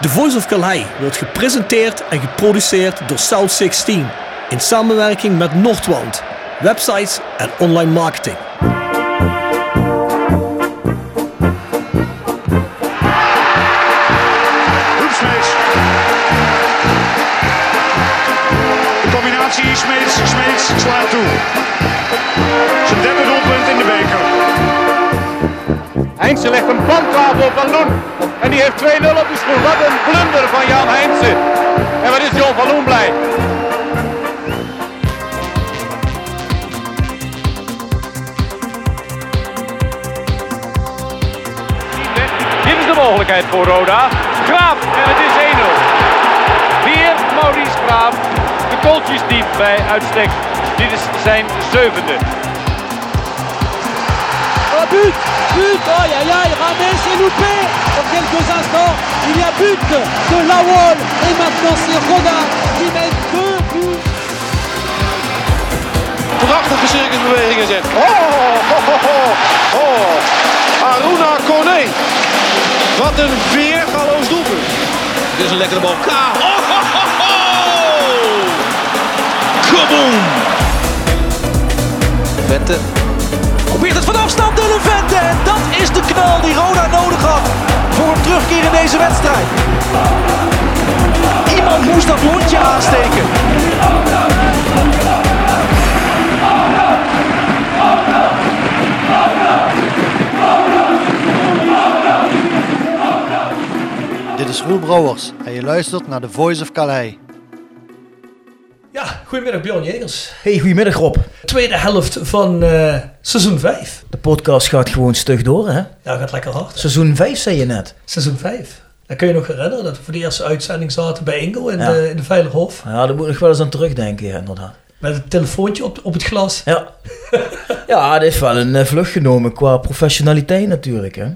The Voice of Calais wordt gepresenteerd en geproduceerd door South 16 in samenwerking met Noordwand, websites en online marketing. Voor Roda. Graaf en het is 1-0. Weer Maurice Graaf. De kooltjes diep bij uitstek. Dit is zijn zevende. Oh but But Aïe aïe aïe Ramet s'est loupé Dans quelques instants, il y a but de Lawol Et maintenant c'est Roda qui met deux buts Prachtige circusbewegingen zet. Oh, oh, oh, oh, oh. Aruna Kone. Wat een weergaloos doelpunt. Dit is een lekkere bal. Ka. Oh, ho, ho, ho. Kaboom. Vente. Probeert het van afstand Dylan Vente. En dat is de knal die Roda nodig had. Voor een terugkeer in deze wedstrijd. Iemand moest dat lontje aansteken. Is Roel Brouwers en je luistert naar The Voice of Calais. Ja, goedemiddag Bjorn Jegers. Hey, goedemiddag Rob. Tweede helft van eh, seizoen 5. De podcast gaat gewoon stug door, hè? Ja, gaat lekker hard. Seizoen 5 zei je net. Seizoen 5. Dan kun je nog herinneren dat we voor de eerste uitzending zaten bij Ingo in, Ja. de, in de Veilerhof. Ja, daar moet ik nog wel eens aan terugdenken, ja, inderdaad. Met het telefoontje op, op het glas. Ja. ja, dit heeft wel een eh, vlucht genomen qua professionaliteit natuurlijk, hè?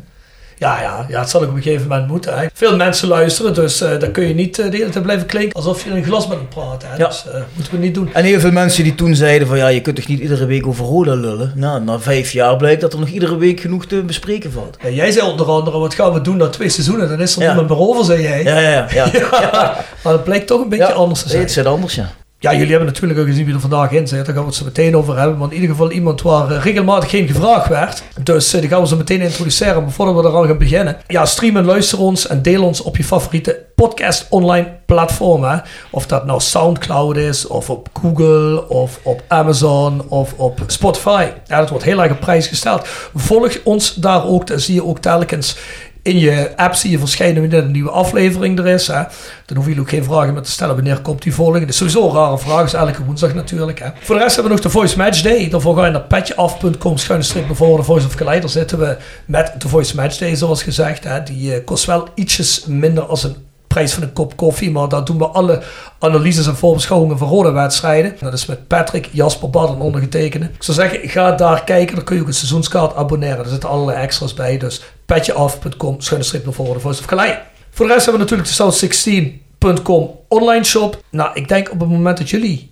Ja, ja, ja, het zal ook op een gegeven moment moeten. Hè. Veel mensen luisteren, dus eh dan kun je niet eh, de hele tijd blijven klinken alsof je in een glas hem praat. Hè. Ja. Dus eh, moeten we niet doen. En heel veel mensen die toen zeiden van ja, je kunt toch niet iedere week over Roda lullen. Nou, na vijf jaar blijkt dat er nog iedere week genoeg te bespreken valt. Ja, jij zei onder andere, wat gaan we doen na twee seizoenen? Dan is er Ja. niemand meer over, zei jij. Ja, ja, ja. ja. Maar dat blijkt toch een beetje anders te zijn. Het zit anders, ja. Ja, jullie hebben natuurlijk ook gezien wie er vandaag in zit. Daar gaan we het zo meteen over hebben. Maar in ieder geval iemand waar eh, regelmatig geen gevraagd werd. Dus eh, die gaan we zo meteen introduceren. Maar voordat we eraan gaan beginnen. Ja, stream en luister ons en deel ons op je favoriete podcast online platform. Hè. Of dat nou Soundcloud is, of op Google, of op Amazon, of op Spotify. Ja, dat wordt heel erg op prijs gesteld. Volg ons daar ook. Dan zie je ook telkens in je app zie je verschijnen wanneer een nieuwe aflevering er is. Hè. Dan hoeven jullie ook geen vragen meer te stellen wanneer komt die volgende. Dat is sowieso een rare vraag, is elke woensdag natuurlijk. Hè. Voor de rest hebben we nog de Voice Match Day. Daarvoor ga je naar petjeaf.com schuine streep voren de Voice of Calais. Daar zitten we met de Voice Match Day zoals gezegd. Hè. Die eh, kost wel ietsjes minder als een prijs van een kop koffie. Maar daar doen we alle analyses en voorbeschouwingen van rode wedstrijden. Dat is met Patrick, Jasper Bad en ondergetekende. Ik zou zeggen, ga daar kijken. Dan kun je ook een seizoenskaart abonneren. Er zitten allerlei extra's bij. Dus petjeaf.com, schuine strip naar voren, Voice of Calais. Voor de rest hebben we natuurlijk de South16.com online shop. Nou, ik denk op het moment dat jullie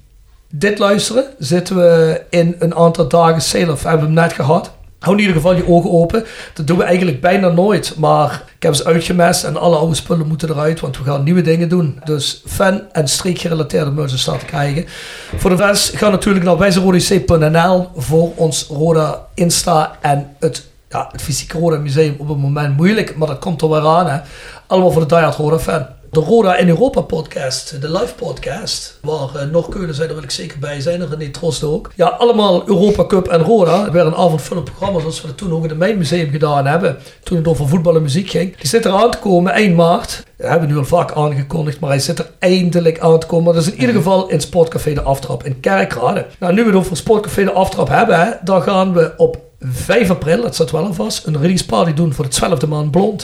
dit luisteren, zitten we in een aantal dagen sale of hebben we hem net gehad. Hou in ieder geval je ogen open. Dat doen we eigenlijk bijna nooit. Maar ik heb ze uitgemest en alle oude spullen moeten eruit. Want we gaan nieuwe dingen doen. Dus fan- en streekgerelateerde merch staat te krijgen. Voor de rest ga natuurlijk naar wijzerodec.nl voor ons Roda Insta en het, ja, het fysieke Roda Museum op het moment moeilijk. Maar dat komt er weer aan. Hè. Allemaal voor de diehard Roda fan. De Roda in Europa podcast, de live podcast, waar uh, nog kunnen zijn, daar wil ik zeker bij zijn. En René Trost ook. Ja, allemaal Europa Cup en Roda. Weer een avondvullend programma zoals we dat toen ook in het Mijnmuseum gedaan hebben. Toen het over voetbal en muziek ging. Die zit eraan te komen eind maart. Dat hebben we nu al vaak aangekondigd, maar hij zit er eindelijk aan te komen. Dat is in ieder geval in Sportcafé De Aftrap in Kerkrade. Nou, nu we het over Sportcafé De Aftrap hebben, hè, dan gaan we op 5 april, dat staat wel al vast, een release party doen voor de 12e maand blond.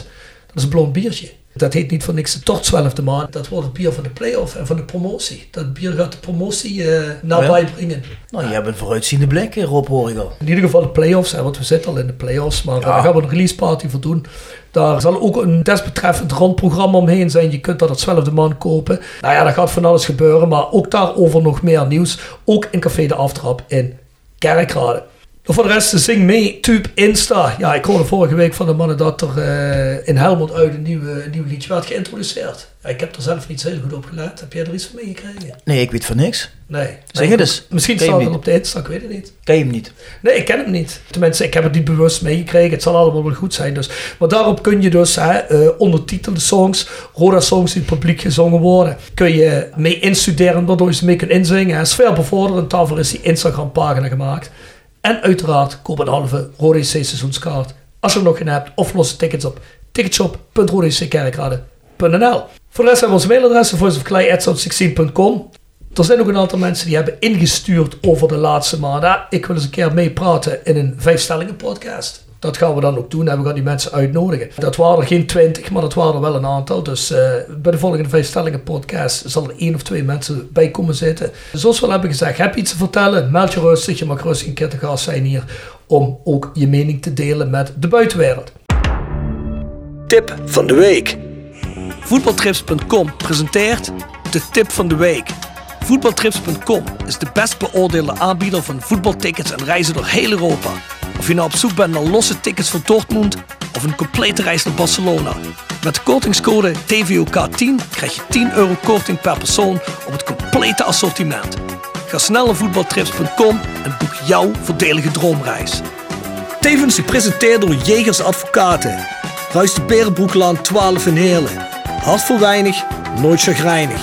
Dat is een blond biertje. Dat heet niet voor niks de toch 12e maand. Dat wordt het bier van de play-off en van de promotie. Dat bier gaat de promotie eh nabij brengen. Nou, je hebt een vooruitziende blik, Rob, hoor ik al. In ieder geval de play-offs, hè, want we zitten al in de play-offs. Maar eh, daar gaan we een release party voor doen. Daar zal ook een desbetreffend rondprogramma omheen zijn. Je kunt dat het 12e maand kopen. Nou ja, daar gaat van alles gebeuren. Maar ook daarover nog meer nieuws. Ook in Café de Aftrap in Kerkrade. Voor de rest, zing mee, tube, Insta. Ja, ik hoorde vorige week van de mannen dat er eh, in Helmond uit een, nieuwe, nieuw liedje werd geïntroduceerd. Ja, ik heb er zelf niet zo heel goed op gelet. Heb jij er iets van meegekregen? Nee, ik weet van niks. Nee. Zeg het eens. Misschien staat het op de Insta, ik weet het niet. Ken je hem niet? Nee, ik ken hem niet. Tenminste, ik heb het niet bewust meegekregen. Het zal allemaal wel goed zijn. Dus. Maar daarop kun je dus hè, eh, ondertitelde songs, Roda-songs die publiek gezongen worden, kun je mee instuderen, waardoor je ze mee kunt inzingen. Hè. Sfeerbevorderend, daarvoor is die Instagram-pagina gemaakt. En uiteraard koop een halve Roda JC seizoenskaart. Als je er nog geen hebt, of losse tickets op ticketshop.rodajckerkrade.nl Voor de rest hebben we onze mailadres, voiceofklei.16.com. Er zijn ook een aantal mensen die hebben ingestuurd over de laatste maanden. Ik wil eens een keer meepraten in een vijfstellingen podcast. Dat gaan we dan ook doen en we gaan die mensen uitnodigen. Dat waren er geen twintig, maar dat waren er wel een aantal. Dus eh, bij de volgende vijfstellingen podcast zal er één of twee mensen bij komen zitten. Zoals we al hebben gezegd, heb je iets te vertellen? Meld je rustig. Je mag rustig een keer te gast zijn hier om ook je mening te delen met de buitenwereld. Tip van de week. Voetbaltrips.com presenteert de tip van de week. Voetbaltrips.com is de best beoordeelde aanbieder van voetbaltickets en reizen door heel Europa. Of je nou op zoek bent naar losse tickets voor Dortmund of een complete reis naar Barcelona. Met de kortingscode TVOK10 krijg je 10 euro korting per persoon op het complete assortiment. Ga snel naar voetbaltrips.com en boek jouw voordelige droomreis. Tevens gepresenteerd door Jegers Advocaten. Ruist de Berenbroeklaan 12 in Heerlen. Hart voor weinig, nooit chagrijnig.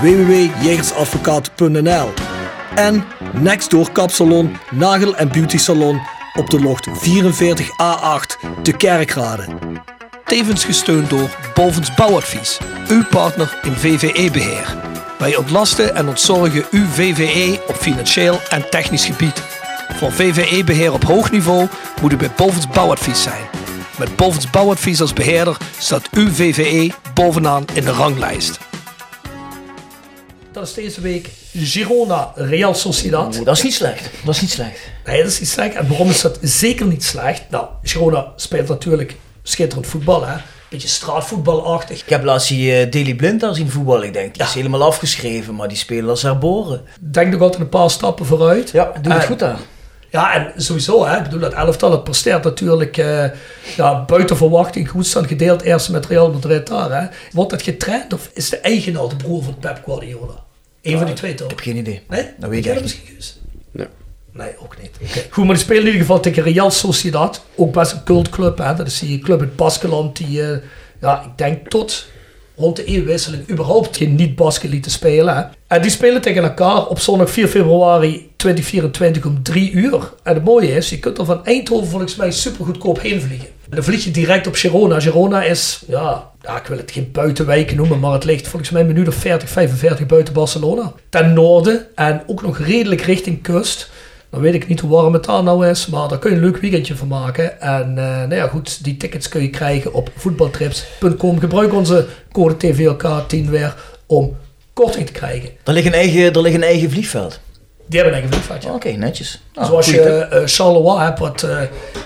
www.jegersadvocaten.nl En Nextdoor Kapsalon, Nagel en Beauty Salon op de locht 44A8 te Kerkrade. Tevens gesteund door Bovens Bouwadvies, uw partner in VVE-beheer. Wij ontlasten en ontzorgen uw VVE op financieel en technisch gebied. Voor VVE-beheer op hoog niveau moet u bij Bovens Bouwadvies zijn. Met Bovens Bouwadvies als beheerder staat uw VVE bovenaan in de ranglijst. Dat is deze week Girona Real Sociedad. Oeh, dat is niet slecht. Dat is niet slecht. Nee, dat is niet slecht. En waarom is dat zeker niet slecht? Nou, Girona speelt natuurlijk schitterend voetbal, hè. Beetje straatvoetbalachtig. Ik heb laatst die eh, Daily Blind daar zien voetballen. Ik denk, die is helemaal afgeschreven, maar die spelen als herboren. Denk nog altijd een paar stappen vooruit. Ja, doe het En- goed daar. Ja, en sowieso, hè, ik bedoel, dat elftal het presteert natuurlijk eh, ja, buiten verwachting goed staan gedeeld eerst met Real Madrid daar. Hè. Wordt dat getraind of is de eigenaar de broer van Pep Guardiola? Eén van die twee toch? Ik heb geen idee. Nee? Dat weet ik echt misschien? Nee. Nee, ook niet. Oké. Goed, maar die spelen in ieder geval tegen Real Sociedad. Ook best een cultclub. Hè. Dat is die club uit Baskeland die, eh, ja, ik denk tot rond de eeuwwisseling überhaupt geen niet-Basken lieten spelen. Hè. En die spelen tegen elkaar op zondag 4 februari 2024 om 3 uur. En het mooie is, je kunt er van Eindhoven volgens mij super goedkoop heen vliegen. Dan vlieg je direct op Girona. Girona is, ja, ik wil het geen buitenwijk noemen, maar het ligt volgens mij een minuut of 40, 45 buiten Barcelona. Ten noorden en ook nog redelijk richting kust. Dan weet ik niet hoe warm het daar nou is, maar daar kun je een leuk weekendje van maken. En eh, nou ja, goed, die tickets kun je krijgen op voetbaltrips.com. Gebruik onze code TVLK10 weer om korting te krijgen. Er ligt een eigen, er ligt een eigen vliegveld. Die hebben een eigen vliegvaartje. Oké, netjes. Nou, Zoals je tip. eh Charleroi hebt, wat eh,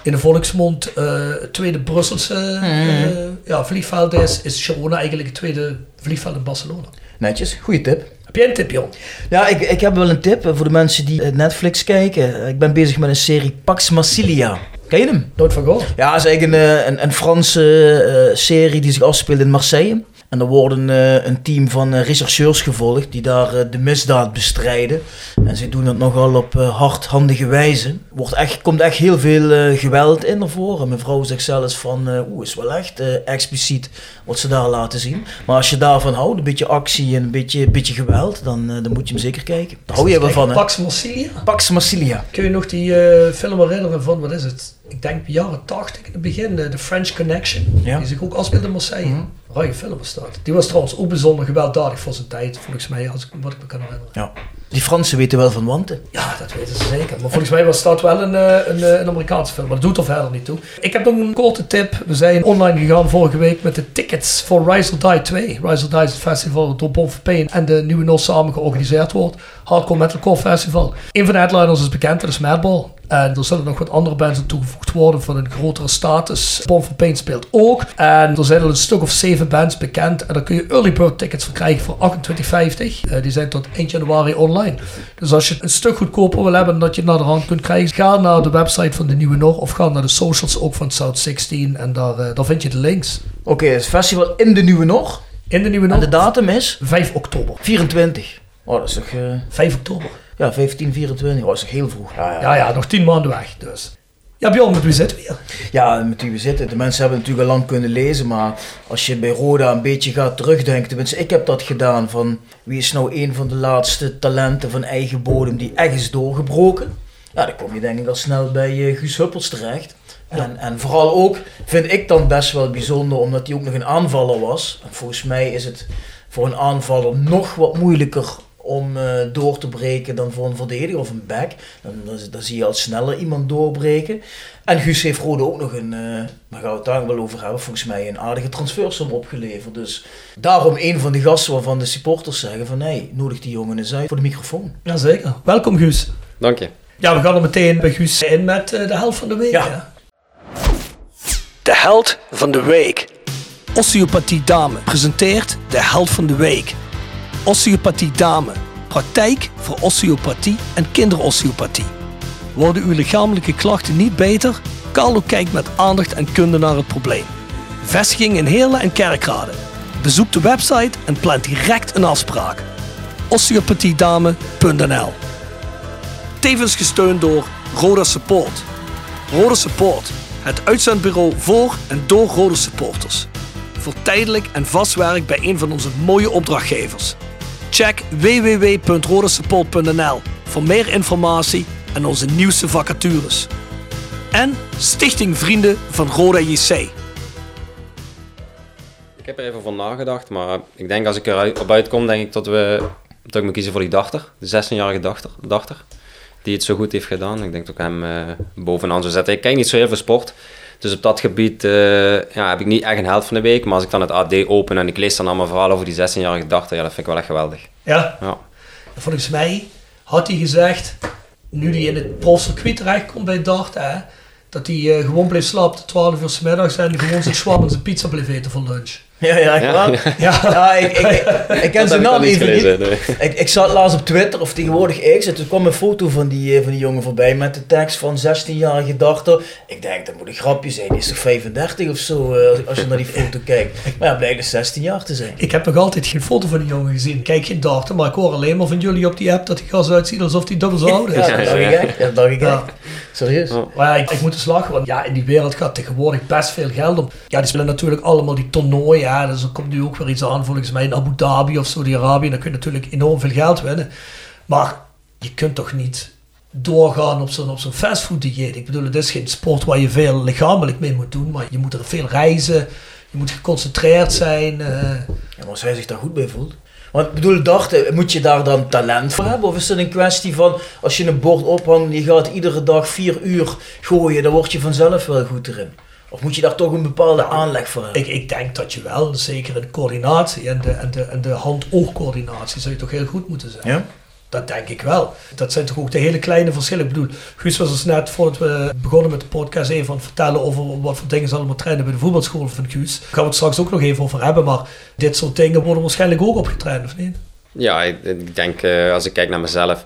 in de volksmond eh, het tweede Brusselse Mhm. eh, ja, vliegveld is, is Girona eigenlijk het tweede vliegveld in Barcelona. Netjes, goede tip. Heb jij een tip, Jon? Ja, ik, ik heb wel een tip eh, voor de mensen die eh, Netflix kijken. Ik ben bezig met een serie Pax Massilia. Ken je hem? Nooit van gehoord. Ja, het is eigenlijk een, eh, een, een Franse eh, serie die zich afspeelt in Marseille. En er worden eh, een team van eh, rechercheurs gevolgd die daar eh, de misdaad bestrijden. En ze doen dat nogal op hardhandige wijze. Wordt echt, komt echt heel veel geweld in naar voren. Mijn vrouw zegt zelfs van, eh oeh, is wel echt expliciet wat ze daar laten zien. Maar als je daarvan houdt, een beetje actie en een beetje, een beetje geweld, dan, dan moet je hem zeker kijken. Daar hou je wel van, hè? Pax Marsilia. Pax Massilia. Kun je nog die film herinneren van, wat is het? Ik denk jaren 80 in het begin, de, de French Connection. Ja. Die zich ook afspeelde in Marseille. Rare film was dat. Die was trouwens ook bijzonder gewelddadig voor zijn tijd, volgens mij, als ik, wat ik me kan herinneren. Ja. Die Fransen weten wel van wanten. Ja, dat weten ze zeker. Maar volgens mij was dat wel een, eh, een, eh, een Amerikaanse film. Maar dat doet er verder niet toe. Ik heb nog een korte tip. We zijn online gegaan vorige week met de tickets voor Rise or Die 2. Rise or Die is het festival dat door Bon Pain en de Nieuwe Noord samen georganiseerd wordt. Hardcore Metalcore Festival. Een van de headliners is bekend, dat is Madball. En er zullen nog wat andere bands aan toegevoegd worden van een grotere status. Born for Pain speelt ook. En er zijn al een stuk of zeven bands bekend. En daar kun je early bird tickets voor krijgen voor 28,50. Eh, die zijn tot 1 januari online. Dus als je het een stuk goedkoper wil hebben dat je het naar de hand kunt krijgen, ga naar de website van de Nieuwe Nog of ga naar de socials ook van South 16 en daar, eh, daar vind je de links. Oké, het festival in de Nieuwe Nog. In de Nieuwe En de datum is 5 oktober. 24. Oh, dat is toch... eh, 5 oktober. Ja, 15, 24. Oh, dat is toch heel vroeg. Ja, ja. Ja, ja, nog 10 maanden weg. Dus. Ja, Bjorn, met wie zitten we hier? Ja, met wie we zitten. De mensen hebben natuurlijk al lang kunnen lezen, maar als je bij Roda een beetje gaat terugdenken, tenminste ik heb dat gedaan, van wie is nou een van de laatste talenten van eigen bodem die echt is doorgebroken? Ja, dan kom je denk ik al snel bij eh, Guus Huppels terecht. En, en vooral ook, vind ik dan best wel bijzonder, omdat hij ook nog een aanvaller was. En volgens mij is het voor een aanvaller nog wat moeilijker om eh, door te breken dan voor een verdediger of een back. Dan, dan, dan zie je al sneller iemand doorbreken. En Guus heeft Rode ook nog een, eh daar gaan we het daar wel over hebben, volgens mij een aardige transfersom opgeleverd. Dus daarom een van de gasten waarvan de supporters zeggen van nee, nodig die jongen eens uit voor de microfoon. Jazeker. Welkom, Guus. Dank je. Ja, we gaan er meteen bij Guus in met eh, de helft van de week. Ja. hè? De held van de week. Osteopathie Dame presenteert de held van de week. Osteopathie Dame. Praktijk voor osteopathie en kinderosteopathie. Worden uw lichamelijke klachten niet beter? Carlo kijkt met aandacht en kunde naar het probleem. Vestiging in Heerlen en Kerkrade. Bezoek de website en plan direct een afspraak. osteopathiedame.nl Tevens gesteund door Roda Support. Roda Support, het uitzendbureau voor en door Roda supporters. Voor tijdelijk en vast werk bij een van onze mooie opdrachtgevers. Check www.rodasupport.nl voor meer informatie en onze nieuwste vacatures. En Stichting Vrienden van Roda JC. Ik heb er even van nagedacht, maar ik denk als ik eruit op uitkom, denk ik dat, we, dat ik moet kiezen voor die dachter. De 16-jarige dachter, dachter. Die het zo goed heeft gedaan. Ik denk dat ik hem eh, bovenaan zou zetten. Ik kijk niet zo heel veel sport. Dus op dat gebied eh, ja, heb ik niet echt een held van de week. Maar als ik dan het AD open en ik lees dan allemaal verhalen over die 16-jarige dachter, ja, dat vind ik wel echt geweldig. Ja, Ja. volgens mij had hij gezegd, nu hij in het profcircuit terechtkomt bij Dart, hè, dat hij eh, gewoon bleef slapen tot 12 uur 's middags en gewoon zijn zwam en zijn pizza bleef eten voor lunch. Ja, ja, echt Ja. waar? Ja, Ja, ik, ik, ik, ik ken zijn naam even niet. nee. Ik, ik zat laatst op Twitter, of tegenwoordig X, en toen kwam een foto van die, eh, van die jongen voorbij met de tekst van 16-jarige dachter. Ik denk, dat moet een grapje zijn, die is toch 35 of zo, eh, als, je naar die foto kijkt. Maar ja, blijkt dus 16 jaar te zijn. Ik heb nog altijd geen foto van die jongen gezien. Kijk geen darten, maar ik hoor alleen maar van jullie op die app dat die gas uitziet alsof die dubbel zo oud is. Ja, dat dacht ik echt. Dat dacht ik Ja. echt. Serieus? Ja. Maar ja, ik, ik moet eens lachen, want ja, in die wereld gaat tegenwoordig best veel geld om. Ja, die spelen natuurlijk allemaal die toernooien. Ja, dus er komt nu ook weer iets aan, volgens mij in Abu Dhabi of Saudi-Arabië. Dan kun je natuurlijk enorm veel geld winnen. Maar je kunt toch niet doorgaan op zo'n op zo'n fastfood-dieet. Ik bedoel, het is geen sport waar je veel lichamelijk mee moet doen, maar je moet er veel reizen. Je moet geconcentreerd zijn. eh. Ja, maar als hij zich daar goed bij voelt. Want ik bedoel, dachten, moet je daar dan talent voor hebben? Of is het een kwestie van, als je een bord ophangt en je gaat iedere dag vier uur gooien, dan word je vanzelf wel goed erin? Of moet je daar toch een bepaalde aanleg voor hebben? Ik, ik denk dat je wel, zeker in de coördinatie en de, en de, en de hand-oogcoördinatie, zou je toch heel goed moeten zijn. Ja? Dat denk ik wel. Dat zijn toch ook de hele kleine verschillen. Ik bedoel, Guus was ons net voordat we begonnen met de podcast even aan het vertellen over wat voor dingen ze allemaal trainen bij de voetbalschool van Guus. Daar gaan we het straks ook nog even over hebben, maar dit soort dingen worden waarschijnlijk ook opgetraind, of niet? Ja, ik, denk eh, als ik kijk naar mezelf,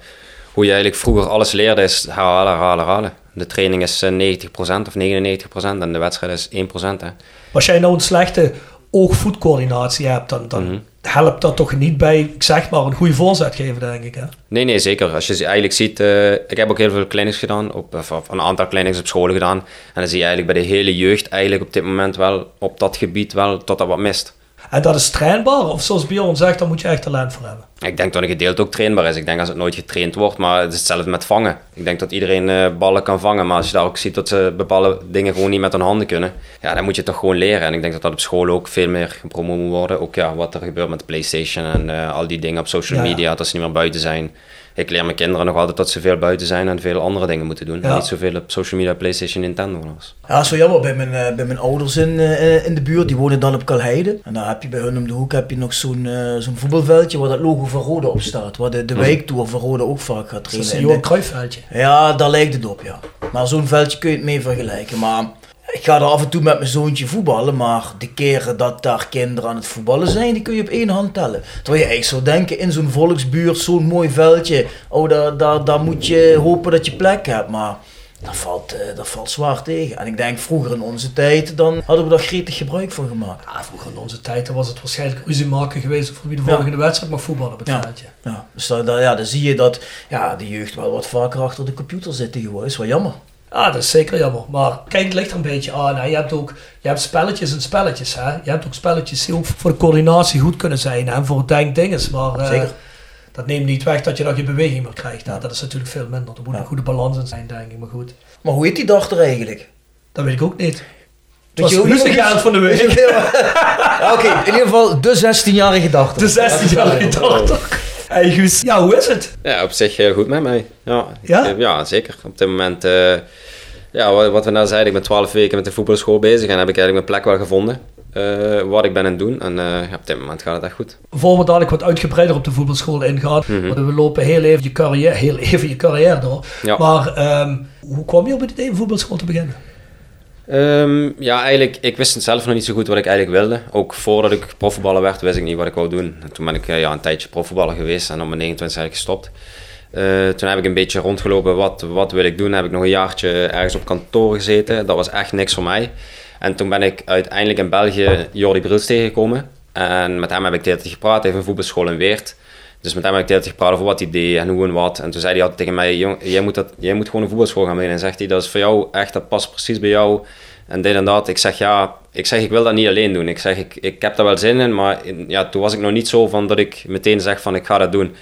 hoe je eigenlijk vroeger alles leerde is herhalen, herhalen, herhalen. De training is eh, 90% of 99% en de wedstrijd is 1%. Hè. Als jij nou een slechte oog-voetcoördinatie hebt, dan, dan Mhm. Helpt dat toch niet bij, ik zeg maar, een goede voorzet geven, denk ik. Hè? Nee, nee, zeker. Als je eigenlijk ziet, eh, ik heb ook heel veel clinics gedaan, op, of, of een aantal clinics op scholen gedaan. En dan zie je eigenlijk bij de hele jeugd eigenlijk op dit moment wel, op dat gebied wel, tot dat wat mist. En dat is trainbaar, of zoals Bjorn zegt, daar moet je echt talent voor hebben. Ik denk dat een gedeelte ook trainbaar is. Ik denk als het nooit getraind wordt, maar het is hetzelfde met vangen. Ik denk dat iedereen eh, ballen kan vangen, maar als je daar ook ziet dat ze bepaalde dingen gewoon niet met hun handen kunnen, ja, dan moet je het toch gewoon leren. En ik denk dat dat op school ook veel meer gepromoot moet worden. Ook ja, wat er gebeurt met de PlayStation en eh, al die dingen op social ja. media, dat ze niet meer buiten zijn. Ik leer mijn kinderen nog altijd dat ze veel buiten zijn en veel andere dingen moeten doen. Ja. En niet zoveel op social media, Playstation, Nintendo. en alles. Ja, zo jammer bij mijn, eh, bij mijn ouders in, eh, in de buurt. Die wonen dan op Kalheide. En daar heb je bij hun om de hoek heb je nog zo'n eh, zo'n voetbalveldje waar dat logo van Rode op staat. Waar de, de wijktour van Rode ook vaak gaat Dat trainen. is een En Johan Cruijffveldje. Ja, daar lijkt het op, ja. Maar zo'n veldje kun je het mee vergelijken. Maar ik ga er af en toe met mijn zoontje voetballen. Maar de keren dat daar kinderen aan het voetballen zijn, die kun je op één hand tellen. Terwijl je eigenlijk zou denken, in zo'n volksbuurt, zo'n mooi veldje. Oh, daar, daar, daar moet je hopen dat je plek hebt. Maar dat valt, eh, dat valt zwaar tegen. En ik denk, vroeger in onze tijd, dan hadden we daar gretig gebruik van gemaakt. Ja, vroeger in onze tijd was het waarschijnlijk ruzie maken geweest voor wie de Ja. volgende wedstrijd mag voetballen op het Ja. veldje. Ja, dus dan, ja, dan zie je dat ja, de jeugd wel wat vaker achter de computer zit tegenwoordig. is wel jammer. Ja, dat is zeker jammer. Maar kijk, het ligt er een beetje aan. Hè. Je hebt ook je hebt spelletjes en spelletjes. Hè. Je hebt ook spelletjes die ook voor de coördinatie goed kunnen zijn. hè, En voor het denkdinges. Maar eh, Zeker. dat neemt niet weg dat je dan geen beweging meer krijgt. hè. Dat is natuurlijk veel minder. Er moet Ja. een goede balans in zijn, denk ik. Maar goed, Maar hoe heet die dag er eigenlijk? dat weet ik ook niet. Was je ook de niet van de week. Ja, Oké, in ieder geval de 16-jarige dag. De 16-jarige dochter. Hey Guus, ja, hoe is het? Ja, op zich heel goed met mij. Ja, Ja? Ja zeker. Op dit moment, eh, ja, wat, we net zeiden, ik ben 12 weken met de voetbalschool bezig en heb ik eigenlijk mijn plek wel gevonden. eh, wat ik ben aan het doen. En eh, op dit moment gaat het echt goed. Voor we dadelijk wat uitgebreider op de voetbalschool ingaan. Mhm. want We lopen heel even je carrière, heel even je carrière door. Ja. Maar ehm, hoe kwam je op het idee om voetbalschool te beginnen? Ehm, ja, eigenlijk, ik wist zelf nog niet zo goed wat ik eigenlijk wilde. Ook voordat ik profvoetballer werd, wist ik niet wat ik wou doen. En toen ben ik eh, ja, een tijdje profvoetballer geweest en op mijn 29 eigenlijk gestopt. Eh, toen heb ik een beetje rondgelopen, wat, wat wil ik doen? Heb ik nog een jaartje ergens op kantoor gezeten. Dat was echt niks voor mij. En toen ben ik uiteindelijk in België Jordi Brils tegengekomen. En met hem heb ik de hele tijd gepraat. Hij heeft een voetbalschool in Weert. Dus met hem heb ik de hele tijd gepraat over wat hij deed en hoe en wat. En toen zei hij altijd tegen mij, Jong, jij, moet dat, jij moet gewoon een voetbalschool gaan beginnen. En zegt hij, dat is voor jou echt, dat past precies bij jou. En dit en dat. Ik zeg, ja, ik zeg, ik wil dat niet alleen doen. Ik zeg, ik, ik heb daar wel zin in, maar ja, toen was ik nog niet zo van dat ik meteen zeg van, ik ga dat doen.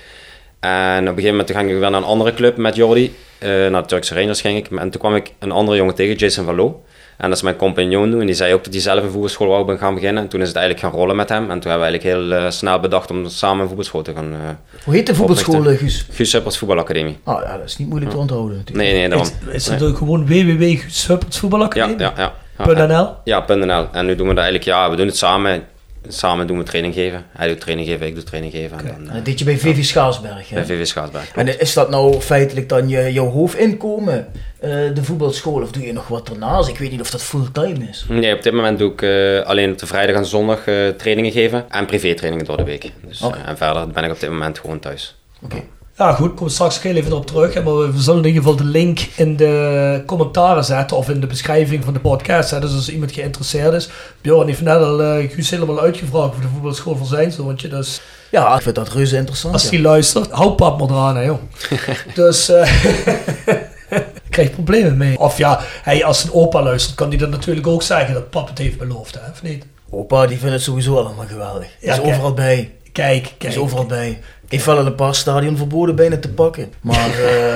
En op een gegeven moment ging ik weer naar een andere club met Jordi. eh, naar de Turkse Rangers ging ik. En toen kwam ik een andere jongen tegen, Jason van Loo. En dat is mijn compagnon nu. En die zei ook dat hij zelf een voetbalschool wou ben gaan beginnen. En toen is het eigenlijk gaan rollen met hem. En toen hebben we eigenlijk heel eh, snel bedacht om samen een voetbalschool te gaan... eh Hoe heet de voetbalschool, Oprichten. Guus? Guus Suppers Voetbalacademie. Ah ja, dat is niet moeilijk te onthouden natuurlijk. Nee, nee, daarom. Is, is Nee. het ook gewoon www.supportsvoetbalacademie? Ja, ja, ja. .nl? Ja, ja, .nl. En nu doen we dat eigenlijk, ja, we doen het samen. Samen doen we training geven. Hij doet training geven, ik doe training geven. En dan, En eh, dat deed je bij VV Schaarsberg. hè? bij VV Schaatsberg. En is dat nou feitelijk dan je, jouw hoofdinkomen, eh, de voetbalschool, of doe je nog wat ernaast? Ik weet niet of dat fulltime is. Nee, op dit moment doe ik eh, alleen op de vrijdag en zondag trainingen geven. En privé-trainingen door de week. Dus, en verder ben ik op dit moment gewoon thuis. Oké. Ja, goed, we straks heel even op terug. Maar we zullen in ieder geval de link in de commentaren zetten of in de beschrijving van de podcast. Hè. Dus als iemand geïnteresseerd is. Bjorn heeft net al eh, Guus helemaal uitgevraagd voor de voetbalschool voor zijn zoontje. Dus Ja, ik vind dat reuze interessant. als ja. hij luistert, hou pap maar eraan, hè, joh. dus eh ik krijg problemen mee. Of ja, hij, als een opa luistert, kan hij dan natuurlijk ook zeggen dat pap het heeft beloofd, hè, of niet? Opa, die vindt het sowieso allemaal geweldig. Ja, is overal bij. Kijk, kijk. is overal bij. Heeft wel in een paar stadion verboden bijna te pakken. Maar eh,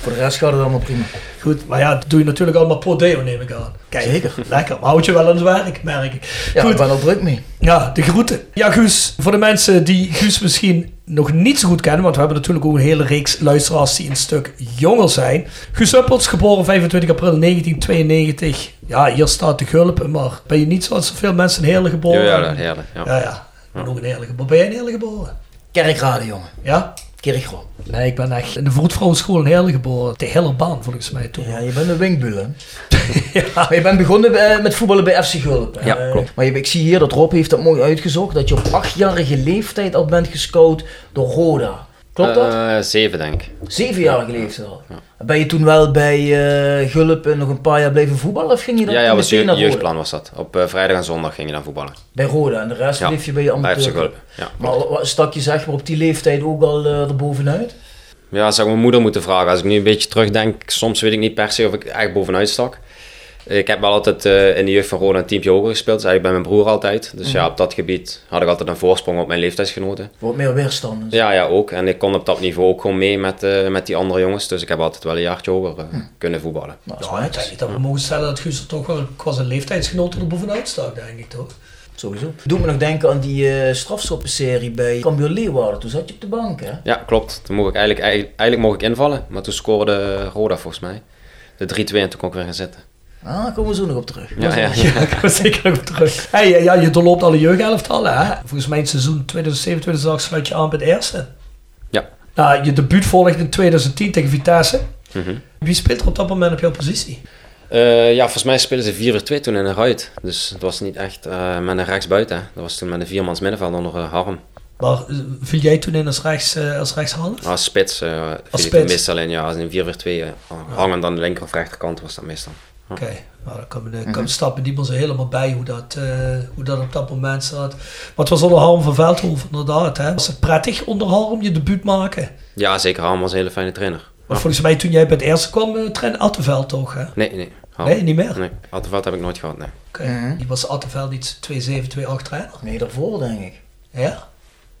voor de rest gaat het allemaal prima. Goed, maar ja, dat doe je natuurlijk allemaal pro deo, neem ik aan. Kijk, Zeker. lekker. Maar houd je wel aan het werk, merk ik. Ja, Goed. ik ben er druk mee. Ja, de groeten. Ja, Guus, voor de mensen die Guus misschien nog niet zo goed kennen, want we hebben natuurlijk ook een hele reeks luisteraars die een stuk jonger zijn. Guus Uppels, geboren 25 april 1992. Ja, hier staat de gulp, maar ben je niet zoals zoveel mensen hele geboren? Ja, ja, heerlijk. Ja. Ja, ja. Ben ook een geboren. Ben jij een hele geboren? Kerkrade, jongen. Ja? Kerkro. Nee, ik ben echt in de vroedvrouwenschool een hele geboren. De hele baan, volgens mij toen. Ja, je bent een winkbul, hè? Maar je bent begonnen bij- met voetballen bij FC Gulp. Ja, Eh, klopt. Maar je, ik zie hier dat Rob heeft dat mooi uitgezocht. Dat je op achtjarige leeftijd al bent gescout door Roda. Klopt dat? Eh, zeven, denk ik. Zevenjarige leeftijd al. Ben je toen wel bij eh, Gulp eh, nog een paar jaar blijven voetballen? Of ging je dan Ja, ja, was Roda? jeugdplan was dat. Op eh, vrijdag en zondag ging je dan voetballen. Bij Roda en de rest Ja, bleef je bij je Bij amateur. Gulp. Ja, Maar stak je zeg maar op die leeftijd ook al eh erbovenuit? Ja, zou ik mijn moeder moeten vragen. Als ik nu een beetje terugdenk, soms weet ik niet per se of ik echt bovenuit stak. Ik heb wel altijd eh, in de jeugd van Roda een teampje hoger gespeeld. Dus eigenlijk bij mijn broer altijd. Dus ja, op dat gebied had ik altijd een voorsprong op mijn leeftijdsgenoten. Wat meer weerstand. dus. Ja, ja, ook. En ik kon op dat niveau ook gewoon mee met, eh, met die andere jongens. Dus ik heb altijd wel een jaartje hoger eh, kunnen voetballen. Nou, dat Ja, wel ik denk dat we mogen stellen dat Guus er toch wel qua zijn leeftijdsgenoten er bovenuit staat, denk ik toch? Sowieso. Doe me nog denken aan die uh, strafschoppenserie bij Cambuur Leeuwarden. Toen zat je op de bank, hè? Ja, klopt. Toen mocht ik eigenlijk, eigenlijk mocht ik invallen, maar toen scoorde Roda volgens mij de 3-2 en toen kon ik weer gaan zitten. Ah, daar komen we zo nog op terug. Ja, ja, komen we zeker nog op terug. Hey, ja, je doorloopt alle jeugdelftallen, hè? Volgens mij in het seizoen 2007-2008 sluit je aan bij de eerste. Ja. Nou, je debuut volgt in 2010 tegen Vitesse. Mhm. Wie speelt er op dat moment op jouw positie? Uh, ja, volgens mij spelen ze 4-2 toen in een ruit. Dus het was niet echt uh, met een rechtsbuiten. Dat was toen met een viermans middenveld onder uh, Harm. Maar viel jij toen in als, rechts, als rechtshalf? Als spits als spits. meestal in. Ja, als in 4-4-2 uh, hangend aan de linker of rechterkant was dat meestal. Oké, okay. nou, dan komen de, mm -hmm. stappen die zo helemaal bij hoe dat, hoe dat op dat moment zat. Maar het was onder Harm van Veldhoven inderdaad. Hè? Was het prettig onder Harm je debuut maken? Ja, zeker. Harm was een hele fijne trainer. Maar volgens mij toen jij bij het eerste kwam, uh, trainde Attenveld toch? Hè? Nee, nee. Nee, niet meer? Nee, Attenveld heb ik nooit gehad, nee. Oké, okay. mm -hmm. die was Attenveld niet 2-7, 2-8 trainer? Nee, daarvoor denk ik. Ja? ja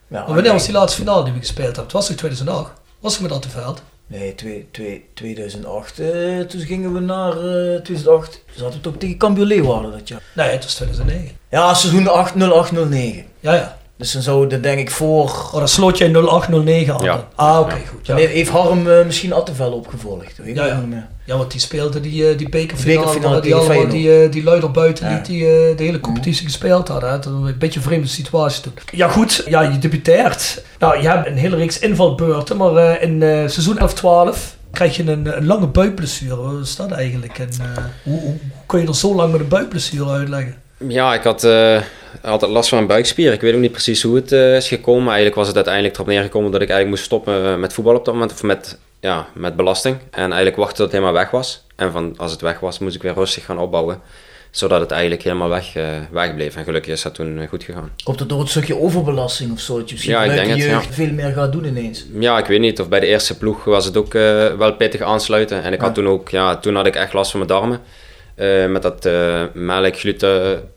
maar wanneer was die laatste finale die we gespeeld hebben? Het was toch 2008? Was ik met Attenveld? Nee, twee, twee, 2008. Uh, toen gingen we naar uh, 2008. Zaten we toch tegen Cambuur Leeuwarden dat jaar? Nee, het was 2009. Ja, seizoen 8, 0809. Ja, ja. Dus dan zou dat denk ik voor... Oh, dan sloot jij 0809 aan. Ja. Ah, oké, okay, ja. goed. Ja. Nee, heeft Harm uh, misschien Attenvel opgevolgd? Weet ja, ja. ja, want die speelde die, uh, die bekerfinale, bekerfinale die allemaal die, uh, die luider buiten ja. niet die uh, de hele competitie mm. gespeeld hadden. Dat een beetje een vreemde situatie toen. Ja goed, ja, je debuteert. Nou, je hebt een hele reeks invalbeurten, maar in seizoen 11-12 krijg je een, een, lange buikblessure. Wat is dat eigenlijk? En hoe, hoe kun je er zo lang met een buikblessure uitleggen? Ja, ik had uh, altijd last van een buikspier. Ik weet ook niet precies hoe het uh, is gekomen. Eigenlijk was het uiteindelijk erop neergekomen dat ik eigenlijk moest stoppen met voetbal op dat moment. Of met, ja, met belasting. En eigenlijk wachten tot het helemaal weg was. En van, als het weg was, moest ik weer rustig gaan opbouwen. Zodat het eigenlijk helemaal weg, uh, wegbleef. En gelukkig is dat toen goed gegaan. Komt het door het stukje overbelasting of zo? Dat je misschien ja, ik denk je het, ja. veel meer gaat doen ineens? Ja, ik weet niet. Of bij de eerste ploeg was het ook wel pittig aansluiten. En ik Ja. had toen ook, ja, toen had ik echt last van mijn darmen. Met dat melk, gluten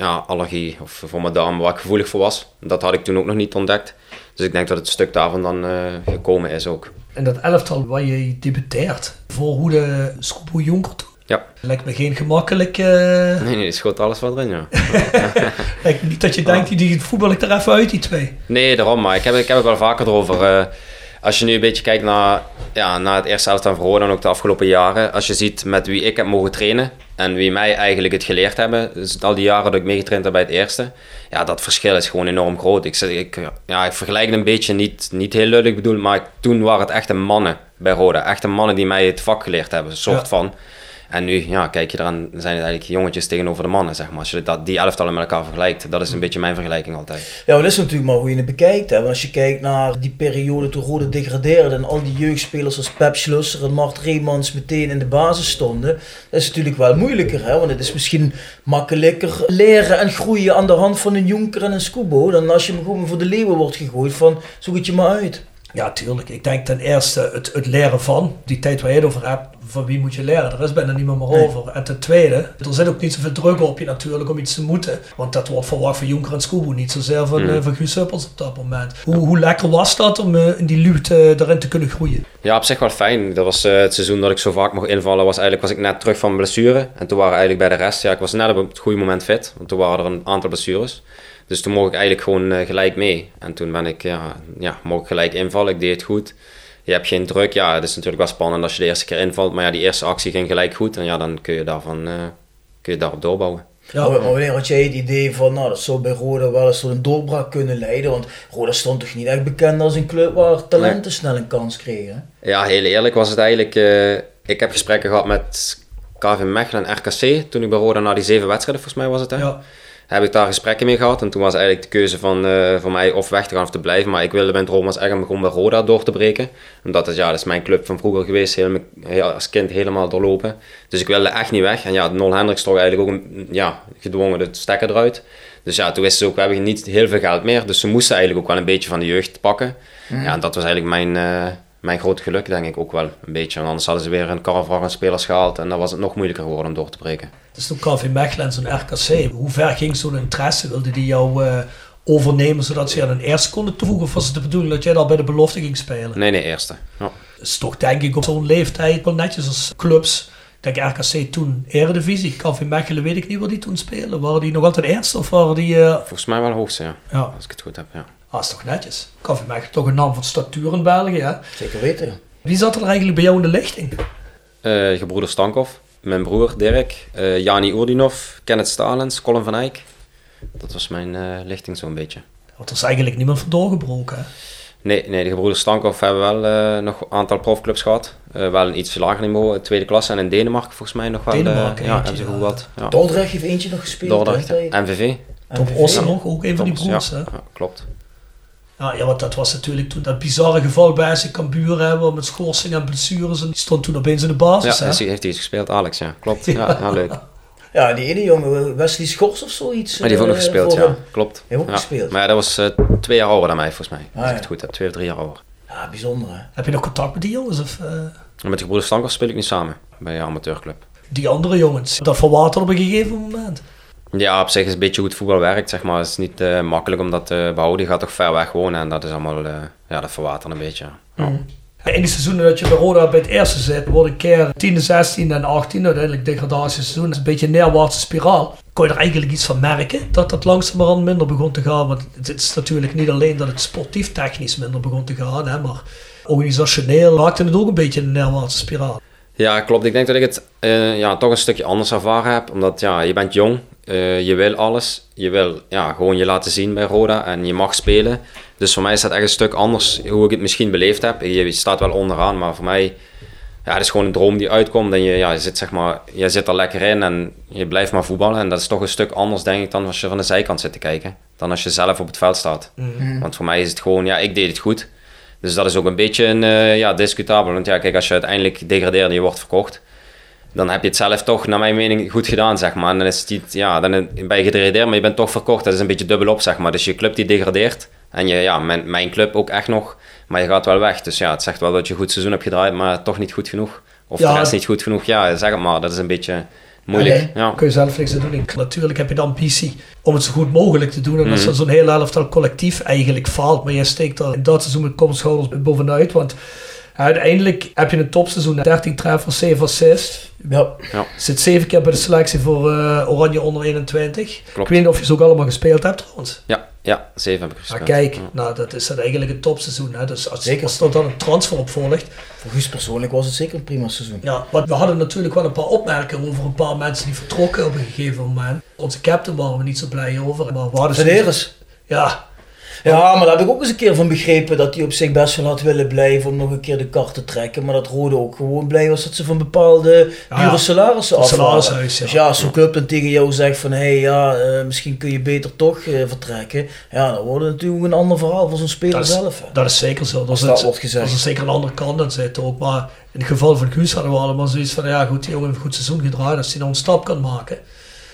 ja, allergie of voor mijn darmen waar ik gevoelig voor was. Dat had ik toen ook nog niet ontdekt. Dus ik denk dat het stuk daarvan dan uh, gekomen is ook. En dat elftal waar je debuteert voor hoe de Scoebo Jonker. Ja. Lijkt me geen gemakkelijk... Uh... Nee, nee, die schoot alles wat erin, ja. Lijkt me niet dat je denkt, die, die voetbal ik er even uit, die twee. Nee, daarom. Maar ik heb, ik heb het wel vaker erover. Uh, als je nu een beetje kijkt naar, ja, naar het eerste elftal van Roda en ook de afgelopen jaren. Als je ziet met wie ik heb mogen trainen en wie mij eigenlijk het geleerd hebben. Dus al die jaren dat ik meegetraind heb bij het eerste. Ja, dat verschil is gewoon enorm groot. Ik, zeg, ik, ja, ik vergelijk het een beetje, niet, niet heel lullig bedoeld, maar toen waren het echte mannen bij Roda. Echte mannen die mij het vak geleerd hebben, een soort Ja. van. En nu, ja, kijk je eraan, zijn het eigenlijk jongetjes tegenover de mannen, zeg maar. Als je dat, die elftallen met elkaar vergelijkt, dat is een beetje mijn vergelijking altijd. Ja, dat is natuurlijk maar hoe je het bekijkt. Hè. Want als je kijkt naar die periode toen Rode degradeerde en al die jeugdspelers als Pep Schlusser en Mart Reemans meteen in de basis stonden, dat is natuurlijk wel moeilijker. Hè. Want het is misschien makkelijker leren en groeien aan de hand van een Jonker en een Scubo dan als je gewoon voor de leeuwen wordt gegooid van zoek het je maar uit. Ja, tuurlijk. Ik denk ten eerste het, het leren van, die tijd waar je het over hebt, van wie moet je leren, er is bijna niemand meer Nee. over. En ten tweede, er zit ook niet zoveel druk op je natuurlijk om iets te moeten. Want dat wordt verwacht van Jonker en Scoobo, niet zozeer van, Mm. van Guus Huppels op dat moment. Hoe, hoe lekker was dat om eh, in die lucht eh, daarin te kunnen groeien? Ja, op zich wel fijn. Dat was het seizoen dat ik zo vaak mocht invallen. Was eigenlijk was ik net terug van mijn blessure. En toen waren eigenlijk bij de rest. Ja, ik was net op het goede moment fit. Want toen waren er een aantal blessures. Dus toen mocht ik eigenlijk gewoon eh, gelijk mee. En toen ben ik, ja, ja, mocht ik gelijk invallen. Ik deed het goed. Je hebt geen druk. Ja, het is natuurlijk wel spannend als je de eerste keer invalt. Maar ja, die eerste actie ging gelijk goed. En ja, dan kun je, daarvan, eh, kun je daarop doorbouwen. Ja, Maar, maar wanneer had jij het idee van, nou dat zou bij Roda wel eens tot een doorbraak kunnen leiden? Want Roda stond toch niet echt bekend als een club waar talenten snel een kans kregen? Ja, heel eerlijk was het eigenlijk. eh, ik heb gesprekken gehad met KV Mechelen en RKC. Toen ik bij Roda na die zeven wedstrijden, volgens mij was het. Hè? ja. Heb ik daar gesprekken mee gehad. En toen was eigenlijk de keuze van, eh, voor mij of weg te gaan of te blijven. Maar ik wilde was echt om gewoon bij Roda door te breken. Omdat het, ja, dat is mijn club van vroeger geweest. Heel, heel- als kind helemaal doorlopen. Dus ik wilde echt niet weg. En ja, Nol Hendricks toch eigenlijk ook ja, gedwongen de stekker eruit. Dus ja, toen wisten ze ook, we hebben niet heel veel geld meer. Dus ze moesten eigenlijk ook wel een beetje van de jeugd pakken. Ja, en dat was eigenlijk mijn, eh, mijn groot geluk, denk ik ook wel een beetje. Want anders hadden ze weer een caravan aan spelers gehaald. En dan was het nog moeilijker geworden om door te breken. Is toen KV Mechelen en zo'n RKC. Hoe ver ging zo'n interesse? Wilde die jou eh, overnemen zodat ze aan een eerste konden toevoegen? Of was het de bedoeling dat jij al bij de belofte ging spelen? Nee, nee, eerste. Ja. Dat is toch denk ik op zo'n leeftijd wel netjes als clubs Ik denk RKC toen Eredivisie. KV Mechelen weet ik niet waar die toen spelen. Waren die nog altijd eerste of waren die... eh, Volgens mij wel hoogste, ja. ja, Als ik het goed heb, ja. Ah, is toch netjes. KV Mechelen toch een naam van statuur in België. Hè? Zeker weten. Wie zat er eigenlijk bij jou in de lichting? Eh, gebroeder Stankov, mijn broer Dirk, eh, Jani Oerdinov, Kenneth Stalens, Colin van Eyck. Dat was mijn eh, lichting zo'n beetje. Want er is eigenlijk niemand van doorgebroken. Hè? Nee, nee, de gebroeders Stankov hebben wel eh, nog een aantal profclubs gehad. Eh, wel een iets lager niveau, tweede klasse en in Denemarken volgens mij nog wel. Denemarken ja, hebben ze goed wat. Ja. Dordrecht heeft eentje nog gespeeld. Dordrecht, MVV. Tom. Ossen nog, ook een van die broers. ja, Hè? ja, klopt. Ja, ja, want dat was natuurlijk toen dat bizarre geval bij SC Cambuur hebben met schorsing en blessures. En die stond toen opeens in de basis. Ja, hè? die heeft hij eens gespeeld, Alex, ja. Klopt. Ja, ja leuk. Ja, die ene jongen, Wesley Schors of zoiets. Maar die heeft ook nog eh, gespeeld, voor ja. hem. Klopt. Heeft ook ja. gespeeld. Maar ja, dat was eh, twee jaar ouder dan mij, volgens mij. Als Ah, ik ja. het goed heb, twee of drie jaar ouder. Ja, bijzonder hè. Heb je nog contact met die jongens? Of, eh, met de gebroeders Stankov speel ik nu samen bij een amateurclub. die andere jongens? Dat verwaterd op een gegeven moment. Ja, op zich is een beetje hoe het voetbal werkt, zeg maar. Het is niet eh, makkelijk om dat te behouden. Je gaat toch ver weg wonen en dat is allemaal, eh, ja, dat verwatert een beetje. Ja. In die seizoenen dat je bij Roda bij het eerste zit, wordt een keer 10, 16 en 18, uiteindelijk degradatieseizoen. Dat is een beetje een neerwaartse spiraal. Kon je er eigenlijk iets van merken dat dat langzamerhand minder begon te gaan? Want het is natuurlijk niet alleen dat het sportief technisch minder begon te gaan, hè, maar organisationeel maakte het ook een beetje een neerwaartse spiraal. Ja, klopt. Ik denk dat ik het eh, ja, toch een stukje anders ervaren heb. Omdat ja, je bent jong, eh, je wil alles. Je wil ja, gewoon je laten zien bij Roda en je mag spelen. Dus voor mij is dat echt een stuk anders hoe ik het misschien beleefd heb. Je, staat wel onderaan, maar voor mij ja, het is gewoon een droom die uitkomt. En je, ja, je, zit, zeg maar, je zit er lekker in en je blijft maar voetballen. En dat is toch een stuk anders, denk ik, dan als je van de zijkant zit te kijken. Dan als je zelf op het veld staat. Want voor mij is het gewoon, ja, ik deed het goed. Dus dat is ook een beetje een, eh, ja, discutabel. Want ja, kijk, als je uiteindelijk degradeert en je wordt verkocht, dan heb je het zelf toch, naar mijn mening, goed gedaan, zeg maar. En dan is het niet, ja, dan ben je gedegradeerd, maar je bent toch verkocht. Dat is een beetje dubbelop, zeg maar. Dus je club die degradeert en je, ja, mijn, mijn club ook echt nog, maar je gaat wel weg. Dus ja, het zegt wel dat je een goed seizoen hebt gedraaid, maar toch niet goed genoeg. Of Ja. de rest niet goed genoeg. Ja, zeg het maar. Dat is een beetje moeilijk. Ja. kun je zelf niks aan doen. Natuurlijk heb je de ambitie om het zo goed mogelijk te doen. En als Mhm. zo'n hele elftal collectief eigenlijk faalt, maar je steekt daar in dat seizoen met kop en schouders bovenuit. Want uiteindelijk heb je een topseizoen, 13 treffers, 7 assists. Ja. Zit 7 keer bij de selectie voor eh, Oranje onder 21. Klopt. Ik weet niet of je ze ook allemaal gespeeld hebt trouwens. Ja, ja, zeven heb ik Maar gespeeld. kijk, Ja. nou, dat is dan eigenlijk een topseizoen. Hè? Dus als, Zeker. als er dan een transfer op volgt, Voor Guus persoonlijk was het zeker een prima seizoen. Ja, want we hadden natuurlijk wel een paar opmerkingen over een paar mensen die vertrokken op een gegeven moment. Onze captain waren we niet zo blij over. Maar we hadden. Ja, Ja, maar daar heb ik ook eens een keer van begrepen dat hij op zich best wel had willen blijven om nog een keer de kart te trekken. Maar dat Rode ook gewoon blij was dat ze van bepaalde Ja, dure salarissen het af salarishuis, ja. Dus ja, als zo'n club dan tegen jou zegt van hé hey, ja, eh, misschien kun je beter toch eh, vertrekken. Ja, dan wordt het natuurlijk een ander verhaal voor zo'n speler dat is, zelf. hè. dat is zeker zo. Dat dat is, wordt gezegd. dat is zeker een andere kant aan zitten ook. Maar in het geval van Guus hadden we allemaal zoiets van, ja goed, die jongen heeft een goed seizoen gedraaid. Als hij nou een stap kan maken.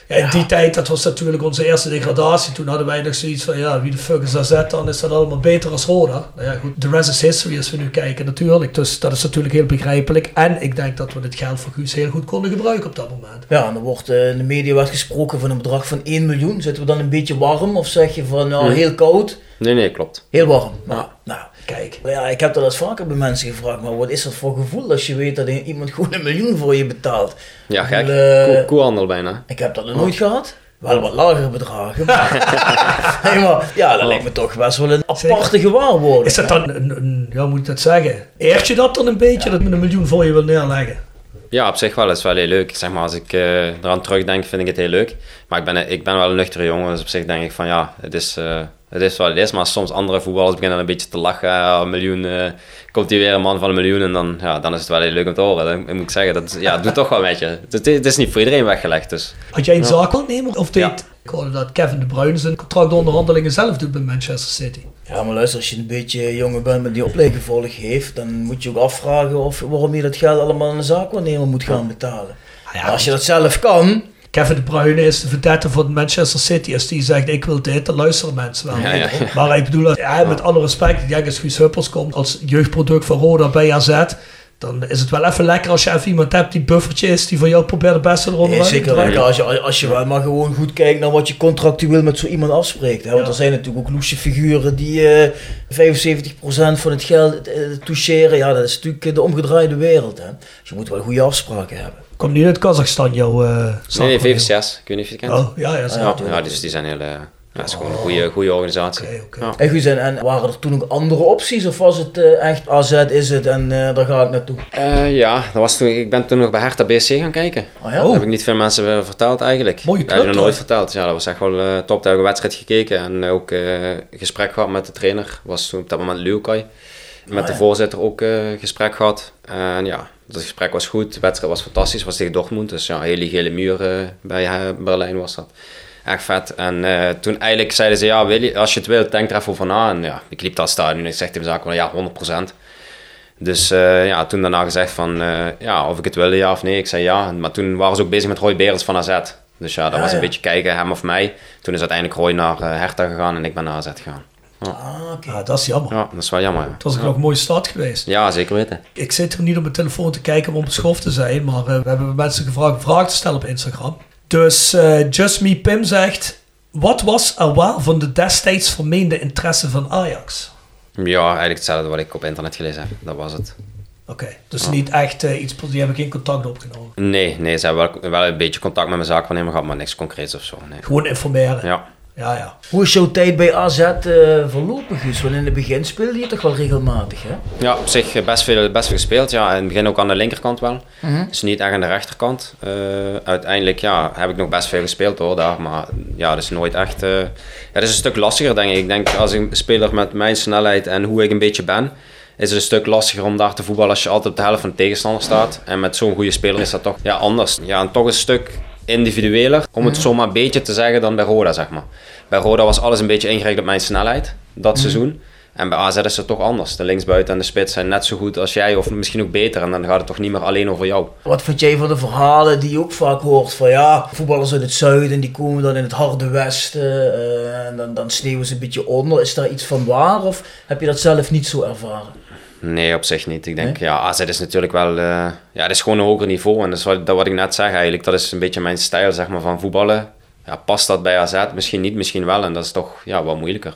Ja, in die tijd, dat was natuurlijk onze eerste degradatie. Toen hadden wij nog zoiets van, ja, wie de fuck is AZ dan? Is dat allemaal beter als Roda? Nou ja, goed, the rest is history als we nu kijken natuurlijk. Dus dat is natuurlijk heel begrijpelijk. En ik denk dat we het geld voor Guus heel goed konden gebruiken op dat moment. Ja, en er wordt eh, in de media werd gesproken van een bedrag van 1 miljoen. Zitten we dan een beetje warm of zeg je van nou, Hmm. heel koud? Nee, nee, klopt. Heel warm. Nou, nou, Kijk, Ja, ik heb dat eens vaker bij mensen gevraagd, maar wat is dat voor gevoel als je weet dat iemand gewoon een miljoen voor je betaalt? Ja, gek. eh, Koe- Koehandel bijna. Ik heb dat nog nooit gehad. Wel wat lagere bedragen. Maar, nee, maar ja, dat lijkt me toch best wel een aparte gewaarwording. is dat dan een, een ja, hoe moet ik dat zeggen? Eert je dat dan een beetje, dat men een miljoen voor je wil neerleggen? Ja, op zich wel. Het is wel heel leuk. Zeg maar, als ik eh, eraan terugdenk, vind ik het heel leuk. Maar ik ben, ik ben wel een nuchtere jongen, dus op zich denk ik van ja, het is, eh, het is wat het is. Maar soms andere voetballers beginnen een beetje te lachen. Ja, een miljoen, eh, komt hier weer een man van een miljoen en dan, ja, dan is het wel heel leuk om te horen. Dan moet ik zeggen, dat ja, het doet toch wel met je. Het, het is niet voor iedereen weggelegd, dus. Had jij een Ja. of deed... Ja. Ik hoorde dat Kevin De Bruyne zijn contractonderhandelingen zelf doet bij Manchester City. Ja, maar luister, als je een beetje jonger bent met die opleiding gevolgd heeft, dan moet je ook afvragen of, waarom je dat geld allemaal aan een zaakwaarnemer moet gaan betalen. ja, als je dat zelf kan, Kevin De Bruyne is de verdette van Manchester City. Als die zegt, ik wil dit, dan luisteren mensen wel. Ja, ja, ja. Maar ik bedoel, met alle respect, ik denk als Guus Huppels komt als jeugdproduct van Roda bij AZ... Dan is het wel even lekker als je even iemand hebt die buffertje is, die voor jou probeert het beste eronder Nee, zeker wel. Als je, als je wel maar gewoon goed kijkt naar wat je contractueel met zo iemand afspreekt. Hè? Want Ja. er zijn natuurlijk ook loesje figuren die eh 75% van het geld eh, toucheren. Ja, dat is natuurlijk de omgedraaide wereld. Hè? Dus je moet wel goede afspraken hebben. Komt niet uit Kazachstan, jouw uh, Nee, nee, VVCS. Ik weet niet of je het kent. Oh, ja, ja. Ja, ja, dus die zijn heel... eh, ja, het is gewoon een goede, goede organisatie. Oké, oké. Ja. En, goed, en, en waren er toen ook andere opties of was het eh, echt AZ is het en eh, daar ga ik naartoe? Eh, ja, dat was toen, ik ben toen nog bij Hertha BSC gaan kijken. Oh ja? Dat heb ik niet veel mensen verteld eigenlijk. Mooie Dat heb ik club, nog nooit verteld. Ja, dat was echt wel eh, top. Daar heb ik een wedstrijd gekeken en ook eh, gesprek gehad met de trainer. Was toen op dat moment Leeuwkai. Met Ah, de voorzitter ook eh, gesprek gehad. En ja, het gesprek was goed. De wedstrijd was fantastisch. was tegen Dortmund. Dus ja, hele gele muur eh, bij eh, Berlijn was dat. Echt vet. En eh, toen eigenlijk zeiden ze, ja, Willy, als je het wilt, denk er even over na. En ja, ik liep dat stadion en ik zeg tegen ja, 100%. Dus eh, ja, toen daarna gezegd van, ja, of ik het wilde, ja of nee. Ik zei ja. Maar toen waren ze ook bezig met Roy Berends van AZ. Dus ja, dat Ah, was een ja. beetje kijken, hem of mij. Toen is uiteindelijk Roy naar Hertha gegaan en ik ben naar AZ gegaan. Ah, oké. Ja, dat is jammer. Ja, dat is wel jammer. ja. Het was ook ja. nog een mooie start geweest. Ja, zeker weten. Ik zit hier niet op mijn telefoon te kijken om beschoft te zijn, maar eh, we hebben mensen gevraagd om vragen te stellen op Instagram. Dus eh Just Me Pim zegt, wat was er waar van de destijds vermeende interesse van Ajax? Ja, eigenlijk hetzelfde wat ik op internet gelezen heb. Dat was het. Oké, dus niet echt eh, iets, die hebben geen contact opgenomen. Nee, nee, ze hebben wel, wel een beetje contact met mijn zaakwaarnemer gehad, maar niks concreets of zo. Nee. Gewoon informeren. Ja. Ja. ja. Hoe is jouw tijd bij AZ eh, verlopen, Guus? Want in het begin speelde je toch wel regelmatig, hè? Ja, op zich eh, best veel, best veel gespeeld. Ja, in het begin ook aan de linkerkant wel. Dus niet echt aan de rechterkant. Eh, uiteindelijk ja, heb ik nog best veel gespeeld hoor, daar. Maar ja, dat is nooit echt... eh, ja, dat is een stuk lastiger denk ik. Ik denk als een speler met mijn snelheid en hoe ik een beetje ben... is het een stuk lastiger om daar te voetballen als je altijd op de helft van de tegenstander staat. En met zo'n goede speler is dat toch ja, anders. Ja, en toch een stuk individueler, om het zomaar een beetje te zeggen, dan bij Roda, zeg maar. Bij Roda was alles een beetje ingericht op mijn snelheid, dat seizoen. En bij AZ is het toch anders. De linksbuiten en de spits zijn net zo goed als jij, of misschien ook beter. En dan gaat het toch niet meer alleen over jou. Wat vind jij van de verhalen die je ook vaak hoort van ja, voetballers uit het zuiden die komen dan in het harde westen eh, en dan, dan sneeuwen ze een beetje onder. Is daar iets van waar of heb je dat zelf niet zo ervaren? Nee, op zich niet. Ik denk, ja, AZ is natuurlijk wel... eh, ja, het is gewoon een hoger niveau. En dat is wat, dat wat ik net zeg eigenlijk. Dat is een beetje mijn stijl, zeg maar, van voetballen. Ja, past dat bij AZ? Misschien niet, misschien wel. En dat is toch, ja, wat moeilijker.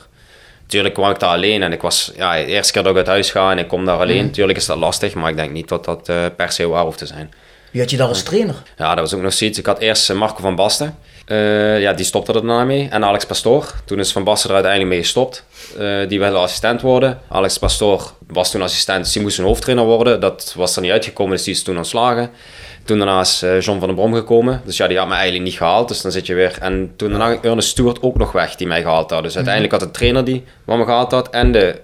Tuurlijk kwam ik daar alleen en ik was... Ja, de eerste keer dat ik uit huis ga en ik kom daar alleen. Tuurlijk is dat lastig, maar ik denk niet dat dat eh, per se waar hoeft te zijn. Wie had je daar als trainer? Ja, dat was ook nog zoiets. Ik had eerst eh, Marco van Basten. Eh, ja, die stopte er daarna mee. En Alex Pastoor. Toen is Van Basten er uiteindelijk mee gestopt. Eh, die wilde assistent worden. Alex Pastoor was toen assistent, dus die moest een hoofdtrainer worden. Dat was er niet uitgekomen, dus die is toen ontslagen. Toen daarna is eh, John van den Brom gekomen. Dus ja, die had me eigenlijk niet gehaald. Dus dan zit je weer... En toen daarna Ernest Stewart ook nog weg, die mij gehaald had. Dus uiteindelijk had de trainer die wat me gehaald had en de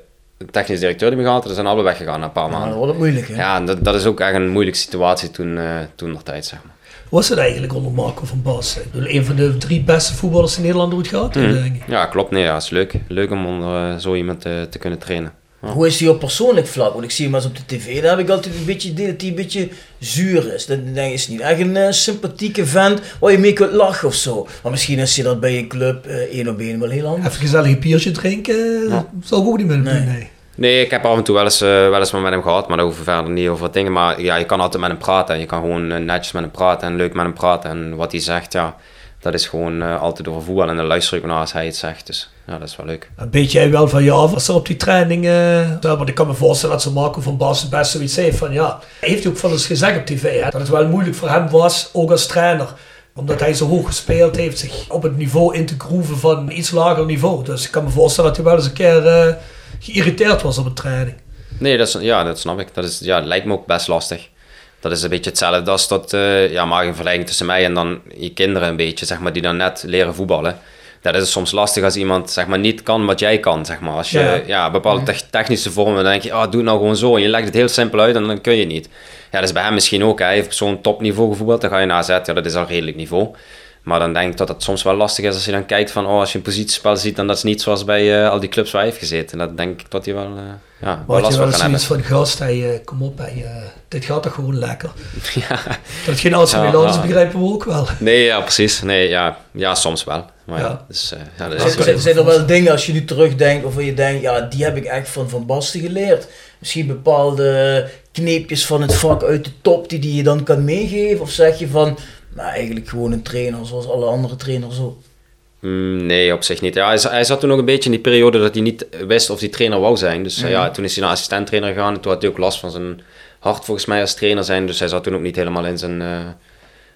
technisch directeur die me gehaald had, die zijn alle weggegaan na een paar maanden. wordt het moeilijk hè? Ja, dat, dat is ook echt een moeilijke situatie toen, toen nog tijd, zeg maar. Hoe was het eigenlijk onder Marco van Basten? Ik bedoel, een van de drie beste voetballers in Nederland ooit gehad, Mhm. denk ik. Ja, klopt. Nee, ja, is leuk. Leuk om onder eh, zo iemand eh, te kunnen trainen. Ja. Hoe is hij op persoonlijk vlak? Want ik zie hem als op de tv, daar heb ik altijd een beetje idee dat hij een beetje zuur is. Dat denk ik, is niet echt een eh, sympathieke vent waar je mee kunt lachen of zo. Maar misschien is hij dat bij een club één op één wel heel anders. Even gezellig een biertje drinken, Ja. zal ik ook niet met hem Nee. doen, nee. Nee, ik heb af en toe wel eens, eh, wel eens met hem gehad, maar daar hoeven verder niet over dingen. Maar ja, je kan altijd met hem praten. en Je kan gewoon eh, netjes met hem praten en leuk met hem praten. En wat hij zegt, ja, dat is gewoon eh, altijd over voetbal. En dan luister ik naar als hij het zegt. Dus ja, dat is wel leuk. Een beetje jij wel van ja, als er op die training. eh, ja, ik kan me voorstellen dat ze Marco van Basten best zoiets heeft van ja. Heeft hij ook van eens gezegd op tv hè, dat het wel moeilijk voor hem was, ook als trainer. Omdat hij zo hoog gespeeld heeft, zich op het niveau in te groeven van een iets lager niveau. Dus ik kan me voorstellen dat hij wel eens een keer geïrriteerd was op een training. Nee, dat is, ja, dat snap ik. Dat is, ja, lijkt me ook best lastig. Dat is een beetje hetzelfde als dat, eh, ja, maak een vergelijking tussen mij en dan je kinderen een beetje, zeg maar, die dan net leren voetballen. Dat is soms lastig als iemand, zeg maar, niet kan wat jij kan, zeg maar. Als je Ja. ja. bepaalde tech- technische vormen, dan denk je, oh, doe het nou gewoon zo. En je legt het heel simpel uit en dan kun je het niet. Ja, dat is bij hem misschien ook. hè. Hij heeft op zo'n topniveau gevoetbald, dan ga je naar AZ, ja, dat is al redelijk niveau. Maar dan denk ik dat het soms wel lastig is als je dan kijkt van, oh, als je een positiespel ziet, dan dat is niet zoals bij eh, al die clubs waar hij heeft gezeten. Dat denk ik dat hij wel, eh, ja, wel last je van wel kan hebben. zoiets van gast, eh, kom op, eh, dit gaat toch gewoon lekker. Ja. Dat geen oudste Ja, ja. begrijpen we ook wel. Nee, ja, precies. Nee, ja, ja soms wel. Maar ja, dus, eh, ja, dat is zijn, zijn er wel dingen als je nu terugdenkt of je denkt, ja, die heb ik echt van Van Basten geleerd? Misschien bepaalde kneepjes van het vak uit de top die, die je dan kan meegeven? Of zeg je van, nou eigenlijk gewoon een trainer zoals alle andere trainers ook? Mm, nee, op zich niet. Ja, hij, za- hij zat toen nog een beetje in die periode dat hij niet wist of hij trainer wou zijn. Dus eh, ja, toen is hij naar assistent-trainer gegaan. En toen had hij ook last van zijn hart volgens mij als trainer zijn. Dus hij zat toen ook niet helemaal in zijn, eh,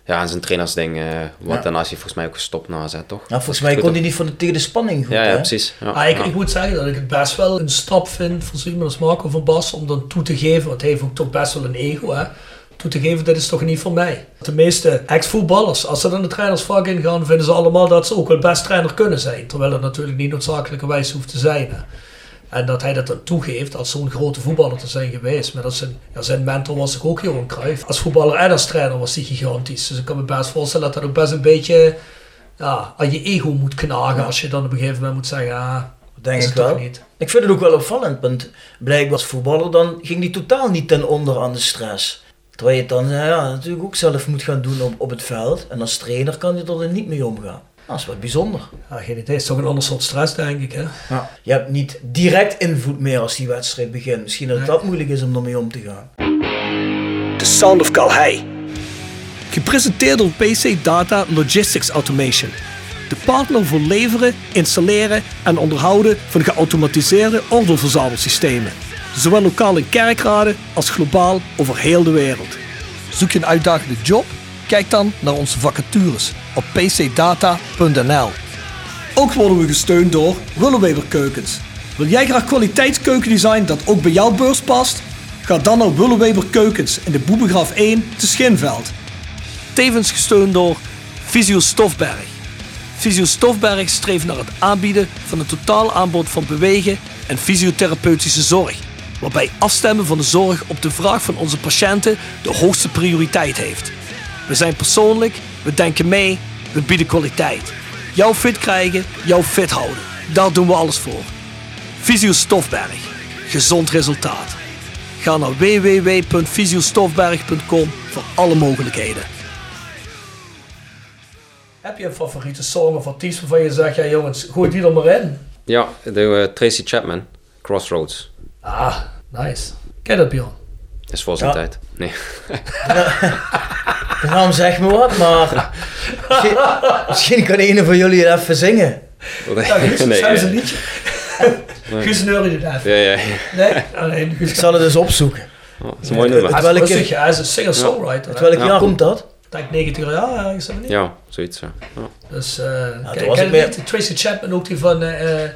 ja, en zijn trainersding, eh, wat Ja. daarna is hij volgens mij ook gestopt na AZ, toch? Nou, volgens ik mij kon hij niet van de, tegen de spanning goed. Ja, precies. Ja, Maar ik, ik moet zeggen dat ik het best wel een stap vind voor iemand als Marco van Bas om dan toe te geven, want hij heeft ook toch best wel een ego, hè, toe te geven, dit is toch niet voor mij. De meeste ex-voetballers, als ze dan de trainersvak ingaan, vinden ze allemaal dat ze ook wel best trainer kunnen zijn, terwijl dat natuurlijk niet noodzakelijkerwijs hoeft te zijn. Hè. En dat hij dat dan toegeeft als zo'n grote voetballer te zijn geweest. Maar dat zijn, ja, zijn mentor was ik ook Johan Cruijff. Als voetballer en als trainer was hij gigantisch. Dus ik kan me best voorstellen dat dat ook best een beetje ja, aan je ego moet knagen. Als je dan op een gegeven moment moet zeggen, ah, Denk ik wel. niet. Ik vind het ook wel opvallend, want blijkbaar als voetballer dan ging die totaal niet ten onder aan de stress. Terwijl je het dan eh, ja, natuurlijk ook zelf moet gaan doen op, op het veld. En als trainer kan je er niet mee omgaan. Dat is wat bijzonder. Ja, geen idee. Het is toch een ander soort stress, denk ik. Hè? Je hebt niet direct invloed meer als die wedstrijd begint. Misschien dat Nee. dat moeilijk is om ermee om te gaan. The Sound of Calhei. Gepresenteerd door PC Data Logistics Automation. De partner voor leveren, installeren en onderhouden van geautomatiseerde ordeelverzamelsystemen. Zowel lokaal in kerkraden als globaal over heel de wereld. Zoek je een uitdagende job? Kijk dan naar onze vacatures op pcdata.nl. Ook worden we gesteund door Willeweber Keukens. Wil jij graag kwaliteitskeukendesign dat ook bij jouw beurs past? Ga dan naar Willeweber Keukens in de Boebegraaf 1 te Schinveld. Tevens gesteund door Visio Stofberg. Visio Stofberg streeft naar het aanbieden van een totaal aanbod van bewegen en fysiotherapeutische zorg. Waarbij afstemmen van de zorg op de vraag van onze patiënten de hoogste prioriteit heeft. We zijn persoonlijk, we denken mee, we bieden kwaliteit. Jou fit krijgen, jou fit houden. Daar doen we alles voor. Visio Stofberg. Gezond resultaat. Ga naar www.visiostofberg.com voor alle mogelijkheden. Heb je een favoriete song of artiest waarvan je zegt, ja jongens, gooi die er maar in? Ja, de eh, Tracy Chapman, Crossroads. Ah, nice. Ken je dat Bjorn? Is voor zijn Ja. tijd. Nee. De naam zegt me wat, maar misschien, misschien kan een van jullie het even zingen. Ja, Guus, nee, zijn ze een liedje? Guus neurde het even. Ja, ja, ja. Nee, alleen Guus Ik zal het eens opzoeken. Oh, dat is een mooi nummer. Hij is welke- rustig, hij is een singer-songwriter. Uit welk Ja. jaar komt dat? Ik denk 90 jaar ergens, of niet? Ja, zoiets. Ja. Ja. Dus, eh toen ken was ken meer- niet? Tracy Chapman ook die van... Nee,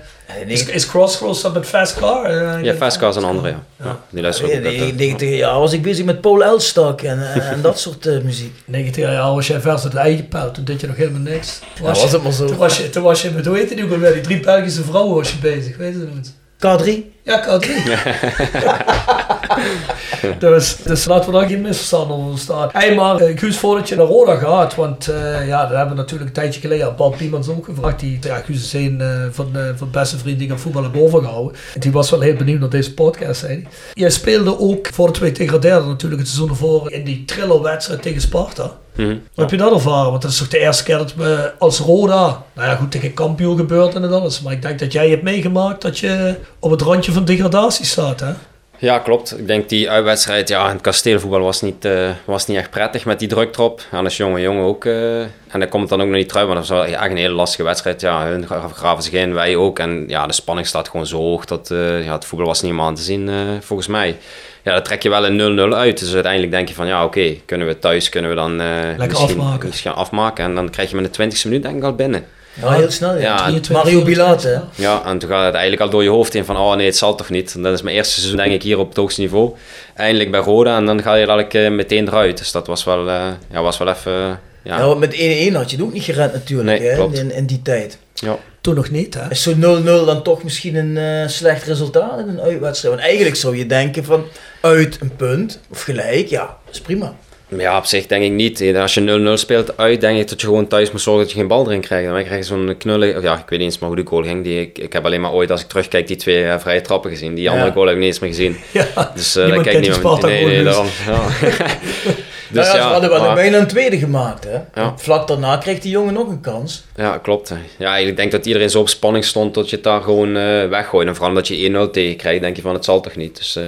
is, is Crossroads dat met Fast Car? Eh, Ja, Fast Car is een andere, ja. ja. Die luisteren ook nee, 90 jaar was ik bezig met Paul Elstak en, en, dat soort eh, muziek. 90 jaar was jij vers uit het eigen pijl, toen deed je nog helemaal niks. Toen Ja, was het maar zo. Toen was je, toen was je met, hoe heet die ook alweer, die drie Belgische vrouwen was je bezig, weet je dat niet? K3? Ja, K3. dus, dus laten we daar geen misverstand over ontstaan. Hey, maar uh, Guus, voordat je naar Roda gaat, want uh, ja, dat hebben we natuurlijk een tijdje geleden aan Bart Biemans ook gevraagd. Die, ja, Guus is een uh, van, van beste vrienden die aan voetbal heb overgehouden. En die was wel heel benieuwd naar deze podcast, zei. Jij speelde ook, voordat we degradeerden natuurlijk het seizoen ervoor, in die trillerwedstrijd tegen Sparta. Mm -hmm. Hoe heb je dat ervaren? Want dat is toch de eerste keer dat we als Roda, nou ja goed, tegen kampioen gebeurt en dat alles. Maar ik denk dat jij hebt meegemaakt dat je op het randje van degradatie staat, hè? Ja, klopt. Ik denk die uitwedstrijd, ja, het kasteelvoetbal was niet, uh, was niet echt prettig met die druk erop. En als jonge jongen ook. Uh, en dan komt het dan ook nog niet terug, want dat was wel echt een hele lastige wedstrijd. Ja, hun graven zich in, wij ook. En ja, de spanning staat gewoon zo hoog dat uh, ja, het voetbal was niet meer aan te zien, volgens mij. Ja, dan trek je wel een 0-0 uit. Dus uiteindelijk denk je van, ja, oké, okay, kunnen we thuis, kunnen we dan misschien, afmaken. misschien afmaken. En dan krijg je met de 20ste minuut denk ik al binnen. Ja, heel snel. Ja. Ja, Mario Bilat, hè? Ja, en toen gaat het eigenlijk al door je hoofd in van, oh nee, het zal toch niet. En dat is mijn eerste seizoen, denk ik, hier op het hoogste niveau. Eindelijk bij Roda en dan ga je eigenlijk uh, meteen eruit. Dus dat was wel, uh, ja, was wel even... Uh, ja. ja, met 1-1 had je het ook niet gered natuurlijk, nee, hè? Klopt. In, in die tijd. Ja. Toen nog niet, hè? Is zo'n 0-0 dan toch misschien een uh, slecht resultaat in een uitwedstrijd? Want eigenlijk zou je denken van, uit een punt, of gelijk, ja, dat is prima. Ja, op zich denk ik niet. Als je 0-0 speelt uit, denk ik dat je gewoon thuis moet zorgen dat je geen bal erin krijgt. Dan krijg je zo'n knulle, ja, ik weet niet eens maar hoe de goal ging. Die, ik, ik heb alleen maar ooit, als ik terugkijk, die twee uh, vrije trappen gezien. Die andere goal heb ik niet eens meer gezien. Ja, dus uh, daar kijk ik niet meer. Nee, nee, daarom. Ja. dus nou ja, ze hadden wel maar, bijna een tweede gemaakt, hè? Ja. Vlak daarna kreeg die jongen nog een kans. Ja, klopt. Ja, ik denk dat iedereen zo op spanning stond dat je het daar gewoon uh, weggooit. En vooral omdat je 1-0 tegen krijgt, denk je van het zal toch niet. Dus, uh,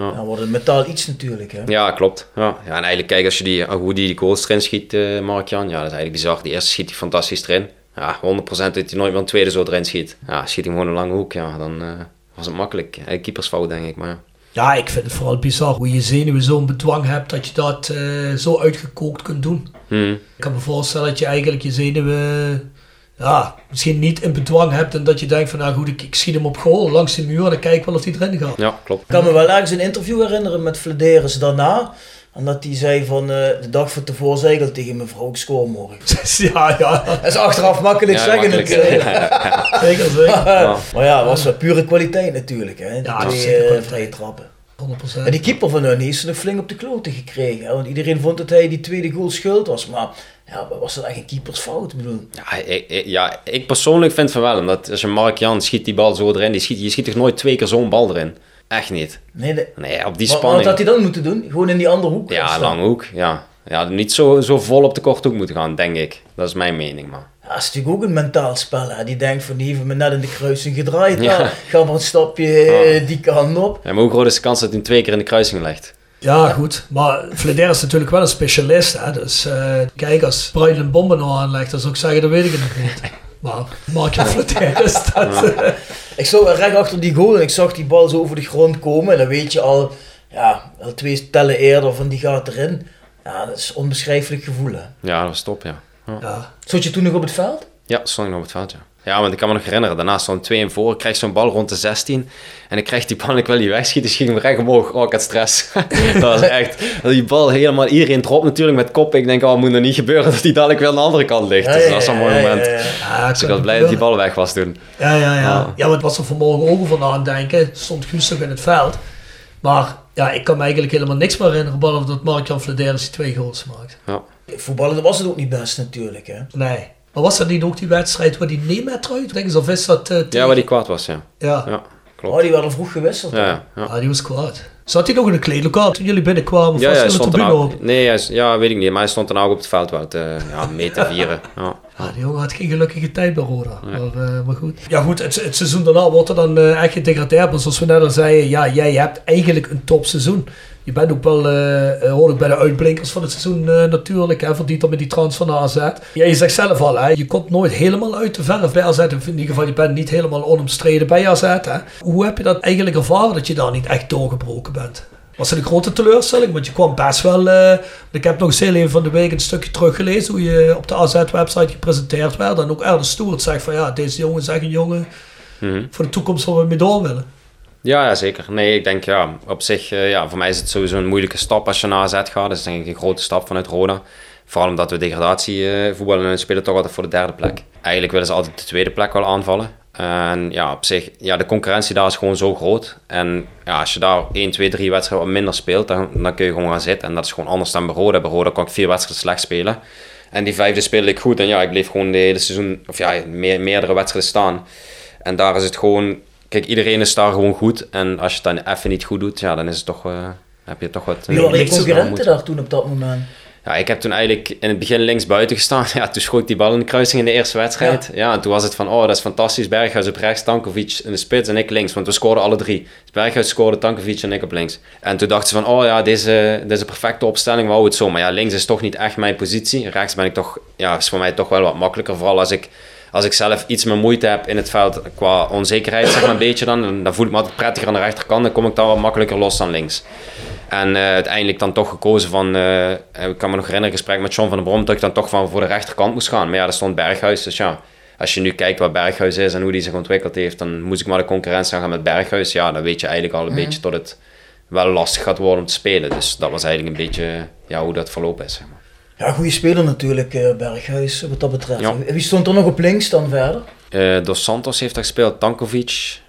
ja. Dan wordt het metaal iets natuurlijk. Hè? Ja, klopt. Ja. ja, en eigenlijk kijk als je die, hoe die, die goals erin schiet, uh, Mark-Jan. Ja, dat is eigenlijk bizar. Die eerste schiet hij fantastisch erin. Ja, 100% dat hij nooit meer een tweede zo erin schiet. Ja, schiet hij gewoon een lange hoek, ja, dan uh, was het makkelijk. Eigenlijk keepersfout denk ik, maar ja. Ja, ik vind het vooral bizar hoe je zenuwen zo'n bedwang hebt dat je dat eh, zo uitgekookt kunt doen. Hmm. Ik kan me voorstellen dat je eigenlijk je zenuwen ja, misschien niet in bedwang hebt en dat je denkt van nou goed, ik, ik schiet hem op goal langs de muur en dan kijk ik wel of hij erin gaat. Ja, klopt. Ik kan me wel ergens een interview herinneren met Vladeris daarna. En dat hij zei van eh, de dag van tevoren zei ik al tegen mijn vrouw, ik scoor morgen. ja, ja, Dat is achteraf makkelijk Ja, zeggen natuurlijk. ja, ja, ja. zeker, zeker. maar ja, was wel pure kwaliteit natuurlijk. Hè? Die Ja, twee, eh, vrije trappen. 100%. En die keeper van hun is er nog flink op de kloten gekregen. Hè? Want iedereen vond dat hij die tweede goal schuld was. Maar ja, was dat echt een keepersfout? Ik bedoel, Ja, ik, ja, ik persoonlijk vind van wel. Omdat als je Mark Jan schiet die bal zo erin, die schiet, je schiet toch nooit twee keer zo'n bal erin? Echt niet. nee, de, Nee, op die wat, wat spanning. had hij dan moeten doen? Gewoon in die andere hoek? Ja, lange hoek. Ja. ja, niet zo, zo vol op de korte hoek moeten gaan, denk ik. Dat is mijn mening, maar. Ja, dat is natuurlijk ook een mentaal spel. Hè? Die denkt van die heeft me net in de kruising gedraaid. Ja. Ga maar een stapje eh, die kant op. Ja, maar hoe groot is de kans dat hij twee keer in de kruising legt? Ja, goed. Maar Fleder is natuurlijk wel een specialist. Hè? Dus eh, kijk, als Bruin een bommen nou aanlegt, dan zou ik zeggen, dat weet ik het nog niet. Maar Mark-Jan Fleder is dat. Ik stond recht achter die goal en ik zag die bal zo over de grond komen. En dan weet je al, ja, al twee tellen eerder van die gaat erin. Ja, dat is een onbeschrijfelijk gevoel. Hè. Ja, dat was top, ja. Ja, ja. Stond je toen nog op het veld? ja stond ik nog op het veld, ja. Ja, want ik kan me nog herinneren, daarna stond 2 en voor, ik krijg zo'n bal rond de 16 en ik krijg die bal en ik wil die wegschieten, dus ging hem recht omhoog. Oh, ik had stress. dat was echt, die bal helemaal, iedereen dropt natuurlijk met kop. Ik denk, oh, het moet er niet gebeuren dat die dadelijk weer aan de andere kant ligt. dus dat was een mooi ja, moment. ja, ja. Ja, Dus ik was blij dat die bal weg was toen. Ja, ja, ja. Ja. Ja, wat was er vanmorgen ook over aan het denken. Stond nog in het veld. Maar ja, ik kan me eigenlijk helemaal niks meer herinneren. Behalve dat Mark-Jan Flederis die twee goals maakt. Ja. Voetballen was het ook niet best natuurlijk. Hè. Nee. Maar was dat niet ook die wedstrijd waar die eruit? Denk of is dat... eh, ja, waar die kwaad was, ja. Ja. Ja, klopt. Oh, die werden vroeg gewisseld. Ja, ja. Ah, die was kwaad. Zat hij nog in een kleedlokaal toen jullie binnenkwamen? Ja, ja, hij stond er op? nee, hij ja, weet ik niet, maar hij stond nou ook op het veld wel te, ja, mee te vieren. Ja. Ah, die jongen had geen gelukkige tijd bij Roda. Maar, eh, maar goed. Ja goed, het, het seizoen daarna wordt er dan eh, echt gedegradeerd. Maar zoals we net al zeiden, ja, jij hebt eigenlijk een topseizoen. Je bent ook wel, eh eh, hoor ik bij de uitblinkers van het seizoen eh, natuurlijk. Hè, verdient dan met die transfer naar AZ. Ja, je zegt zelf al, hè, je komt nooit helemaal uit de verf bij AZ. In ieder geval, je bent niet helemaal onomstreden bij AZ. Hè. Hoe heb je dat eigenlijk ervaren dat je daar niet echt doorgebroken bent? Was het een grote teleurstelling? Want je kwam best wel... eh, ik heb nog eens heel even van de week een stukje teruggelezen... hoe je op de AZ-website gepresenteerd werd. En ook Ernest Stewart zegt van... ja, deze jongen is echt een jongen Mhm. voor de toekomst waar we mee door willen. Ja, ja, zeker. Nee, ik denk ja, op zich, eh, ja, voor mij is het sowieso een moeilijke stap als je naar AZ gaat. Dat is denk ik een grote stap vanuit Roda. Vooral omdat we degradatie eh, voetballen en spelen toch altijd voor de derde plek. Eigenlijk willen ze altijd de tweede plek wel aanvallen. En ja, op zich, ja, de concurrentie daar is gewoon zo groot. En ja, als je daar 1, 2, 3 wedstrijden wat minder speelt, dan, dan kun je gewoon gaan zitten. En dat is gewoon anders dan. Bij Roda kon ik vier wedstrijden slecht spelen. En die vijfde speelde ik goed. En ja, ik bleef gewoon de hele seizoen, of ja, meer, meerdere wedstrijden staan. En daar is het gewoon, kijk, iedereen is daar gewoon goed. En als je het dan even niet goed doet, ja, dan is het toch, eh, heb je toch wat... Wie waren je concurrenten daar toen op dat moment? Ja, ik heb toen eigenlijk in het begin links buiten gestaan. Ja, toen schoot die bal in de kruising in de eerste wedstrijd. Ja. en toen was het van, oh, dat is fantastisch. Berghuis op rechts, Tankovic in de spits en ik links. Want we scoorden alle drie. Dus Berghuis scoorde, Tankovic en ik op links. En toen dachten ze van, oh ja, deze, deze perfecte opstelling, wou het zo. Maar ja, links is toch niet echt mijn positie. Rechts ben ik toch, ja, is voor mij toch wel wat makkelijker. Vooral als ik, als ik zelf iets meer moeite heb in het veld qua onzekerheid, zeg maar een beetje dan. Dan- Dan voel ik me altijd prettiger aan de rechterkant. Dan kom ik daar wat makkelijker los dan links. En eh, uiteindelijk dan toch gekozen van, eh, ik kan me nog herinneren, een gesprek met John van der Brom, dat ik dan toch van voor de rechterkant moest gaan. Maar ja, daar stond Berghuis. Dus ja, als je nu kijkt wat Berghuis is en hoe die zich ontwikkeld heeft, dan moest ik maar de concurrentie gaan met Berghuis. Ja, dan weet je eigenlijk al een beetje tot het wel lastig gaat worden om te spelen. Dus dat was eigenlijk een beetje ja, hoe dat verlopen is. Zeg maar. Ja, goede speler natuurlijk, eh, Berghuis, wat dat betreft. Ja. Wie stond er nog op links dan verder? Eh, Dos Santos heeft daar gespeeld, Tankovic.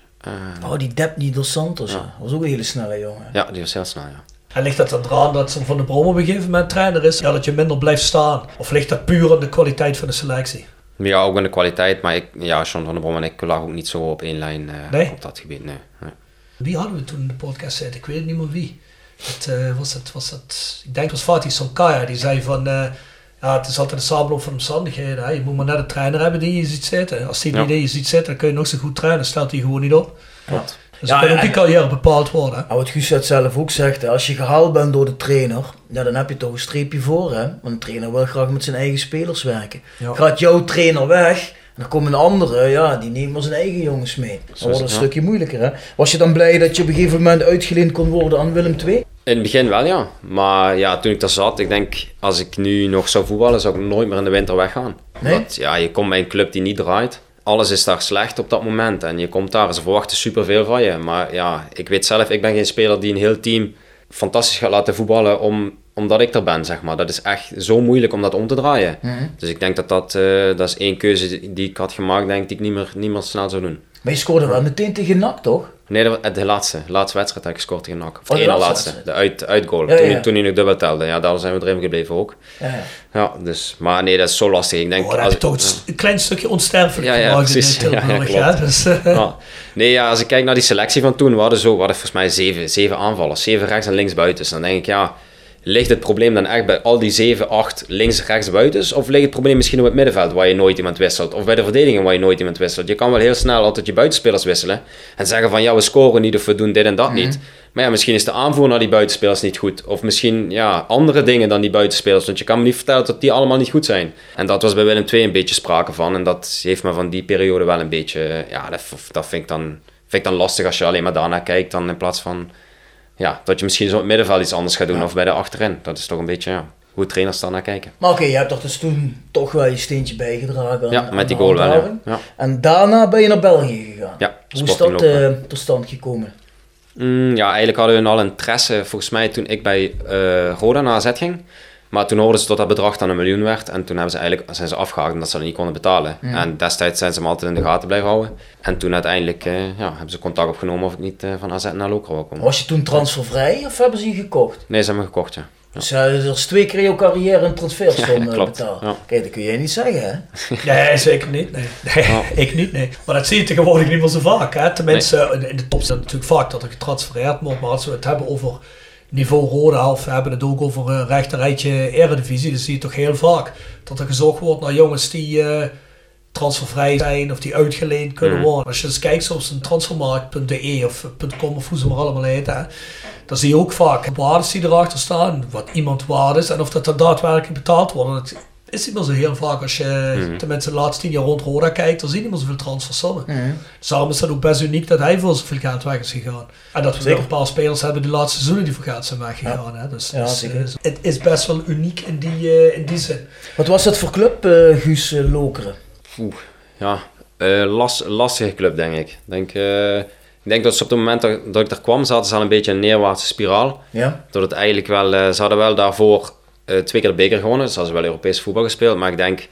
Oh, die Depni dos Santos. Ja. was ook een hele snelle jongen. ja, die was heel snel, ja. En ligt dat dan eraan dat Van de Brom op een gegeven moment trainer is? Ja, dat je minder blijft staan? Of ligt dat puur aan de kwaliteit van de selectie? Ja, ook in de kwaliteit, maar ik, ja, John van der Brom en ik lagen ook niet zo op één lijn eh, Nee? op dat gebied. Nee, nee. Wie hadden we toen in de podcast zitten? Ik weet niet meer wie. Het, eh, was het, was het, ik denk het was Fatih Sonkaya. Die zei van, eh, ja, het is altijd een samenloop van omstandigheden. Hè. Je moet maar net een trainer hebben die je ziet zitten. Als die Ja. die je ziet zitten, dan kun je nog zo goed trainen. Stelt hij gewoon niet op. Klopt. Dus Ja, kan ook en- die carrière bepaald worden. Nou, wat Guus het zelf ook zegt, hè, als je gehaald bent door de trainer, ja, dan heb je toch een streepje voor. Hè? Want een trainer wil graag met zijn eigen spelers werken. Ja. Gaat jouw trainer weg, en Dan komen anderen, ja, die nemen maar zijn eigen jongens mee. Dan wordt het het, een ja. stukje moeilijker, hè? Was je dan blij dat je op een gegeven moment uitgeleend kon worden aan Willem II? In het begin wel, ja. Maar ja, toen ik daar zat, ik denk, als ik nu nog zou voetballen, zou ik nooit meer in de winter weggaan. Nee? Want, ja, je komt bij een club die niet draait. Alles is daar slecht op dat moment. En je komt daar, ze verwachten superveel van je. Maar ja, ik weet zelf, ik ben geen speler die een heel team fantastisch gaat laten voetballen om, omdat ik er ben, zeg maar. Dat is echt zo moeilijk om dat om te draaien. Dus ik denk dat dat, eh, dat is één keuze die ik had gemaakt, denk ik, die ik niet meer, niet meer snel zou doen. Maar je scoorde wel meteen tegen NAC, toch? Nee, dat was de laatste, de laatste wedstrijd heb ik gescoord tegen NAC. Of Oh, de ene laatste laatste, de uit, uitgoal. Ja, toen, ja. toen hij nog dubbel telde. Ja, daar zijn we erin gebleven ook. Ja, ja. Ja, dus, maar nee, dat is zo lastig. Ik denk, Oh, als- toch een klein stukje onsterfelijk Ja, ja, precies. Tilburg. Ja, dus, ja. Nee, ja, als ik kijk naar die selectie van toen, we hadden, zo, we hadden volgens mij zeven, zeven aanvallers. Zeven rechts en links buiten. dan denk ik, ja, ligt het probleem dan echt bij al die zeven, acht links, rechts, buiten? Of ligt het probleem misschien op het middenveld waar je nooit iemand wisselt? Of bij de verdediging waar je nooit iemand wisselt? Je kan wel heel snel altijd je buitenspelers wisselen en zeggen van, ja, we scoren niet of we doen dit en dat niet. Maar ja, misschien is de aanvoer naar die buitenspelers niet goed. Of misschien ja, andere dingen dan die buitenspelers. Want je kan me niet vertellen dat die allemaal niet goed zijn. En dat was bij Willem II een beetje sprake van. En dat heeft me van die periode wel een beetje... Ja, dat, dat vind, ik dan, vind ik dan lastig als je alleen maar daarnaar kijkt. Dan in plaats van... Ja, dat je misschien zo op het middenveld iets anders gaat doen. Of bij de achterin. Dat is toch een beetje ja, hoe trainers daarnaar kijken. Maar oké, je hebt toch dus toen toch wel je steentje bijgedragen Ja, aan met die goal wel. Ja. En daarna ben je naar België gegaan. Ja, Hoe is dat eh, tot stand gekomen? Mm, ja, eigenlijk hadden we al interesse, volgens mij, toen ik bij eh Roda naar AZ ging. Maar toen hoorden ze dat dat bedrag dan een miljoen werd. En toen hebben ze eigenlijk, zijn ze afgehaakt omdat ze dat niet konden betalen. En destijds zijn ze me altijd in de gaten blijven houden. En toen uiteindelijk eh, ja, hebben ze contact opgenomen of ik niet eh, van AZ naar Lokeren wil komen. Was je toen transfervrij of hebben ze je gekocht? Nee, ze hebben me gekocht, ja. Dus uh, er is twee keer jouw carrière een transfersom Ja, betaald. Kijk, dat kun jij niet zeggen, hè? Nee, zeker niet. Nee, nee ik niet, nee. Maar dat zie je tegenwoordig niet meer zo vaak. Hè? Tenminste, in- in de top het natuurlijk vaak dat er getransfereerd wordt. Maar als we het hebben over niveau Roda, of we hebben het ook over uh, rechterrijtje eredivisie, dan zie je toch heel vaak dat er gezocht wordt naar jongens die eh, transfervrij zijn of die uitgeleend kunnen Mhm. worden. Als je eens kijkt op een transfermarkt.de of .com of hoe ze maar allemaal heten, hè, dan zie je ook vaak waardes die erachter staan, wat iemand waard is en of dat dan daadwerkelijk betaald wordt. Dat is niet meer zo heel vaak als je tenminste de laatste tien jaar rond Roda kijkt, dan zie je niet meer zoveel transfersommen. Mhm. Dus daarom is het ook best uniek dat hij voor zoveel geld weg is gegaan. En dat we Zeker. een paar spelers hebben die laatste seizoenen die voor geld zijn weggegaan. Hè? Dus, Ja, dus, zeker. eh, het is best wel uniek in die, eh, in die zin. Wat was dat voor club, eh, Guus Lokeren? Oeh, ja, eh, las, lastige club, denk ik. Denk, eh, ik denk dat ze op het moment dat, dat ik er kwam, zaten ze al een beetje in een neerwaartse spiraal. Ja? Dat het eigenlijk wel, eh, ze hadden wel daarvoor twee keer de beker gewonnen. Dus hadden ze wel Europees voetbal gespeeld. Maar ik denk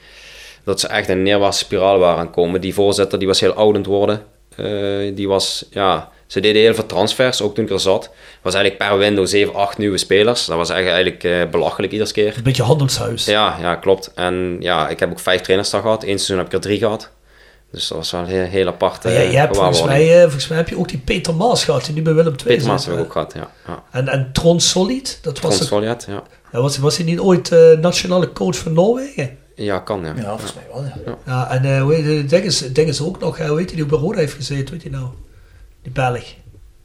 dat ze echt een neerwaartse spiraal waren aan komen. Die voorzitter die was heel oud aan het worden. Eh, die was, ja, ze deden heel veel transfers, ook toen ik er zat. was eigenlijk per window 7, 8 nieuwe spelers. Dat was eigenlijk, eigenlijk eh, belachelijk iedere keer. Een beetje handelshuis. Ja, ja, klopt. En ja, ik heb ook vijf trainers daar gehad. Eén seizoen heb ik er drie gehad. Dus dat was wel een heel, heel apart. Maar jij, eh, jij hebt volgens, gewaarwording. mij, eh, volgens mij heb je ook die Peter Maas gehad, die nu bij Willem II Peter Maas heb ik hè? ook gehad, ja. ja. En, en Tron Solid, dat was, Trond Solliet, ja. ja, was, was hij niet ooit eh, nationale coach van Noorwegen? Ja, kan, ja. Ja, volgens mij wel, ja. Ja, en uh, het ding is ook nog, eh, hoe heet die die bij Roda heeft gezeten, weet je nou? Die Belg.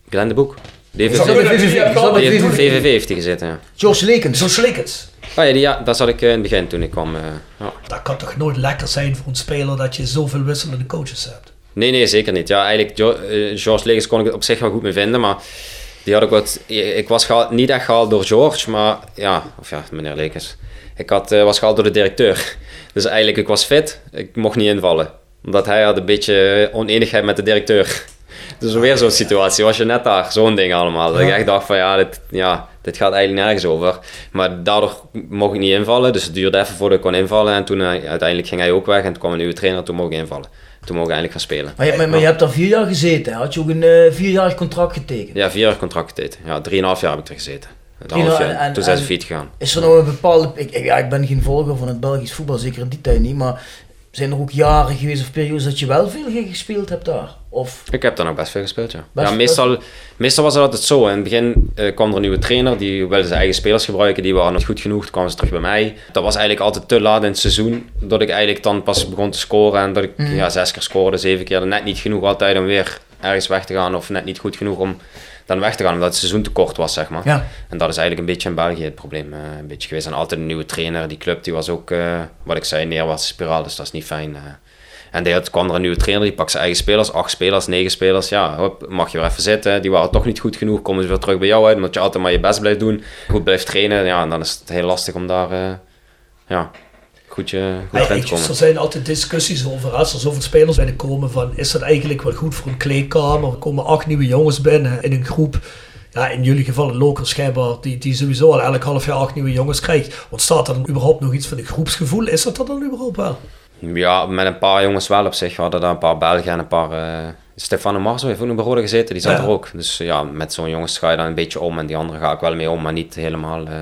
Glenn de Boek. Die heeft, VVV? Heeft gezeten, ja. George Lekens. Zo slikkend. Oh ja, die, ja, daar zat ik eh, in het begin toen ik kwam. eh, ja. Dat kan toch nooit lekker zijn voor een speler dat je zoveel wisselende coaches hebt. Nee, nee, zeker niet. Ja, eigenlijk, eh, George Legers kon ik het op zich wel goed mee vinden, maar die had ook wat... Ik was gehaald, niet echt gehaald door George, maar ja, of ja, meneer Lekers. Ik had, was gehaald door de directeur. Dus eigenlijk, ik was fit, ik mocht niet invallen. Omdat hij had een beetje oneenigheid met de directeur. Dus weer zo'n situatie, was je net daar, zo'n ding allemaal. Dat ik echt dacht van ja dit, ja, dit gaat eigenlijk nergens over. Maar daardoor mocht ik niet invallen, dus het duurde even voordat ik kon invallen. En toen eh, uiteindelijk ging hij ook weg en toen kwam een nieuwe trainer, toen mocht ik invallen. Toen mocht ik eindelijk gaan spelen. Maar, je, maar, maar je hebt daar vier jaar gezeten. Had je ook een eh, vierjarig contract getekend? Ja, vier jaar contract getekend. Ja, drieënhalf jaar heb ik er gezeten. Half jaar, en- toen zijn ze en- failliet gegaan. Is er nou een bepaalde... Ik, ik- ja, ik ben geen volger van het Belgisch voetbal, zeker in die tijd niet. Maar zijn er ook jaren geweest of periodes dat je wel veel gespeeld hebt daar? Of... Ik heb daar nog best veel gespeeld, ja. Best- ja meestal, meestal was het altijd zo. In het begin eh, kwam er een nieuwe trainer, die wilde zijn eigen spelers gebruiken. Die waren nog goed genoeg, toen kwamen ze terug bij mij. Dat was eigenlijk altijd te laat in het seizoen, dat ik eigenlijk dan pas begon te scoren. En dat ik Mhm. ja, zes keer scoorde, zeven keer. Net niet genoeg altijd om weer ergens weg te gaan. Of net niet goed genoeg om dan weg te gaan, omdat het seizoen te kort was, zeg maar. Ja. En dat is eigenlijk een beetje in België het probleem eh, een beetje geweest. En altijd een nieuwe trainer. Die club die was ook, eh, wat ik zei, neerwaartse spiraal. Dus dat is niet fijn. eh. En die had, kwam er een nieuwe trainer, die pakt zijn eigen spelers, acht spelers, negen spelers. Ja, hop, mag je weer even zitten. Die waren toch niet goed genoeg, komen ze weer terug bij jou uit, omdat je altijd maar je best blijft doen, goed blijft trainen. Ja, en dan is het heel lastig om daar ja, goed, je, goed Ja, je, komen. er zijn altijd discussies over als er zoveel spelers binnenkomen van is dat eigenlijk wel goed voor een kleedkamer? Er komen acht nieuwe jongens binnen in een groep. Ja, in jullie geval een loker schijnbaar, die, die sowieso al elk half jaar acht nieuwe jongens krijgt. Ontstaat er dan überhaupt nog iets van een groepsgevoel? Is dat er dan überhaupt wel? Ja, met een paar jongens wel op zich. We hadden daar een paar Belgen en een paar... eh Stefano Marzo heeft ook nog bij Rode gezeten, die zat Ja. er ook. Dus ja, met zo'n jongens ga je dan een beetje om en die andere ga ik wel mee om, maar niet helemaal... eh,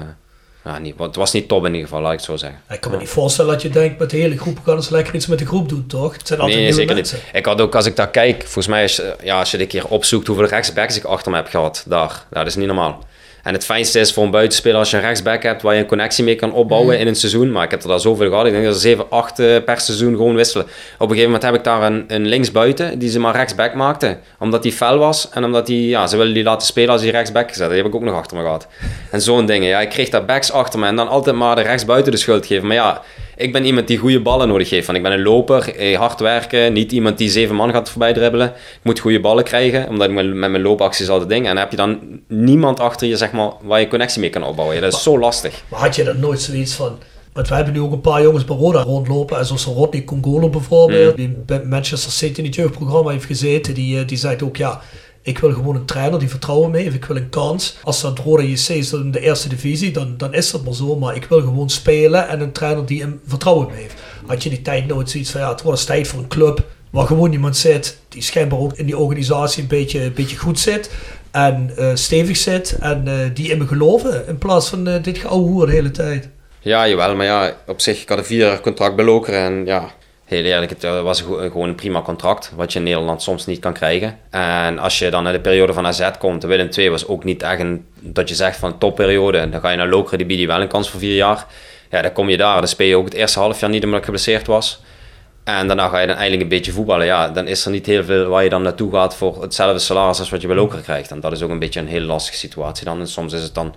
ja, niet, het was niet top in ieder geval, laat ik het zo zeggen. Ik kan me niet voorstellen dat je denkt met de hele groep, we gaan eens lekker iets met de groep doen, toch? Het zijn altijd Nee, nieuwe zeker mensen. niet. Ik had ook, als ik daar kijk, volgens mij, als je, ja, als je dit keer opzoekt hoeveel rechtsbacks ik achter me heb gehad, daar, ja, dat is niet normaal. En het fijnste is voor een buitenspeler als je een rechtsback hebt waar je een connectie mee kan opbouwen in een seizoen. Maar ik heb er daar zoveel gehad. Ik denk dat er 7, 8 eh, per seizoen gewoon wisselen. Op een gegeven moment heb ik daar een, een linksbuiten die ze maar rechtsback maakte. Omdat die fel was en omdat die, ja, ze willen die laten spelen als die rechtsback gezet. Die heb ik ook nog achter me gehad. En zo'n dingen. Ja, ik kreeg daar backs achter me en dan altijd maar de rechtsbuiten de schuld geven. Maar ja, ik ben iemand die goede ballen nodig heeft. Want ik ben een loper, eh, hard werken, niet iemand die zeven man gaat voorbij dribbelen. Ik moet goede ballen krijgen, omdat ik met, mijn loopacties altijd ding. En dan heb je dan niemand achter je, zeg maar, waar je connectie mee kan opbouwen. Dat is zo lastig. Maar had je dan nooit zoiets van... Want we hebben nu ook een paar jongens bij Roda rondlopen. En zoals Rodney Congolo bijvoorbeeld. Die bij Manchester City in het jeugdprogramma heeft gezeten. Die, eh, die zei ook, ja... Ik wil gewoon een trainer die vertrouwen me heeft. Ik wil een kans. Als dat Roda JC is in de eerste divisie, dan, dan is dat maar zo. Maar ik wil gewoon spelen en een trainer die een vertrouwen in me heeft. Had je die tijd nooit zoiets van, ja, het wordt tijd voor een club waar gewoon iemand zit die schijnbaar ook in die organisatie een beetje, een beetje goed zit. En eh, stevig zit. En eh, die in me geloven. In plaats van eh, dit geouwe de hele tijd. Ja, jawel, maar ja, op zich, ik had een vier jaar contract bij en ja, heel eerlijk, het was gewoon een prima contract, wat je in Nederland soms niet kan krijgen. En als je dan naar de periode van AZ komt, de Willem II was ook niet echt een, dat je zegt van topperiode, dan ga je naar Lokeren, die biedt je wel een kans voor vier jaar. Ja, dan kom je daar, dan speel je ook het eerste half jaar niet omdat ik geblesseerd was. En daarna ga je dan eigenlijk een beetje voetballen. Ja, dan is er niet heel veel waar je dan naartoe gaat voor hetzelfde salaris als wat je bij Lokeren krijgt. En dat is ook een beetje een hele lastige situatie dan. En soms is het dan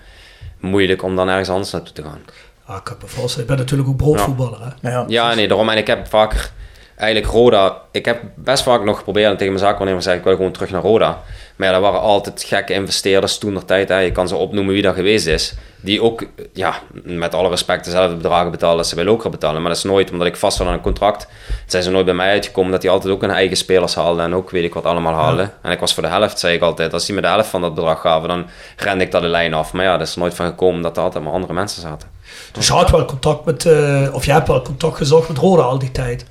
moeilijk om dan ergens anders naartoe te gaan. Ah, ik kan me. Ik ben natuurlijk ook broodvoetballer. Hè? Ja, Ja, nee, daarom. En ik heb vaker, eigenlijk Roda, ik heb best vaak nog geprobeerd en tegen mijn zaakwaarnemer zei ik wil gewoon terug naar Roda. Maar ja, dat waren altijd gekke investeerders toen der tijd. Hè. Je kan ze opnoemen wie dat geweest is. Die ook, ja, met alle respect dezelfde bedragen betalen als ze bij Lokeren betalen. Maar dat is nooit, omdat ik vast was aan een contract, zijn ze nooit bij mij uitgekomen dat die altijd ook hun eigen spelers haalden en ook weet ik wat allemaal haalden. En ik was voor de helft, zei ik altijd, als die me de helft van dat bedrag gaven, dan rende ik dat de lijn af. Maar ja, dat is nooit van gekomen dat er altijd maar andere mensen zaten. Dus je had wel contact met, eh, of je hebt wel contact gezocht met Roda al die tijd.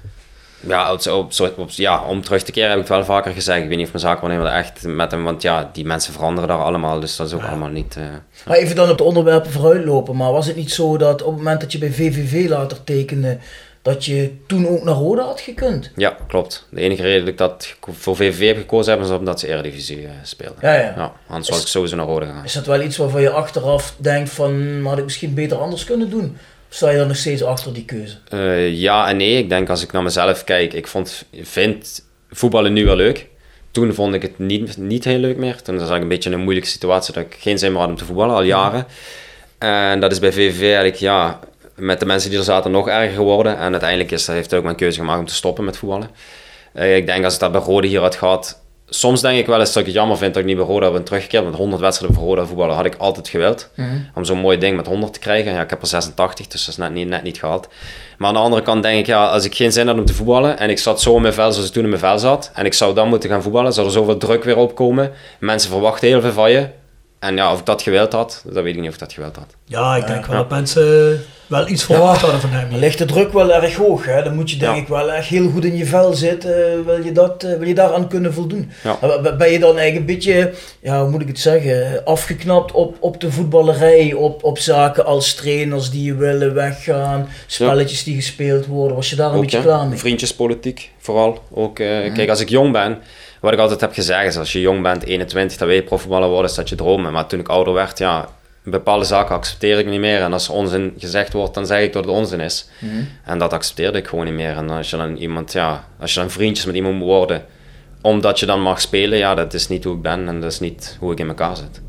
Ja, op, op, op- op- ja, om terug te keren heb ik het wel vaker gezegd. Ik weet niet of mijn zaakwaarnemer er echt met hem... Want ja, die mensen veranderen daar allemaal. Dus dat is ook allemaal niet... eh, Maar even dan op de onderwerpen vooruit lopen. Maar was het niet zo dat op het moment dat je bij VVV later tekende, dat je toen ook naar Roda had gekund? ja, klopt. De enige reden dat ik dat voor VVV heb gekozen heb, is omdat ze Eredivisie eh, speelden. Ja, ja. anders was ik sowieso naar Rode gegaan. Is dat wel iets waarvan je achteraf denkt van, maar had ik misschien beter anders kunnen doen? Of sta je dan nog steeds achter die keuze? Eh, ja en nee. Ik denk als ik naar mezelf kijk, ik vond, vind voetballen nu wel leuk. Toen vond ik het niet, niet heel leuk meer. Toen was ik een beetje in een moeilijke situatie dat ik geen zin meer had om te voetballen, al jaren. En dat is bij VVV eigenlijk, ja, met de mensen die er zaten nog erger geworden. En uiteindelijk is, heeft hij ook mijn keuze gemaakt om te stoppen met voetballen. Eh, ik denk als ik dat bij Rode hier had gehad, soms denk ik wel eens dat ik het jammer vind dat ik niet bij Roda ben teruggekeerd. Want 100 wedstrijden voor Roda voetballen had ik altijd gewild. Om zo'n mooi ding met 100 te krijgen. Ja, ik heb er 86, dus dat is net niet, net niet gehaald. Maar aan de andere kant denk ik, ja, als ik geen zin had om te voetballen en ik zat zo in mijn vel zoals ik toen in mijn vel zat en ik zou dan moeten gaan voetballen, zou er zoveel druk weer opkomen. Mensen verwachten heel veel van je. En ja, of ik dat gewild had, dat weet ik niet of ik dat gewild had. Ja, ik denk wel dat mensen wel iets verwacht hadden van hem. Dan ligt de druk wel erg hoog. Hè? Dan moet je denk Ja. ik wel echt heel goed in je vel zitten. wil, je dat, eh, wil je daaraan kunnen voldoen? Ben je dan eigenlijk een beetje, ja, hoe moet ik het zeggen, afgeknapt op, op de voetballerij, op, op zaken als trainers die je willen weggaan, spelletjes die gespeeld worden. Was je daar een Ook, beetje klaar mee? Vriendjespolitiek, vooral. Ook, eh, Kijk, als ik jong ben, wat ik altijd heb gezegd is, als je jong bent, 21, dan wil je profvoetballer worden, is dat je dromen. Maar toen ik ouder werd, ja, bepaalde zaken accepteer ik niet meer. En als er onzin gezegd wordt, dan zeg ik dat het onzin is. En dat accepteerde ik gewoon niet meer. En als je dan iemand, ja, als je dan vriendjes met iemand moet worden, omdat je dan mag spelen, ja, dat is niet hoe ik ben en dat is niet hoe ik in elkaar zit.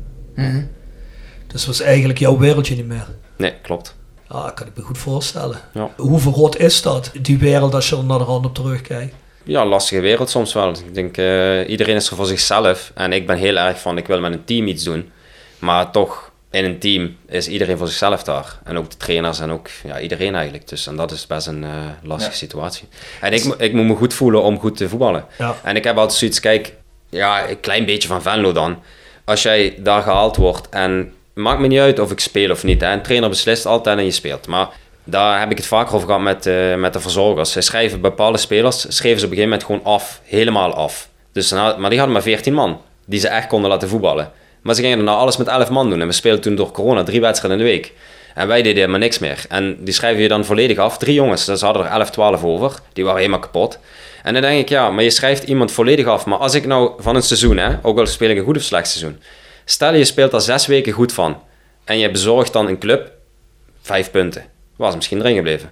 Dus was eigenlijk jouw wereldje niet meer. Nee, klopt. Ja, dat kan ik me goed voorstellen. Ja. Hoe verrot is dat, die wereld, als je er naar de rand op terugkijkt? Ja, lastige wereld soms wel. Ik denk, eh, iedereen is er voor zichzelf. En ik ben heel erg van, ik wil met een team iets doen. Maar toch, in een team is iedereen voor zichzelf daar. En ook de trainers en ook ja, iedereen eigenlijk. Dus en dat is best een eh, lastige Ja. situatie. En ik, ik moet me goed voelen om goed te voetballen. Ja. En ik heb altijd zoiets, kijk, ja, een klein beetje van Venlo dan. Als jij daar gehaald wordt en maakt me niet uit of ik speel of niet. Hè. Een trainer beslist altijd en je speelt. Maar daar heb ik het vaker over gehad met, eh, met de verzorgers. Ze schrijven bepaalde spelers, schreven ze op een gegeven moment gewoon af. Helemaal af. Dus, maar die hadden maar 14 man. Die ze echt konden laten voetballen. Maar ze gingen nou alles met 11 man doen. En we speelden toen door corona drie wedstrijden in de week. En wij deden helemaal niks meer. En die schrijven je dan volledig af. Drie jongens, dus ze hadden er 11, 12 over. Die waren helemaal kapot. En dan denk ik, ja, maar je schrijft iemand volledig af. Maar als ik nou van een seizoen, hè, ook al speel ik een goed of slecht seizoen. Stel je speelt er zes weken goed van. En je bezorgt dan een club vijf punten. Was misschien erin gebleven.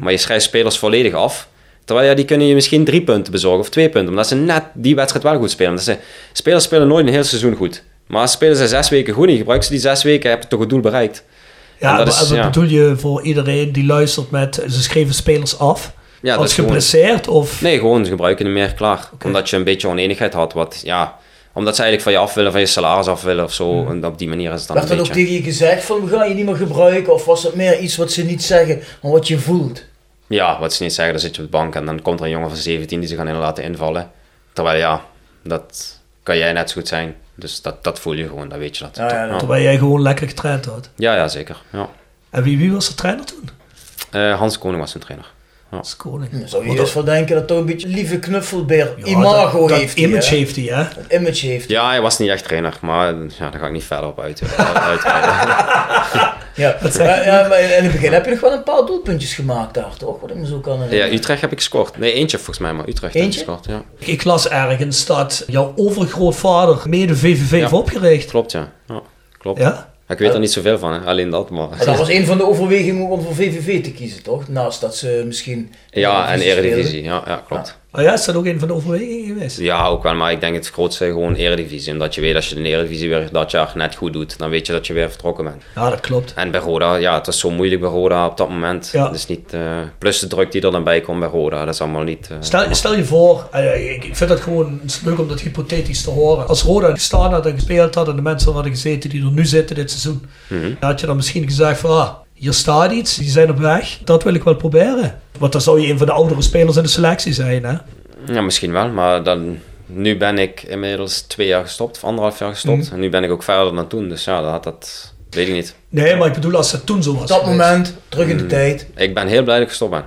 Maar je schrijft spelers volledig af. Terwijl ja, die kunnen je misschien drie punten bezorgen of twee punten. Omdat ze net die wedstrijd wel goed spelen. Omdat ze, spelers spelen nooit een heel seizoen goed. Maar spelen ze zes weken goed en je gebruikt ze die zes weken, heb je toch het doel bereikt. Ja, En dat maar- is- ja. bedoel je voor iedereen die luistert met ze schreven spelers af? Ja, als geblesseerd of... Nee, gewoon ze gebruiken hem meer klaar. Omdat je een beetje oneenigheid had. Wat, ja, omdat ze eigenlijk van je af willen, van je salaris af willen of zo. En op die manier is het dan Werd een dat ook beetje... tegen je gezegd van we gaan je niet meer gebruiken? Of was het meer iets wat ze niet zeggen, maar wat je voelt? Ja, wat ze niet zeggen, dan zit je op de bank en dan komt er een jongen van 17 die ze gaan in laten invallen. Terwijl ja, dat kan jij net zo goed zijn. Dus dat, dat voel je gewoon, dat weet je dat. Ja, Terwijl jij gewoon lekker getraind had. ja, ja, zeker. Ja. En wie, wie was de trainer toen? Eh, Hans Koning was zijn trainer. Dat is koning. Dan zou je eerst wel denken dat toch een beetje lieve knuffelbeer Ja, imago dat, dat heeft. image hè? heeft hij, hè? Dat image heeft. hij. Ja, hij was niet echt trainer, maar ja, daar ga ik niet verder op uit. Ja. Maar, ja, maar in het begin heb je nog wel een paar doelpuntjes gemaakt daar, toch? Wat ik me zo kan ja, herinneren. Utrecht heb ik gescoord. Nee, eentje volgens mij, maar Utrecht heb ik Eentje? gescoord. Ja. Ik las ergens dat jouw overgrootvader mede VVV heeft Ja. opgericht. Klopt, ja. ja klopt. Ja? Ik weet er niet zoveel van, hè. alleen dat. Maar... Maar dat was een van de overwegingen om voor VVV te kiezen, toch? Naast dat ze misschien... Ja, en Eredivisie Eredivisie. Ja, ja, klopt. Oh ja, is dat ook een van de overwegingen geweest? Ja, ook wel, maar ik denk het grootste gewoon Eredivisie. Omdat je weet als je de Eredivisie weer dat jaar net goed doet, dan weet je dat je weer vertrokken bent. Ja, dat klopt. En bij Roda, ja, het was zo moeilijk bij Roda op dat moment. Ja. Dus niet, eh, plus de druk die er dan bij komt bij Roda, dat is allemaal niet... eh, Stel, stel je voor, eh, ik vind dat gewoon leuk om dat hypothetisch te horen. Als Roda gestaan had en gespeeld had en de mensen hadden gezeten die er nu zitten dit seizoen, mhm. dan had je dan misschien gezegd van, ah, hier staat iets, die zijn op weg, dat wil ik wel proberen. Want dan zou je een van de oudere spelers in de selectie zijn, hè? Ja, misschien wel, maar dan, nu ben ik inmiddels twee jaar gestopt, of anderhalf jaar gestopt. Mhm. En nu ben ik ook verder dan toen, dus ja, dat, dat weet ik niet. Nee, maar ik bedoel als het toen zo was. Op dat moment, terug Mm. in de tijd. Ik ben heel blij dat ik gestopt ben.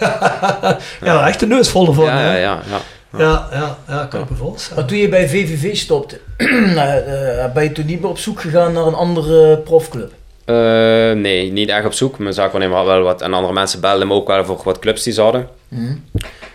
Ja, echt de neus vol ervan. ja, ja, ja, ja. Ja, ja, ja, kan ik me voorstellen. Maar toen je bij VVV stopte, eh, eh, ben je toen niet meer op zoek gegaan naar een andere profclub? Eh, nee, niet echt op zoek. Mijn zaak wanneer wel wat. En andere mensen belden me ook wel voor wat clubs die ze hadden. Mhm.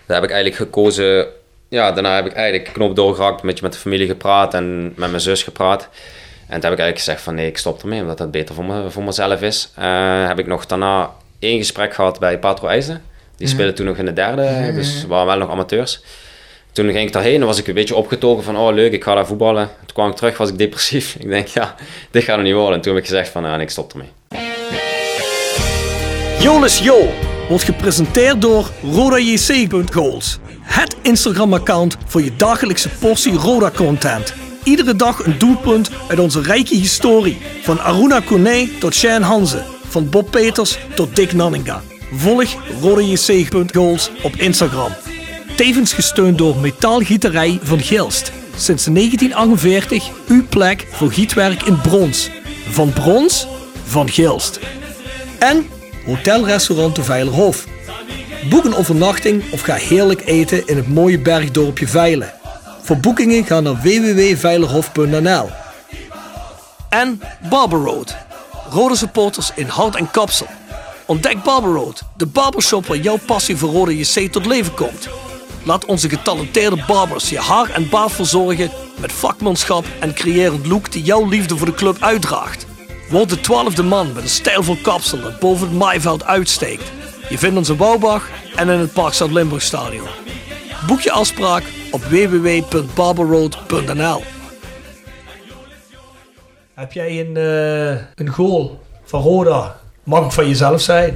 Daar heb ik eigenlijk gekozen. Ja, daarna heb ik eigenlijk knop doorgehakt, een beetje met de familie gepraat en met mijn zus gepraat. En toen heb ik eigenlijk gezegd van nee, ik stop ermee, omdat dat beter voor, me, voor mezelf is. Eh, heb ik nog daarna één gesprek gehad bij Patro IJzen. Die speelde toen nog in de derde, dus we waren wel nog amateurs. Toen ging ik daarheen en was ik een beetje opgetogen van, oh leuk, ik ga daar voetballen. Toen kwam ik terug, was ik depressief. Ik denk, ja, dit gaat er niet worden. En toen heb ik gezegd van, nou, ik stop ermee. Jolis Jo wordt gepresenteerd door RodaJC.goals. Het Instagram-account voor je dagelijkse portie Roda-content. Iedere dag een doelpunt uit onze rijke historie. Van Aruna Kone tot Shane Hanze. Van Bob Peters tot Dick Nanninga. Volg RodaJC.goals op Instagram. Tevens gesteund door Metaalgieterij van Gilst. Sinds 1948 uw plek voor gietwerk in brons. Van brons, van Gilst. En Hotelrestaurant de Veilerhof. Boek een overnachting of ga heerlijk eten in het mooie bergdorpje Veilen. Voor boekingen ga naar www.veilerhof.nl En Barber Road. Rode supporters in hout en kapsel. Ontdek Barber Road, de barbershop waar jouw passie voor Rode JC tot leven komt. Laat onze getalenteerde barbers je haar en baard verzorgen met vakmanschap en creërend look die jouw liefde voor de club uitdraagt. Word de twaalfde man met een stijlvol kapsel dat boven het maaiveld uitsteekt. Je vindt ons in en in het Park Zuid-Limburg Stadion. Boek je afspraak op www.barberroad.nl Heb jij een, eh, een goal van Roda Mag ook van jezelf zijn.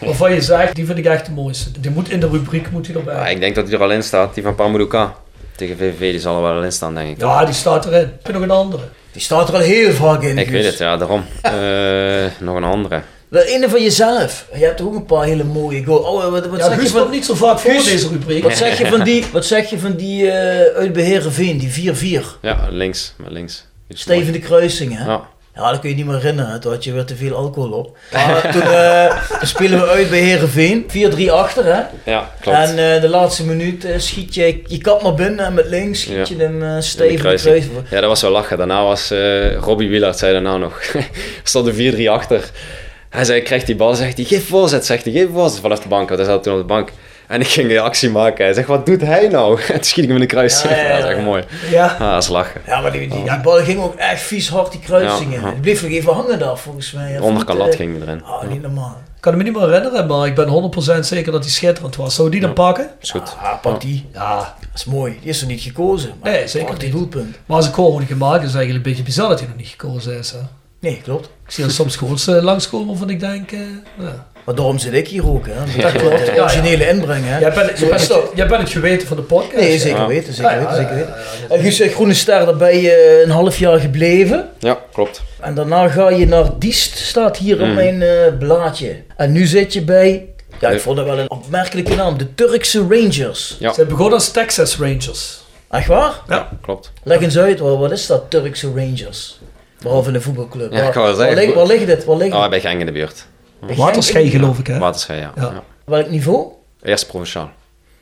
Of van je zegt, die vind ik echt de mooiste. Die moet in de rubriek moet die erbij. Maar ik denk dat hij er al in staat, die van Pamuduka. Tegen VVV, die zal er wel in staan, denk ik. Ja, die staat erin. Ik vind nog een andere. Die staat er al heel vaak in. Ik weet het, ja, daarom. Eh, nog een andere. De ene van jezelf. Je hebt ook een paar hele mooie goals. Oh, wat, wat Ja, zeg je van... niet zo vaak voor Guus, deze rubriek. Wat zeg je van die, wat zeg je van die eh uit Beherenveen, die 4-4? Ja, links, met links. Die Steven de Kruising, hè? mooi. Ja. dat kun je niet meer herinneren. Toen had je weer te veel alcohol op. Maar toen, eh, toen spelen we uit bij Herenveen. 4-3 achter, hè? Ja, klopt. En eh, de laatste minuut eh, schiet je je kap naar binnen en met links schiet Ja. je hem kruising. Kruising. Ja, dat was wel lachen. Daarna was Robbie Wielard, zei daarna nog. er stond een 4-3 achter. Hij zei, ik krijg die bal, zegt hij, geef voorzet, zegt hij, geef voorzet vanaf de bank. Want hij zat toen op de bank. En ik ging de actie maken. Hij zegt, wat doet hij nou? En toen schiet ik hem in de kruising. Ja, ja, ja. dat is echt mooi. Ja. Ah, dat is lachen. Ja, maar die, die, die bal ging ook echt vies hard die kruising Ja, in. ja. Die bleef nog even hangen daar volgens mij. De Of onderkant niet, lat eh, ging erin. Ah, niet normaal. Ik kan hem niet meer herinneren, maar ik ben 100% zeker dat hij schitterend was. Zou die dan pakken? Is goed. Ah, pak die. Ja. Dat is mooi. Die is er niet gekozen. Maar Nee, zeker die doelpunt. Maar als ik die gemaakt is, is het eigenlijk een beetje bizar dat hij nog niet gekozen is. Hè? Nee, klopt. Ik zie er soms goals eh, langskomen waarvan ik denk... eh, ja. Maar daarom zit ik hier ook, hè. Dat klopt, De originele inbreng, hè. Jij, bent, jij, bent, jij bent het geweten van de podcast. Nee, zeker Ja. weten, zeker Ja, weten, ja, zeker ja, weten. ja, ja, En Guus, Groene Ster, daar ben je eh, een half jaar gebleven. Ja, klopt. En daarna ga je naar Diest, staat hier op Mm. mijn eh, blaadje. En nu zit je bij, ja, ik vond dat wel een opmerkelijke naam, de Turkse Rangers. Ja. Ze begonnen als Texas Rangers. Echt waar? Ja. Klopt. Leg eens uit, wat is dat, Turkse Rangers? Behalve een voetbalclub. Ja, ik waar, wou wel waar, ligt, waar ligt het? Waar ligt Ah, het? bij Genk in de buurt. Waterschei geloof ik hè. Waterschei, ja. Ja. ja. Welk niveau? Eerst provinciaal.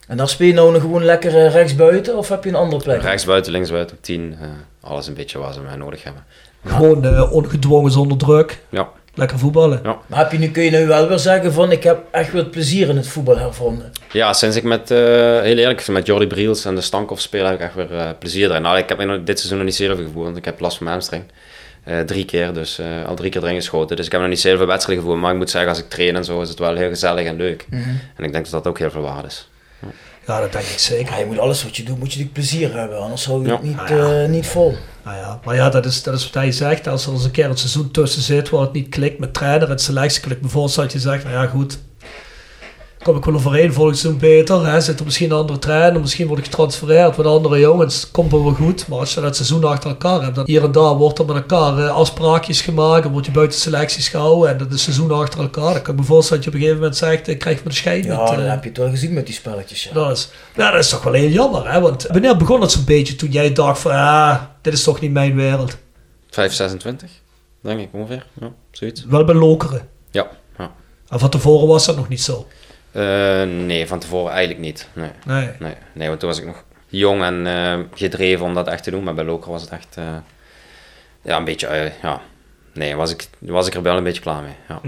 En daar speel je nou nog gewoon lekker eh, rechtsbuiten of heb je een andere plek? Rechts buiten, links buiten, op 10. eh, alles een beetje waar ze mij nodig hebben. Gewoon eh, ongedwongen zonder druk. Ja. Lekker voetballen. Ja. Maar heb je nu, kun je nu wel weer zeggen van ik heb echt weer het plezier in het voetbal hervonden. Ja, sinds ik met, eh, heel eerlijk, met Jordi Briels en de Stankhoff speel, heb ik echt weer eh, plezier erin. Nou, ik heb nog dit seizoen nog niet zeer veel gevoerd, want ik heb last van mijn hamstring. Eh, drie keer, dus eh, al drie keer erin geschoten. Dus ik heb nog niet zeer veel wedstrijden gevoerd. Maar ik moet zeggen, als ik train en zo, is het wel heel gezellig en leuk. En ik denk dat dat ook heel veel waard is. Ja, dat denk ik zeker. Je moet alles wat je doet, moet je natuurlijk plezier hebben, anders hou je Ja. het niet, Ah, ja. eh, niet vol. Nou ja, maar ja, dat is, dat is wat hij zegt. Als er eens een keer een seizoen tussen zit waar het niet klikt met trainer en selectie, me voorstellen dat je zegt, nou ja goed, kom ik wel overeen, volgend seizoen beter. Hè? Zit er misschien een andere trainer, misschien word ik getransfereerd met andere jongens, komt wel wel goed. Maar als je dat seizoen achter elkaar hebt, dan hier en daar wordt er met elkaar eh, afspraakjes gemaakt, dan word je buiten selecties gehouden en dat is seizoen achter elkaar. Dan kan ik me voorstellen dat je op een gegeven moment zegt, ik krijg me de scheid Ja, eh. heb je het wel gezien met die spelletjes. Ja. Dat is, ja, dat is toch wel heel jammer, hè? Want wanneer begon het zo'n beetje toen jij dacht van, ah, dit is toch niet mijn wereld? 5, 26, denk ik ongeveer. Ja, zoiets. Wel bij Lokeren. Ja. ja. En van tevoren was dat nog niet zo. Eh, nee, van tevoren eigenlijk niet. Nee. Nee. Nee, nee want toen was ik nog jong en eh, gedreven om dat echt te doen. Maar bij Loker was het echt eh, ja, een beetje, ja, nee, was ik, was ik er wel een beetje klaar mee. Ja.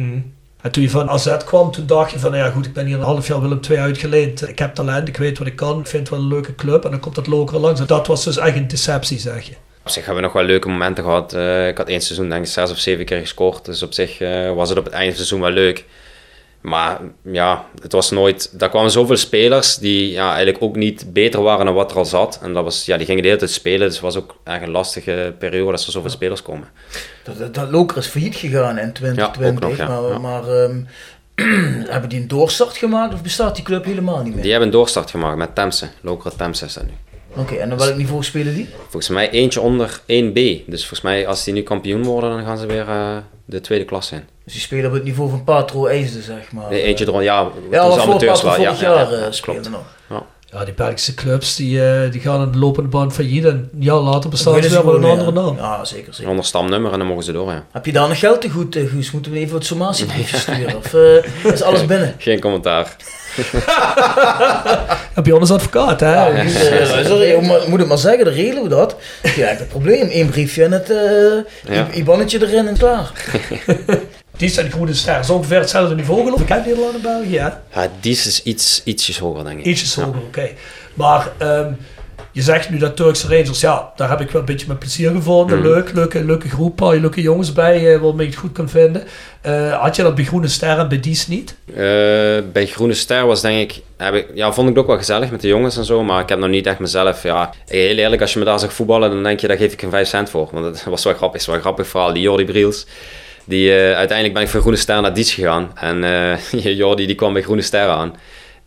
En toen je van AZ kwam, toen dacht je van, nou ja goed, ik ben hier een half jaar Willem II uitgeleend. Ik heb talent, ik weet wat ik kan, ik vind het wel een leuke club. En dan komt dat Lokeren langs. En dat was dus echt een deceptie, zeg je. Op zich hebben we nog wel leuke momenten gehad. Eh, ik had één seizoen denk ik zes of zeven keer gescoord. Dus op zich was het op het einde van het seizoen wel leuk. Maar ja, het was nooit... Daar kwamen zoveel spelers die ja, eigenlijk ook niet beter waren dan wat er al zat. En dat was, ja, die gingen de hele tijd spelen. Dus het was ook echt een lastige periode als er zoveel spelers komen. Dat, dat, dat Loker is failliet gegaan in 2020, Ja, ook nog, ja. maar, maar ehm, hebben die een doorstart gemaakt of bestaat die club helemaal niet meer? Die hebben een doorstart gemaakt met Temse. Lokere Temse is dat nu. Oké, en op welk niveau spelen die? Volgens mij eentje onder 1B. Dus volgens mij als die nu kampioen worden, dan gaan ze weer eh, de tweede klasse in. Dus die spelen op het niveau van Patro IJsden, zeg maar. Nee, eentje eronder, ja. Ja, wat voor Patro vorig Ja, ja, jaar ja, eh, ja, klopt. nog. Ja, die Belgische clubs, die, eh, die gaan aan de lopende band failliet. En een jaar later bestaan ze weer met een andere naam. Ja, zeker, zeker. Onder stamnummer en dan mogen ze door, ja. Heb je daar nog geld te goed, Guus? Moeten we even wat sommatiebriefjes sturen? Of is alles binnen? Geen commentaar. Heb je anders advocaat, hè? Ja, dus, eh, je moet- het maar zeggen, dan regelen we dat. Ja, het probleem. Eén briefje en het eh Ja. I- IBAN'tje erin en klaar. Die zijn groene ster. Zo ongeveer hetzelfde niveau geloof ik. Ik heb Nederland en België, hè? Ja, die is iets, ietsjes hoger, denk ik. Ietsjes Ja. hoger, oké. Maar ehm, je zegt nu dat Turkse Rangers, ja, daar heb ik wel een beetje met plezier gevonden. Mhm. Leuk, leuke, leuke groep, paar leuke jongens bij, eh, waarmee je het goed kan vinden. Eh, had je dat bij Groene Ster en bij Dies niet? Eh, bij Groene Ster was denk ik, heb ik, ja, vond ik het ook wel gezellig met de jongens en zo, maar ik heb nog niet echt mezelf, ja, heel eerlijk, als je me daar zag voetballen, dan denk je, daar geef ik een 5 cent voor, want dat was wel grappig, is wel een grappig verhaal, die Jordi Briels, Die, uiteindelijk ben ik van Groene Ster naar Dietz gegaan. En Jordi die kwam bij Groene Ster aan.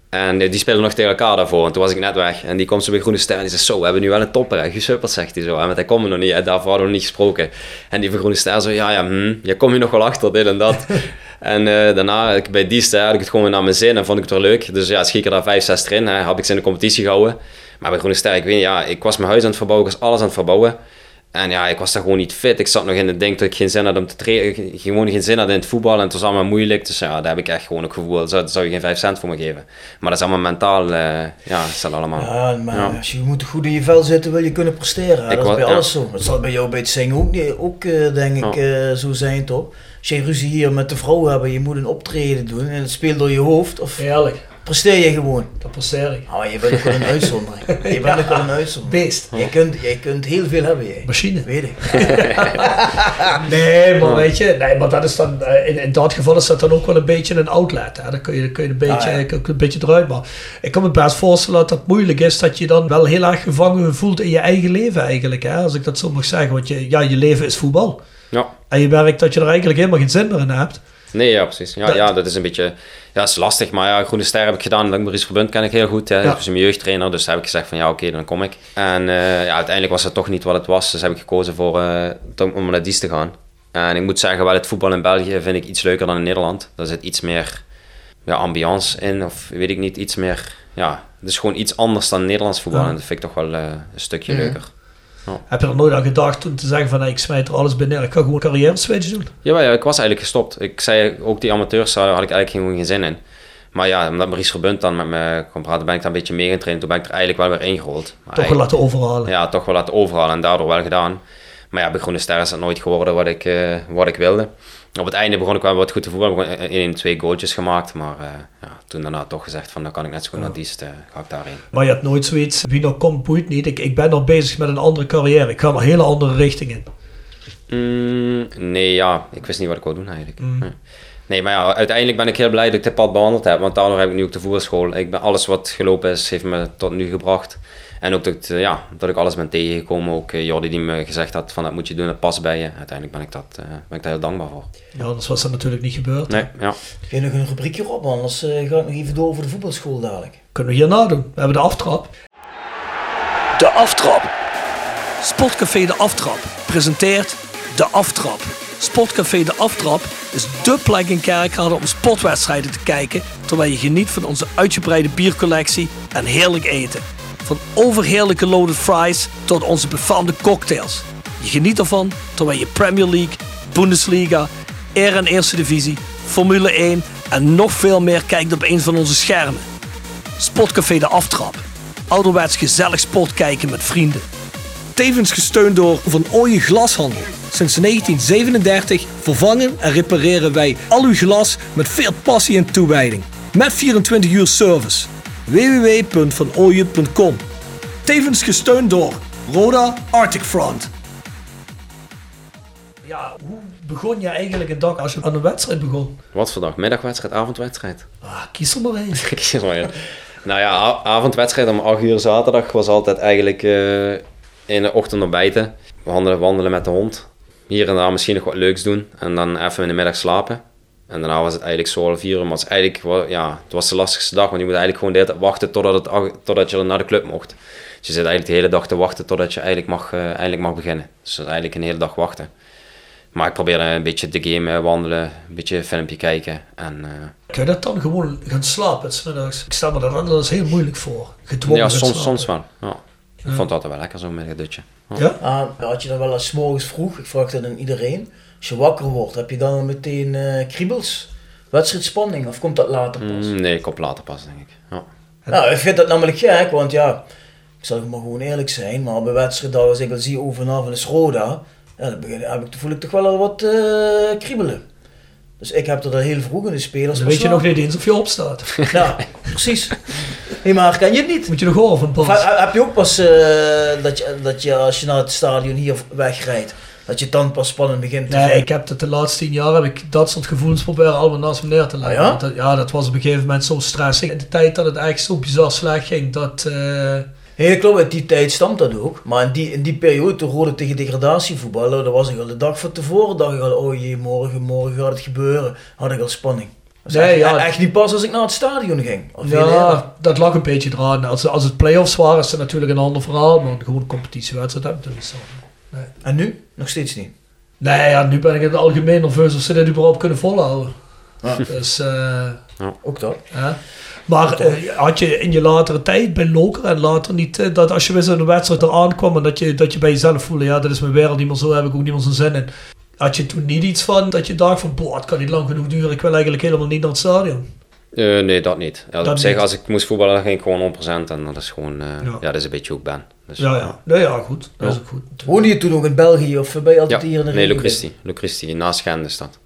En eh, die speelden nog tegen elkaar daarvoor. En toen was ik net weg. En die komt zo bij Groene Ster en die zegt... Zo, we hebben nu wel een topper. hè, Gesupperd, zegt hij zo. En want hij komt er nog niet. En daarvoor hadden we nog niet gesproken. En die van Groene Ster zo... Ja, ja, hm, je kom je nog wel achter, dit en dat. en eh, daarna, bij die ster, had ik het gewoon weer naar mijn zin. En vond ik het wel leuk. Dus ja, schiet ik er daar 5, 6 erin. Hè, heb ik ze in de competitie gehouden. Maar bij Groene Ster, ik weet ja, ik was mijn huis aan het verbouwen. Ik was alles aan het verbouwen. En ja, ik was daar gewoon niet fit. Ik zat nog in het ding dat ik geen zin had om te trainen. Gewoon geen zin had in het voetbal. En het was allemaal moeilijk. Dus ja, daar heb ik echt gewoon het gevoel. Daar zou, zou je geen 5 cent voor me geven. Maar dat is allemaal mentaal. eh, ja, dat is dat allemaal. Ja, maar Ja. als je moet goed in je vel zitten, wil je kunnen presteren. dat is bij ja. alles zo. Dat zal bij jou bij het zingen ook, niet, ook eh, denk ik, eh, zo zijn, toch? Als je ruzie hier met de vrouw hebt, je moet een optreden doen en het speelt door je hoofd, of Heerlijk. Presteer je gewoon? Dat presteer ik. Oh, je bent ook wel een uitzondering. Je bent ook wel een uitzondering. Beest. Je kunt, jij kunt heel veel hebben, jij. Machine. Weet ik. Nee, maar weet je, nee, maar dat is dan, eh, in, in dat geval is dat dan ook wel een beetje een outlet. Hè? Dan kun je, kun je een beetje, Ah, ja. kun je een beetje eruit. Maar ik kan me best voorstellen dat het moeilijk is dat je dan wel heel erg gevangen voelt in je eigen leven eigenlijk. Hè? Als ik dat zo mag zeggen. Want je, ja, je leven is voetbal. Ja. En je merkt dat je er eigenlijk helemaal geen zin meer in hebt. Nee, ja, precies. Ja, Dat- ja, dat is een beetje... Ja, dat is lastig. Maar ja, Groene Ster heb ik gedaan. Maurice Verbund ken ik heel goed. Ja. Dat is mijn jeugdtrainer. Dus heb ik gezegd van ja, oké, dan kom ik. En eh, ja, uiteindelijk was het toch niet wat het was. Dus heb ik gekozen voor, eh, om- naar Dies te gaan. En ik moet zeggen, wel het voetbal in België vind ik iets leuker dan in Nederland. Daar zit iets meer ja, ambiance in. Of weet ik niet, iets meer... Ja, het is gewoon iets anders dan Nederlands voetbal. Ja. En dat vind ik toch wel eh, een stukje Mhm. Leuker. Heb je er nooit aan gedacht toen te zeggen van ik smijt er alles binnen. Ik ga gewoon een carrière switch doen. Ja, ja, ik was eigenlijk gestopt. Ik zei ook die amateurs, daar had ik eigenlijk geen zin in. Maar ja, omdat Maurice Verbund dan met me kon praten, ben ik daar een beetje mee gaan trainen. Toen ben ik er eigenlijk wel weer ingerold. Maar Toch wel laten overhalen. Ja, toch wel laten overhalen en daardoor wel gedaan. Maar ja, bij Groene Ster is het nooit geworden wat ik, eh, wat ik wilde. Op het einde begon ik wel wat goed te voetballen. Ik heb één, twee goaltjes gemaakt. Maar eh, ja, toen daarna toch gezegd van, dan kan ik net zo goed naar Diest, eh, ga ik daarheen. Maar je had nooit zoiets, wie nou komt boeit niet. Ik, ik ben al bezig met een andere carrière. Ik ga een hele andere richting in. Mm, nee, ja, ik wist niet wat ik wou doen eigenlijk. Mm. Nee. Nee, maar ja, uiteindelijk ben ik heel blij dat ik dit pad behandeld heb. Want daardoor heb ik nu ook de voetbalschool. Ik ben, alles wat gelopen is, heeft me tot nu gebracht. En ook dat, ik, eh, ja, dat ik alles ben tegengekomen. Ook eh, Jordi die me gezegd had van dat moet je doen, dat past bij je. Uiteindelijk ben ik, dat, eh, ben ik daar heel dankbaar voor. Ja, anders was dat natuurlijk niet gebeurd. Nee, ja. Je nog een rubriekje op, anders eh, ga ik nog even door voor de voetbalschool dadelijk. Kunnen we hier nadoen. We hebben de aftrap. De aftrap. Sportcafé De Aftrap presenteert De Aftrap. Sportcafé De Aftrap is dé plek in Kerkrade om sportwedstrijden te kijken... terwijl je geniet van onze uitgebreide biercollectie en heerlijk eten. Van overheerlijke loaded fries tot onze befaamde cocktails. Je geniet ervan terwijl je Premier League, Bundesliga, Air Eerste Divisie, Formule 1 en nog veel meer kijkt op een van onze schermen. Sportcafé De Aftrap. Ouderwets gezellig sport kijken met vrienden. Tevens gesteund door Van Ooyen Glashandel. Sinds 1937 vervangen en repareren wij al uw glas met veel passie en toewijding. Met 24 uur service. www.vanooyen.com Tevens gesteund door Roda Arctic Front. Ja, hoe begon je eigenlijk een dag als je aan een wedstrijd begon? Wat voor dag? Middagwedstrijd, avondwedstrijd? Ah, kies er maar één. Kies maar één. nou ja, avondwedstrijd om 8 uur zaterdag was altijd eigenlijk eh, in de ochtend ontbijten. Wandelen, wandelen met de hond. Hier en daar misschien nog wat leuks doen. En dan even in de middag slapen. En daarna was het eigenlijk zo al vier uur. Maar het, was eigenlijk, ja, het was de lastigste dag. Want je moet eigenlijk gewoon de hele tijd wachten totdat, het, totdat je naar de club mocht. Dus je zit eigenlijk de hele dag te wachten totdat je eigenlijk mag, eh, eigenlijk mag beginnen. Dus dat is eigenlijk een hele dag wachten. Maar ik probeerde een beetje te gamen, wandelen, een beetje een filmpje kijken. En eh, Kun je dat dan gewoon gaan slapen 's middags? Ik stel me dat anders heel moeilijk voor. Gedwongen ja, soms, slapen. soms wel. Ja. Ik vond het altijd wel lekker zo met een dutje. Ja? Ah, had je dan wel eens morgens vroeg, ik vraag dat aan iedereen, als je wakker wordt, heb je dan meteen eh, kriebels? Wedstrijdspanning, of komt dat later pas? Mm, nee, ik kom later pas, denk ik. Ja. Nou, ik vind dat namelijk gek, want ja, ik zal maar gewoon eerlijk zijn, maar bij wedstrijddag als ik al zie over vanavond is Roda, ja, dan begin, heb ik, voel ik toch wel al wat eh, kriebelen. Dus ik heb er dan heel vroeg in de spelers Dan weet je nog niet eens of je opstaat. Ja, precies. Hé, maar herken je het niet? Moet je nog horen van Of Bas. he- heb je ook pas eh, dat, je, dat je als je naar het stadion hier wegrijdt, dat je het dan pas spannend begint te Nee, vinden? ik heb het de laatste tien jaar heb ik dat soort gevoelens proberen allemaal naast me neer te leggen. Ah, ja? Dat, ja, dat was op een gegeven moment zo stressig. In de tijd dat het echt zo bizar slecht ging, dat, Nee, dat klopt. Uit die tijd stamt dat ook. Maar in die, in die periode, toen Rode tegen degradatievoetballen, dat was ik al de dag van tevoren. dacht ik al, oh jee, morgen, morgen gaat het gebeuren. Had ik al spanning. Dat Nee, echt, ja. echt niet pas als ik naar het stadion ging. Ja, dat lag een beetje eraan. Als, als het play-offs waren, is het natuurlijk een ander verhaal. Maar gewoon een competitiewedstrijd heb ik er niet zo. Nee. En nu? Nog steeds niet. nee, ja, nu ben ik in het algemeen nerveus of ze dit überhaupt kunnen volhouden. Dus, eh, Ook dat. hè. Maar eh, had je in je latere tijd bij Loker en later niet eh, dat als je wist dat een wedstrijd eraan kwam en dat je, dat je bij jezelf voelde, ja, dat is mijn wereld niet meer zo, heb ik ook niet meer zo'n zin in. Had je toen niet iets van dat je dacht van, boah, het kan niet lang genoeg duren, ik wil eigenlijk helemaal niet naar het stadion. Eh, nee, dat niet. Ja, Dat op zich, niet. als ik moest voetballen, dan ging ik gewoon 100% en dat is gewoon, eh, Ja. ja. dat is een beetje hoe ik ben. Dus, Ja, ja. Nee, ja, goed. Dat is ook goed. Woonde je toen ook in België of ben je Ja, altijd hier in de nee, regio? Lucristi. Lucristi, naast Gent is dat.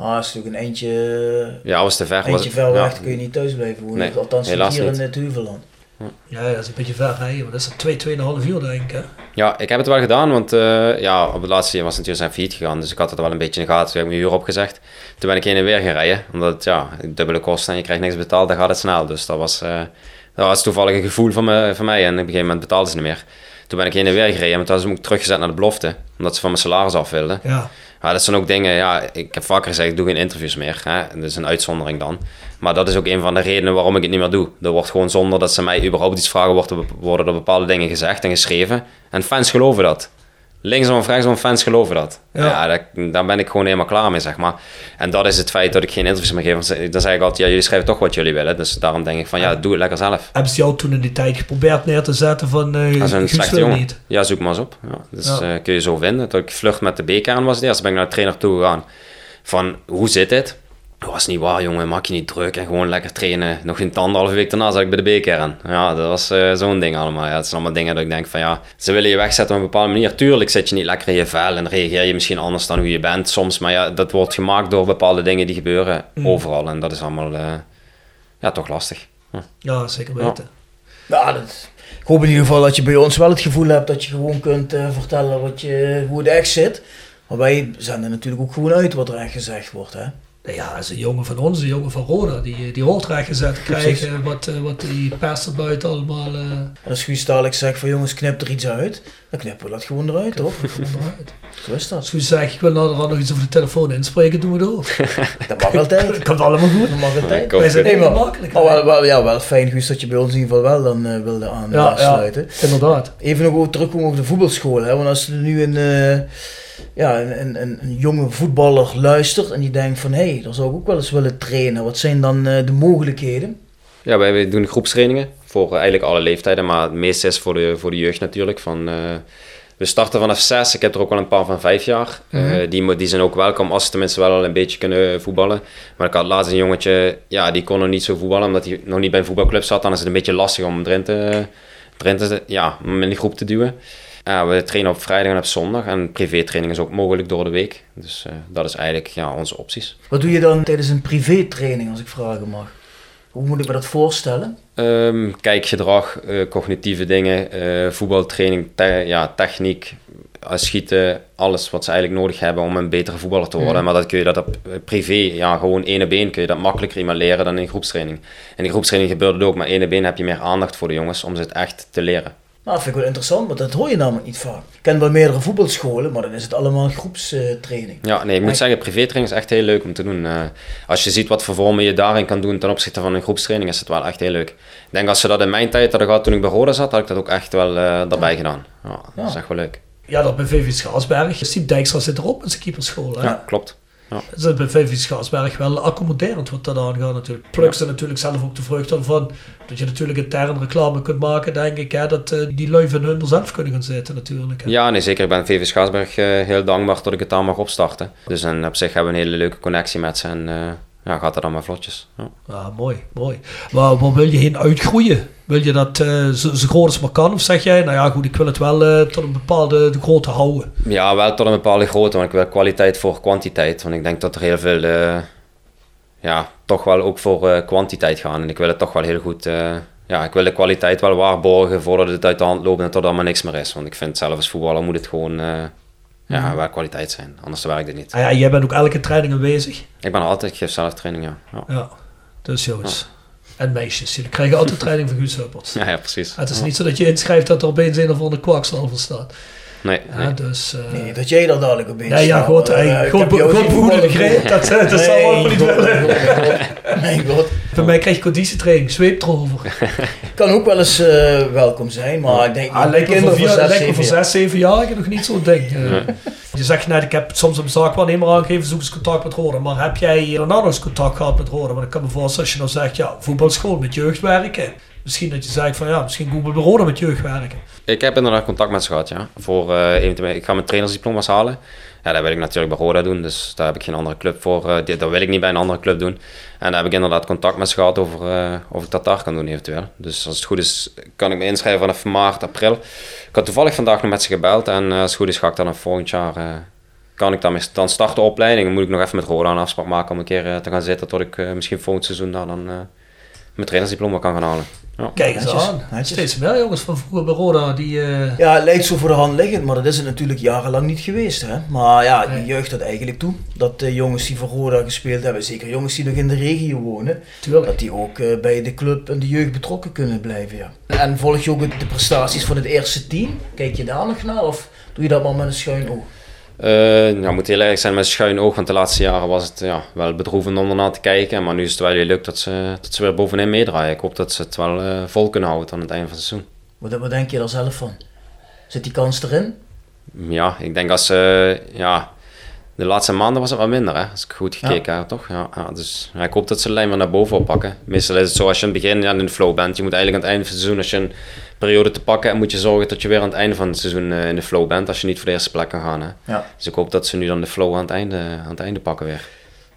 Ah, dat is natuurlijk een eentje, Ja, was te ver. eentje ver weg, dan kun je niet thuis blijven wonen. Nee, Althans helaas hier niet. in het Huveland. Ja, ja, dat is een beetje ver rijden, maar dat is 2, 2,5 uur denk ik. Hè? Ja, ik heb het wel gedaan, want eh, ja, op het laatste jaar was het natuurlijk zijn failliet gegaan. Dus ik had het wel een beetje in de gaten. Toen heb ik mijn huur opgezegd. Toen ben ik heen en weer gaan rijden. Omdat ja, dubbele kosten en je krijgt niks betaald, dan gaat het snel. Dus dat was, eh, dat was toevallig een gevoel van, me, van mij. En op een gegeven moment betaalden ze niet meer. Toen ben ik heen en weer gereden, maar toen ze me ook teruggezet naar de belofte. Omdat ze van mijn salaris af wilden. Ja. Ja, dat zijn ook dingen, ja, ik heb vaker gezegd, ik doe geen interviews meer. Hè? Dat is een uitzondering dan. Maar dat is ook een van de redenen waarom ik het niet meer doe. Er wordt gewoon zonder dat ze mij überhaupt iets vragen, worden, worden er bepaalde dingen gezegd en geschreven. En fans geloven dat. Linksom of rechtsom, fans geloven dat. Ja. Ja, daar, daar ben ik gewoon helemaal klaar mee, zeg maar. En dat is het feit dat ik geen interviews meer geef. Want Dan zeg ik altijd, ja, jullie schrijven toch wat jullie willen. Dus daarom denk ik van, ja, doe het lekker zelf. Hebben ze jou toen in die tijd geprobeerd neer te zetten van eh Dat is een slechte jongen. niet? Ja, zoek maar eens op. Ja, dus Ja. kun je zo vinden. Toen ik vlucht met de B-kern was het eerst, ben ik naar de trainer toe gegaan. Van, hoe zit dit? Dat was niet waar, jongen. Maak je niet druk en gewoon lekker trainen. Nog een anderhalve week daarna zat ik bij de B-kern. Ja, dat was eh, zo'n ding allemaal. Ja, het zijn allemaal dingen dat ik denk van, ja, ze willen je wegzetten op een bepaalde manier. Tuurlijk zit je niet lekker in je vel en reageer je misschien anders dan hoe je bent soms. Maar ja, dat wordt gemaakt door bepaalde dingen die gebeuren overal. En dat is allemaal, eh, ja, toch lastig. Ja. Ja, zeker weten. Ja, dat, ik hoop in ieder geval dat je bij ons wel het gevoel hebt dat je gewoon kunt eh, vertellen wat je, hoe het echt zit. Maar wij zenden natuurlijk ook gewoon uit wat er echt gezegd wordt. Hè? Ja, dat is een jongen van ons, een jongen van Roda, die, die hoort recht gezet te krijgen wat, eh, wat die pers er buiten allemaal eh, En als Guus dadelijk zegt van jongens knip er iets uit, dan knippen we dat gewoon eruit toch? onderuit. Zo is dat. Als Guus zegt, ik wil nou nog iets over de telefoon inspreken, doen we het ook. Dat mag altijd. Dat komt allemaal goed. Dat mag altijd. Wij zijn maar, makkelijk. maar wel, wel, ja, wel fijn Guus dat je bij ons in ieder geval wel dan eh, wilde Ja, ja. aansluiten. Inderdaad. Even nog over terugkomen over de voetbalschool. Hè? Want als er nu een, eh, ja, een, een, een, een jonge voetballer luistert en die denkt van... hé, hey, daar zou ik ook wel eens willen trainen. Wat zijn dan eh, de mogelijkheden? Ja, wij, wij doen groepstrainingen voor eh, eigenlijk alle leeftijden, maar het meeste is voor de, voor de jeugd natuurlijk. Van, eh, we starten vanaf zes, ik heb er ook wel een paar van vijf jaar. Eh, die, die zijn ook welkom als ze tenminste wel al een beetje kunnen voetballen. Maar ik had laatst een jongetje, ja, die kon nog niet zo voetballen omdat hij nog niet bij een voetbalclub zat. Dan is het een beetje lastig om hem erin te, erin te ja, om hem in de groep te duwen. Ja, we trainen op vrijdag en op zondag en privé-training is ook mogelijk door de week. Dus eh, dat is eigenlijk ja, onze opties. Wat doe je dan tijdens een privé-training, als ik vragen mag? Hoe moet ik me dat voorstellen? Ehm, kijkgedrag, eh, cognitieve dingen, eh, voetbaltraining, te- ja, techniek, schieten, alles wat ze eigenlijk nodig hebben om een betere voetballer te worden. Maar dat kun je dat op privé, ja, gewoon op één kun je dat makkelijker iemand leren dan in groepstraining. In de groepstraining gebeurt het ook, maar op één heb je meer aandacht voor de jongens om ze het echt te leren. Nou, vind ik wel interessant, want dat hoor je namelijk niet vaak. Ik ken wel meerdere voetbalscholen, maar dan is het allemaal groepstraining. Ja, nee, ik moet Echt? zeggen, privétraining is echt heel leuk om te doen. Eh, als je ziet wat voor vormen je daarin kan doen ten opzichte van een groepstraining, is het wel echt heel leuk. Ik denk als ze dat in mijn tijd hadden gehad toen ik bij Roda zat, had ik dat ook echt wel eh daarbij gedaan. Ja, dat is echt wel leuk. Ja, dat bij VV Schaarsberg. Steve Dijkstra zit erop met zijn keeperschool. Hè? Ja, klopt. Dat is bij VV Schaarsberg wel accommoderend wat dat aangaat natuurlijk. Pluk ze natuurlijk zelf ook de vruchten van. Dat je natuurlijk intern reclame kunt maken, denk ik. Hè, dat eh, die lui van hun er zelf kunnen gaan zitten natuurlijk. Hè. Ja, nee, zeker. Ik ben VV Schaarsberg eh, heel dankbaar dat ik het daar mag opstarten. Dus en op zich hebben we een hele leuke connectie met ze en eh, ja, gaat het allemaal vlotjes. Ja. Ah, mooi, mooi. Maar waar wil je heen uitgroeien? Wil je dat eh, zo, zo groot als maar kan? Of zeg jij, nou ja goed, ik wil het wel tot een bepaalde de grootte houden. ja, wel tot een bepaalde grootte, want ik wil kwaliteit voor kwantiteit. Want ik denk dat er heel veel, ja, toch wel ook voor eh, kwantiteit gaan. En ik wil het toch wel heel goed, eh, ja, ik wil de kwaliteit wel waarborgen voordat het uit de hand loopt en tot er maar niks meer is. Want ik vind zelf als voetballer moet het gewoon, eh, ja, wel kwaliteit zijn. Anders werkt het niet. Ah ja, jij bent ook elke training aanwezig. Ik ben altijd, ik geef zelf training, ja. ja. Ja, dus jongens. En meisjes, die krijgen altijd training van Guus Hupperts. Ja, ja, precies. Het is niet zo dat je inschrijft dat er opeens een of andere kwakzalver staat. Nee, Ja, nee. dus... eh, Nee, dat jij daar dadelijk op in Nee, ja, goed, hey, ik goed voetballen. gereden, dat, eh, dat zou Nee, ook niet god, willen. god, Nee, god. Bij mij krijg je conditietraining, zweep erover. Kan ook wel eens eh, welkom zijn, maar ik denk Ah, niet lijkt me voor, zes, voor jaar. 6, 7 jaar nog niet zo'n ding. Nee. Je zegt net, ik heb soms een zaakwaarnemer aangegeven, zoek eens contact met Roda. Maar heb jij daarna nog eens contact gehad met Roda? Want ik kan me voorstellen als je nou zegt, ja, voetbalschool met jeugdwerken. Misschien dat je zegt van, ja, misschien Google Roda met jeugdwerken. Ik heb inderdaad contact met ze gehad, ja. Voor, eh, eventueel, ik ga mijn trainersdiploma's halen. Ja, dat wil ik natuurlijk bij Roda doen, dus daar heb ik geen andere club voor. dit- dat wil ik niet bij een andere club doen. En daar heb ik inderdaad contact met ze gehad over eh, of ik dat daar kan doen eventueel. Dus als het goed is, kan ik me inschrijven vanaf maart, april. Ik had toevallig vandaag nog met ze gebeld en als het goed is ga ik dan volgend jaar... kan ik dan, dan starten de opleiding. Dan moet ik nog even met Roda een afspraak maken om een keer te gaan zitten tot ik misschien volgend seizoen daar dan mijn trainersdiploma kan gaan halen. Ja. Kijk eens Netjes, aan. netjes. Steeds meer jongens van vroeger bij Roda die... eh, Ja, het lijkt zo voor de hand liggend, maar dat is het natuurlijk jarenlang niet geweest. Hè? Maar ja, die Nee. jeugd dat eigenlijk toe. Dat de jongens die voor Roda gespeeld hebben, zeker jongens die nog in de regio wonen, tuurlijk. dat die ook eh, bij de club en de jeugd betrokken kunnen blijven. Ja. En volg je ook de prestaties van het eerste team? Kijk je daar nog naar of doe je dat maar met een schuin oog? Eh, nou, moet heel erg zijn met schuin oog, want de laatste jaren was het ja, wel bedroevend om ernaar te kijken. Maar nu is het wel heel leuk dat ze, dat ze weer bovenin meedraaien. Ik hoop dat ze het wel eh, vol kunnen houden aan het einde van het seizoen. Wat, wat denk je daar zelf van? Zit die kans erin? Ja, ik denk als ze... ja, de laatste maanden was het wat minder, hè, als ik goed gekeken heb, toch? Ja, ja, dus ja, ik hoop dat ze de lijn weer naar boven oppakken. Meestal is het zo als je aan het begin in de flow bent. Je moet eigenlijk aan het einde van het seizoen, als je een periode te pakken hebt, moet je zorgen dat je weer aan het einde van het seizoen eh, in de flow bent. Als je niet voor de eerste plek kan gaan. Hè. Ja. Dus ik hoop dat ze nu dan de flow aan het einde, aan het einde pakken weer.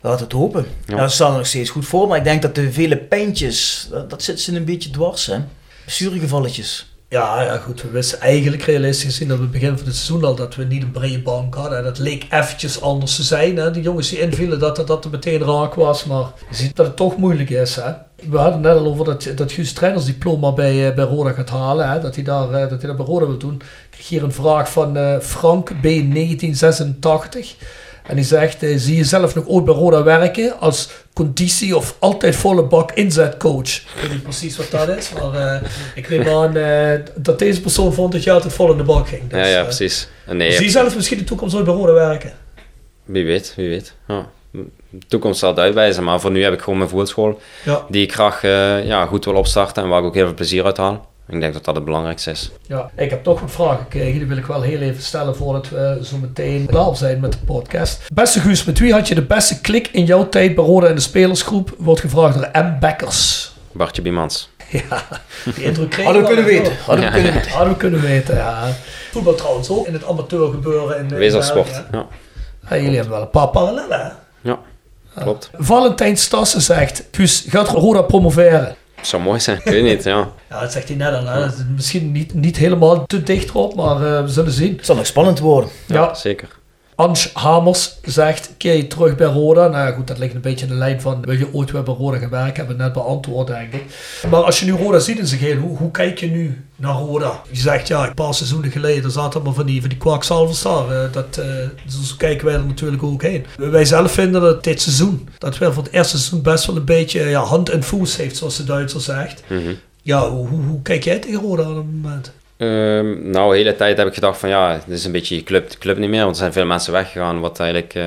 Laat het hopen. Ja. Staat er nog steeds goed voor, maar ik denk dat de vele pijntjes, dat, dat zit ze een beetje dwars, hè? Blessuregevalletjes. Ja, ja, goed. We wisten eigenlijk realistisch gezien dat we begin van het seizoen al dat we niet een brede bank hadden. En dat leek eventjes anders te zijn. Hè. Die jongens die invielen, dat dat, er meteen raak was. Maar je ziet dat het toch moeilijk is. Hè. We hadden net al over dat, dat Guus Trainers diploma bij, eh, bij Roda gaat halen. Hè. Dat, hij daar, eh, dat hij dat bij Roda wil doen. Ik kreeg hier een vraag van eh, Frank B1986. En die zegt, eh, zie je zelf nog ooit bij Roda werken als conditie of altijd volle bak inzetcoach? Ik weet niet precies wat dat is, maar eh, ik neem aan eh, dat deze persoon vond dat je altijd vol in de bak ging. Dus, ja, ja, eh, precies. En nee, zie je zelf misschien in de toekomst ooit bij Roda werken? Wie weet, wie weet. Ja. De toekomst zal het uitwijzen, maar voor nu heb ik gewoon mijn voetbalschool Ja. die ik graag ja, goed wil opstarten en waar ik ook heel veel plezier uit haal. Ik denk dat dat het belangrijkste is. Ja, ik heb toch wat vragen gekregen. Die wil ik wel heel even stellen voordat we zo meteen klaar zijn met de podcast. Beste Guus, met wie had je de beste klik in jouw tijd bij Roda in de spelersgroep? Wordt gevraagd door M. Bekkers. Bartje Biemans. Ja, die indruk kreeg Hadden we kunnen weten. Hadden we kunnen weten. Hadden we kunnen weten, ja. Voetbal trouwens ook in het amateur gebeuren. In, in Wezelsport. België. Ja, Ja, jullie hebben wel een paar parallellen. hè? ja klopt. Valentijn Stassen zegt, Guus, gaat Roda promoveren? Zou mooi zijn, ik weet niet. Ja. Ja, dat zegt hij net al. Hè. Misschien niet, niet helemaal te dicht erop, maar eh, we zullen zien. Het zal nog spannend worden. Ja, Ja. zeker. Ans Hamers zegt, keer terug bij Roda? Nou goed, dat ligt een beetje in de lijn van, wil je ooit weer bij Roda gaan werken? Hebben we net beantwoord, denk ik. Maar als je nu Roda ziet in zijn geheel, hoe, hoe kijk je nu naar Roda? Je zegt, ja, een paar seizoenen geleden zaten allemaal van die, van die kwakzalvers daar. Eh, dat, eh, zo kijken wij er natuurlijk ook heen. Wij zelf vinden dat dit seizoen, dat wel voor het eerste seizoen best wel een beetje ja, hand en voet heeft, zoals de Duitser zegt. Mhm. Ja, hoe, hoe, hoe kijk jij tegen Roda op het moment? Ehm, nou, de hele tijd heb ik gedacht van ja, dit is een beetje je club, de club niet meer. Want er zijn veel mensen weggegaan, wat eigenlijk eh,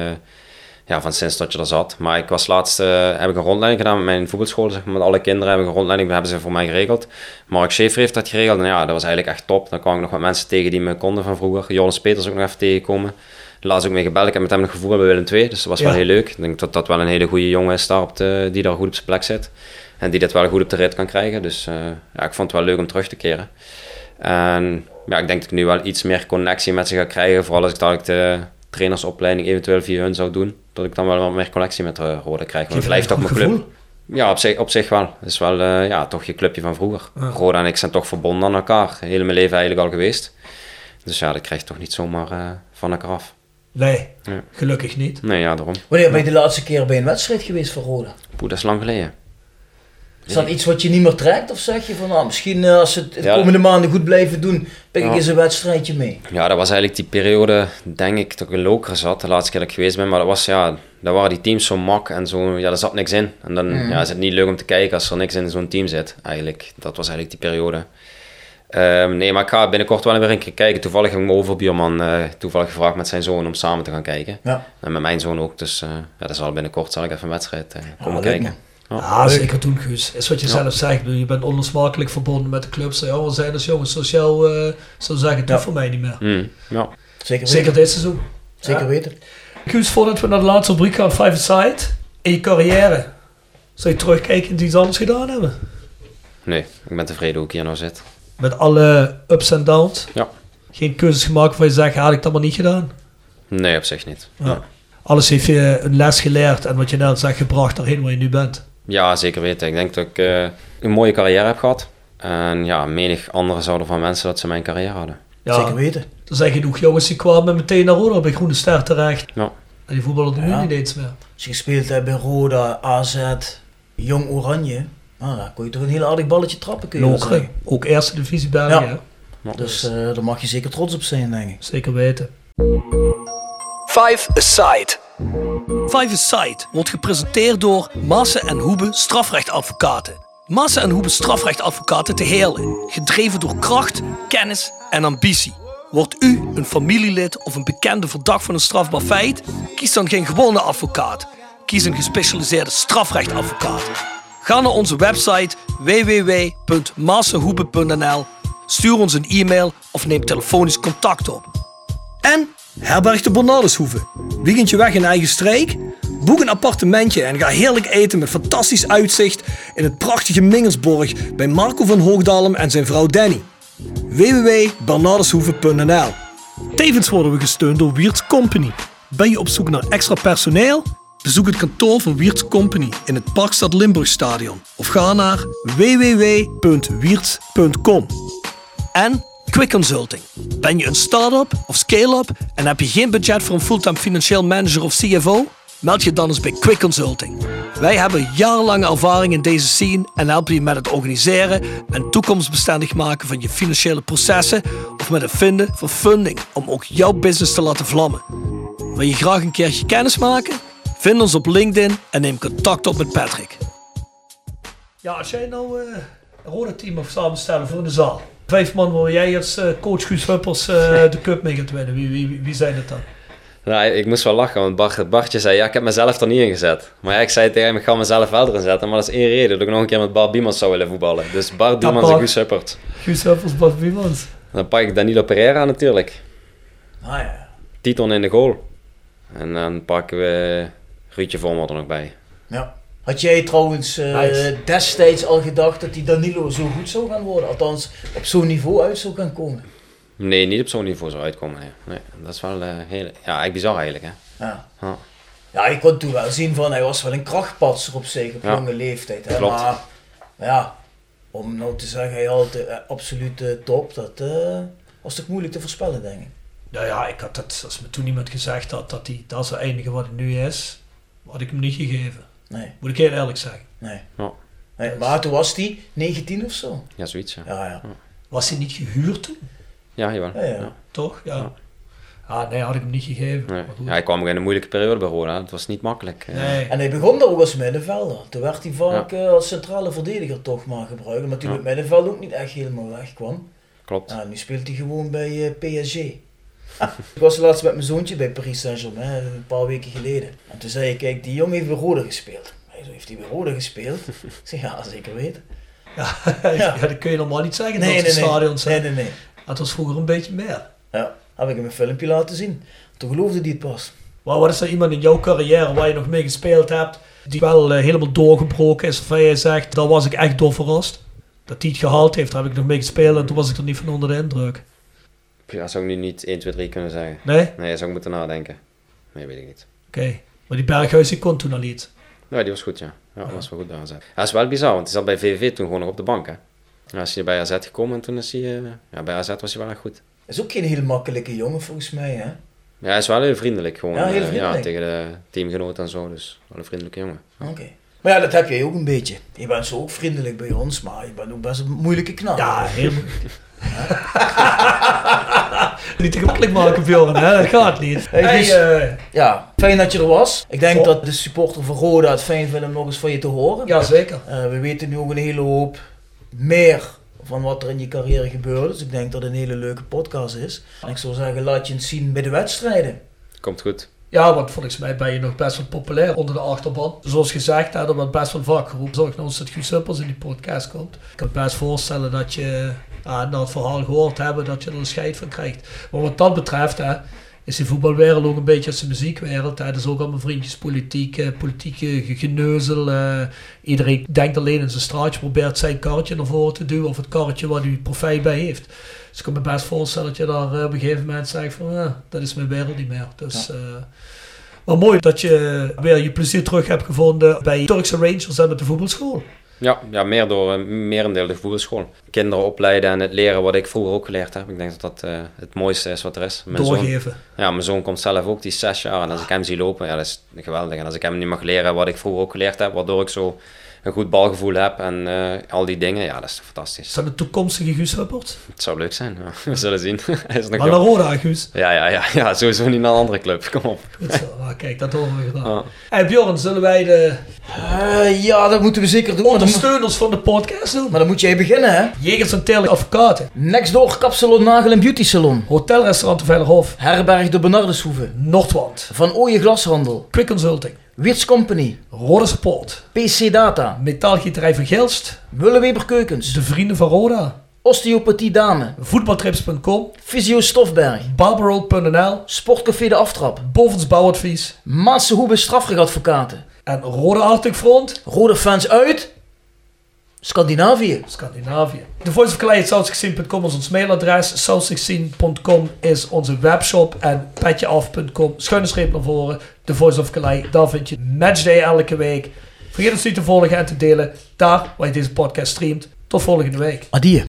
ja, van sinds dat je er zat. Maar ik was laatst, eh, heb ik een rondleiding gedaan met mijn voetbalschool, zeg maar, met alle kinderen heb ik een rondleiding, hebben ze voor mij geregeld. Mark Schaefer heeft dat geregeld en ja, dat was eigenlijk echt top. Dan kwam ik nog wat mensen tegen die me konden van vroeger. Jonas Peters ook nog even tegenkomen. Laatst ook mee gebeld, ik heb met hem nog gevoetbald bij Willem II, dus dat was wel heel leuk. Ik denk dat dat wel een hele goede jongen is daar op de, die daar goed op zijn plek zit. En die dit wel goed op de rit kan krijgen. Dus eh, ja, ik vond het wel leuk om terug te keren. En ja, ik denk dat ik nu wel iets meer connectie met ze ga krijgen. Vooral als ik dadelijk de trainersopleiding eventueel via hun zou doen. Dat ik dan wel wat meer connectie met de Rode krijg. Want het blijft toch mijn club. Ja, op zich, op zich wel. Het is wel eh, ja, toch je clubje van vroeger. Roda en ik zijn toch verbonden aan elkaar. Heel mijn leven eigenlijk al geweest. Dus ja, dat krijg je toch niet zomaar eh, van elkaar af. Nee, Ja. gelukkig niet. Nee, ja, daarom. Wanneer ben je de laatste keer bij een wedstrijd geweest voor Roda? Poeh, dat is lang geleden. Is dat iets wat je niet meer trekt? Of zeg je van, nou, misschien eh, als ze het de Ja. komende maanden goed blijven doen, pik ik Ja. eens een wedstrijdje mee. Ja, dat was eigenlijk die periode, denk ik, dat ik in Lokeren zat, de laatste keer dat ik geweest ben. Maar dat was, ja, daar waren die teams zo mak en zo, ja, daar zat niks in. En dan Mm. ja, is het niet leuk om te kijken als er niks in zo'n team zit, eigenlijk. Dat was eigenlijk die periode. Ehm, nee, maar ik ga binnenkort wel weer een keer kijken. Toevallig heb ik mijn overbuurman eh, toevallig gevraagd met zijn zoon om samen te gaan kijken. Ja. En met mijn zoon ook, dus eh ja, dat zal binnenkort zal ik even een wedstrijd eh, komen kijken. Ja. Ja, zeker doen, Guus. Is wat je Ja. zelf zegt. Je bent onlosmakelijk verbonden met de clubs. Ja, we zijn als jongens sociaal, eh zou zeggen, het Ja. voor mij niet meer. Mm, ja. Zeker Zeker dit seizoen. Zeker Ja. weten. Guus, voordat we naar de laatste rubriek gaan, Five Side. In je carrière, zou je terugkijken en iets anders gedaan hebben? Nee, ik ben tevreden hoe ik hier nou zit. Met alle ups en downs. Ja. Geen keuzes gemaakt waarvan je zegt, had ik dat maar niet gedaan. Nee, op zich niet. Ja. Alles heeft je een les geleerd en wat je net zegt, gebracht daarheen waar je nu bent. Ja, zeker weten. Ik denk dat ik eh, een mooie carrière heb gehad. En ja, menig anderen zouden van mensen dat ze mijn carrière hadden. Ja, Zeker weten. Er zijn genoeg jongens die kwamen meteen naar Roda bij Groene Ster terecht. Ja. En die voetballen er nu Ja. niet eens meer. Als je gespeeld hebt bij Roda, AZ, Jong Oranje, nou, dan kon je toch een heel aardig balletje trappen, kun je Lokeren, ook eerste divisie België. Ja. Ja. Dus eh, daar mag je zeker trots op zijn, denk ik. Zeker weten. Five Aside. Five Aside wordt gepresenteerd door Massen en Hoebe strafrechtadvocaten. Massen en Hoebe strafrechtadvocaten te Heerlen. Gedreven door kracht, kennis en ambitie. Wordt u een familielid of een bekende verdacht van een strafbaar feit? Kies dan geen gewone advocaat. Kies een gespecialiseerde strafrechtadvocaat. Ga naar onze website www.massenhoebe.nl, stuur ons een e-mail of neem telefonisch contact op. En herberg de Bernardeshoeve. Weekendje weg in eigen streek? Boek een appartementje en ga heerlijk eten met fantastisch uitzicht in het prachtige Mingelsborg bij Marco van Hoogdalem en zijn vrouw Danny. www.bernardeshoeve.nl Tevens worden we gesteund door Wiert's Company. Ben je op zoek naar extra personeel? Bezoek het kantoor van Wiert's Company in het Parkstad Limburgstadion of ga naar www.wierts.com. En Quick Consulting. Ben je een start-up of scale-up en heb je geen budget voor een fulltime financieel manager of CFO? Meld je dan eens bij Quick Consulting. Wij hebben jarenlange ervaring in deze scene en helpen je met het organiseren en toekomstbestendig maken van je financiële processen of met het vinden van funding om ook jouw business te laten vlammen. Wil je graag een keertje kennis maken? Vind ons op LinkedIn en neem contact op met Patrick. Ja, als jij nou eh, een rode team mag samenstellen voor de zaal. Vijf man waar jij als eh, coach Guus Huppels eh, de cup mee gaat winnen. Wie, wie, wie, zijn het dan? Nou, ik moest wel lachen, want Bart, Bartje zei, ja, ik heb mezelf er niet in gezet. Maar ja, ik zei tegen hem, ik ga mezelf wel erin zetten. Maar dat is één reden, dat ik nog een keer met Bart Biemans zou willen voetballen. Dus Bart Biemans en Bart. Guus Huppert. Guus Huppels, Bas Biemans. Dan pak ik Danilo Pereira natuurlijk. Ah ja. Titon in de goal. En dan pakken we Ruudje Vormer er nog bij. ja. Had jij trouwens eh, Nice. destijds al gedacht dat die Danilo zo goed zou gaan worden? Althans, op zo'n niveau uit zou gaan komen? Nee, niet op zo'n niveau zou uitkomen. Nee. nee dat is wel eh heel... Ja, eigenlijk bizar eigenlijk, hè. Ja. Ja. Ja, ik kon toen wel zien van hij was wel een krachtpatser op zich op Ja. jonge leeftijd. Hè? Klopt. Maar ja, om nou te zeggen hij had de eh, absolute top, dat eh, was toch moeilijk te voorspellen denk ik. Nou ja, ik had dat, als me toen iemand gezegd had dat hij dat is het enige wat hij nu is, had ik hem niet gegeven. Nee, Moet ik heel eerlijk zeggen. nee. Ja. nee maar toen was hij 19 of zo. Ja, zoiets, ja. Ja, ja. Was hij niet gehuurd toen? Ja, jawel. Ja, ja. Ja. Toch? Ja. Ja. Ah, nee, had ik hem niet gegeven. Nee. Maar goed. Ja, hij kwam in een moeilijke periode bij Roda. Het was niet makkelijk. eh. Nee. En hij begon daar ook als middenvelder. Toen werd hij vaak eh, als centrale verdediger toch maar gebruikt, omdat hij Ja. op het middenveld ook niet echt helemaal wegkwam. Klopt. Ja, nu speelt hij gewoon bij eh, PSG. Ik was laatst met mijn zoontje bij Paris Saint-Germain, een paar weken geleden. En toen zei ik, kijk, die jongen heeft bij Rode gespeeld. Hij zei, heeft hij bij Rode gespeeld? ik zei, ja, zeker weten. Ja, ja, dat kun je normaal niet zeggen Nee, dat nee, nee. stadions nee, zijn. nee, nee. Het was vroeger een beetje meer. Ja, heb ik hem een filmpje laten zien. Toen geloofde hij het pas. Maar wat is er iemand in jouw carrière waar je nog mee gespeeld hebt, die wel eh, helemaal doorgebroken is, waarvan jij zegt, daar was ik echt door verrast? Dat hij het gehaald heeft, daar heb ik nog mee gespeeld en toen was ik er niet van onder de indruk. Ja, zou ik nu niet 1, 2, 3 kunnen zeggen. Nee? Nee, zou ik moeten nadenken. Nee, weet ik niet. Oké. Maar die Berghuis, die kon toen al iets. Ja, die was goed, ja. Ja, dat was wel goed. Ja, dat is wel bizar, want hij zat bij VVV toen gewoon nog op de bank, hè. Ja, is hij bij AZ gekomen en toen is hij... eh, ja, bij AZ was hij wel echt goed. Is ook geen heel makkelijke jongen volgens mij, hè? Ja, hij is wel heel vriendelijk gewoon. Ja, heel eh, vriendelijk. tegen de teamgenoten en zo, dus wel een vriendelijke jongen. Oké. Maar ja, dat heb jij ook een beetje. Je bent zo ook vriendelijk bij ons, maar je bent ook best een moeilijke knap. Ja, heel Niet te gemakkelijk maken, Bjorn, hè? Dat gaat niet. Hey, Hey, dus- eh, Ja, fijn dat je er was. Ik denk Goh. dat de supporter van Roda het fijn vindt om nog eens van je te horen. ja, zeker. Eh, we weten nu ook een hele hoop meer van wat er in je carrière gebeurt. Dus ik denk dat het een hele leuke podcast is. En ik zou zeggen, laat je het zien bij de wedstrijden. Komt goed. Ja, want volgens mij ben je nog best wel populair onder de achterban. Zoals gezegd, er wordt best wel vaak geroepen. Zorg nou eens dat Guus in die podcast komt. Ik kan me best voorstellen dat je na het verhaal gehoord hebben, dat je er een scheid van krijgt. Maar wat dat betreft, hè, is die voetbalwereld ook een beetje als de muziekwereld. Hè. Dat is ook allemaal vriendjes politiek, eh, politieke geneuzel. eh. iedereen denkt alleen in zijn straatje, probeert zijn karretje naar voren te duwen. Of het karretje waar hij profijt bij heeft. Dus ik kan me best voorstellen dat je daar eh, op een gegeven moment zegt van, ja, dat is mijn wereld niet meer. Dus, eh, maar mooi dat je weer je plezier terug hebt gevonden bij Turkse Rangers en met de voetbalschool. Ja, ja meer door eh, merendeel de voetbalschool. Kinderen opleiden en het leren wat ik vroeger ook geleerd heb. Ik denk dat dat eh, het mooiste is wat er is. Mijn zoon, Doorgeven. ja, mijn zoon komt zelf ook, die is zes jaar. En als ik hem zie lopen, ja, dat is geweldig. En als ik hem nu mag leren wat ik vroeger ook geleerd heb, waardoor ik zo een goed balgevoel heb en eh, al die dingen, ja, dat is fantastisch. Is dat een toekomstige Guus Huppert? Het zou leuk zijn, ja. we zullen zien. Hij is nog Maar naar. Roda, Guus. Ja, ja, ja, ja, sowieso niet naar een andere club. Kom op. Goed zo. Nou, kijk, dat horen we gedaan. Ja. Hey Bjorn, zullen wij de Eh, ja, dat moeten we zeker doen. Maar ondersteuners van de podcast doen? maar dan moet jij beginnen, hè? Jegers en Teerlijk Advocaten. Next door Kapsalon Nagel en Beauty Salon. Hotelrestaurant de Veilerhof. Herberg de Bernardeshoeve. Noordwand. Van Ooyen Glashandel. Quick Consulting. Wits Company. Rode Support. PC Data. Metaalgieterij van Gilst. Willeweber Keukens. De Vrienden van Roda. Osteopathie Dame. Voetbaltrips.com. Fysio Stofberg. Barbaroll.nl. Sportcafé De Aftrap. Bovens Bouwadvies. Hoebe Strafrechtadvocaten. En Rode Arctic Front. Rode fans uit. Scandinavië. Scandinavië. De Voice of Calais, south16.com is ons mailadres. South16.com is onze webshop. En petjeaf.com, schuine streep naar voren. The Voice of Calais, daar vind je matchday elke week. Vergeet ons niet te volgen en te delen. Daar waar je deze podcast streamt. Tot volgende week. Adieu.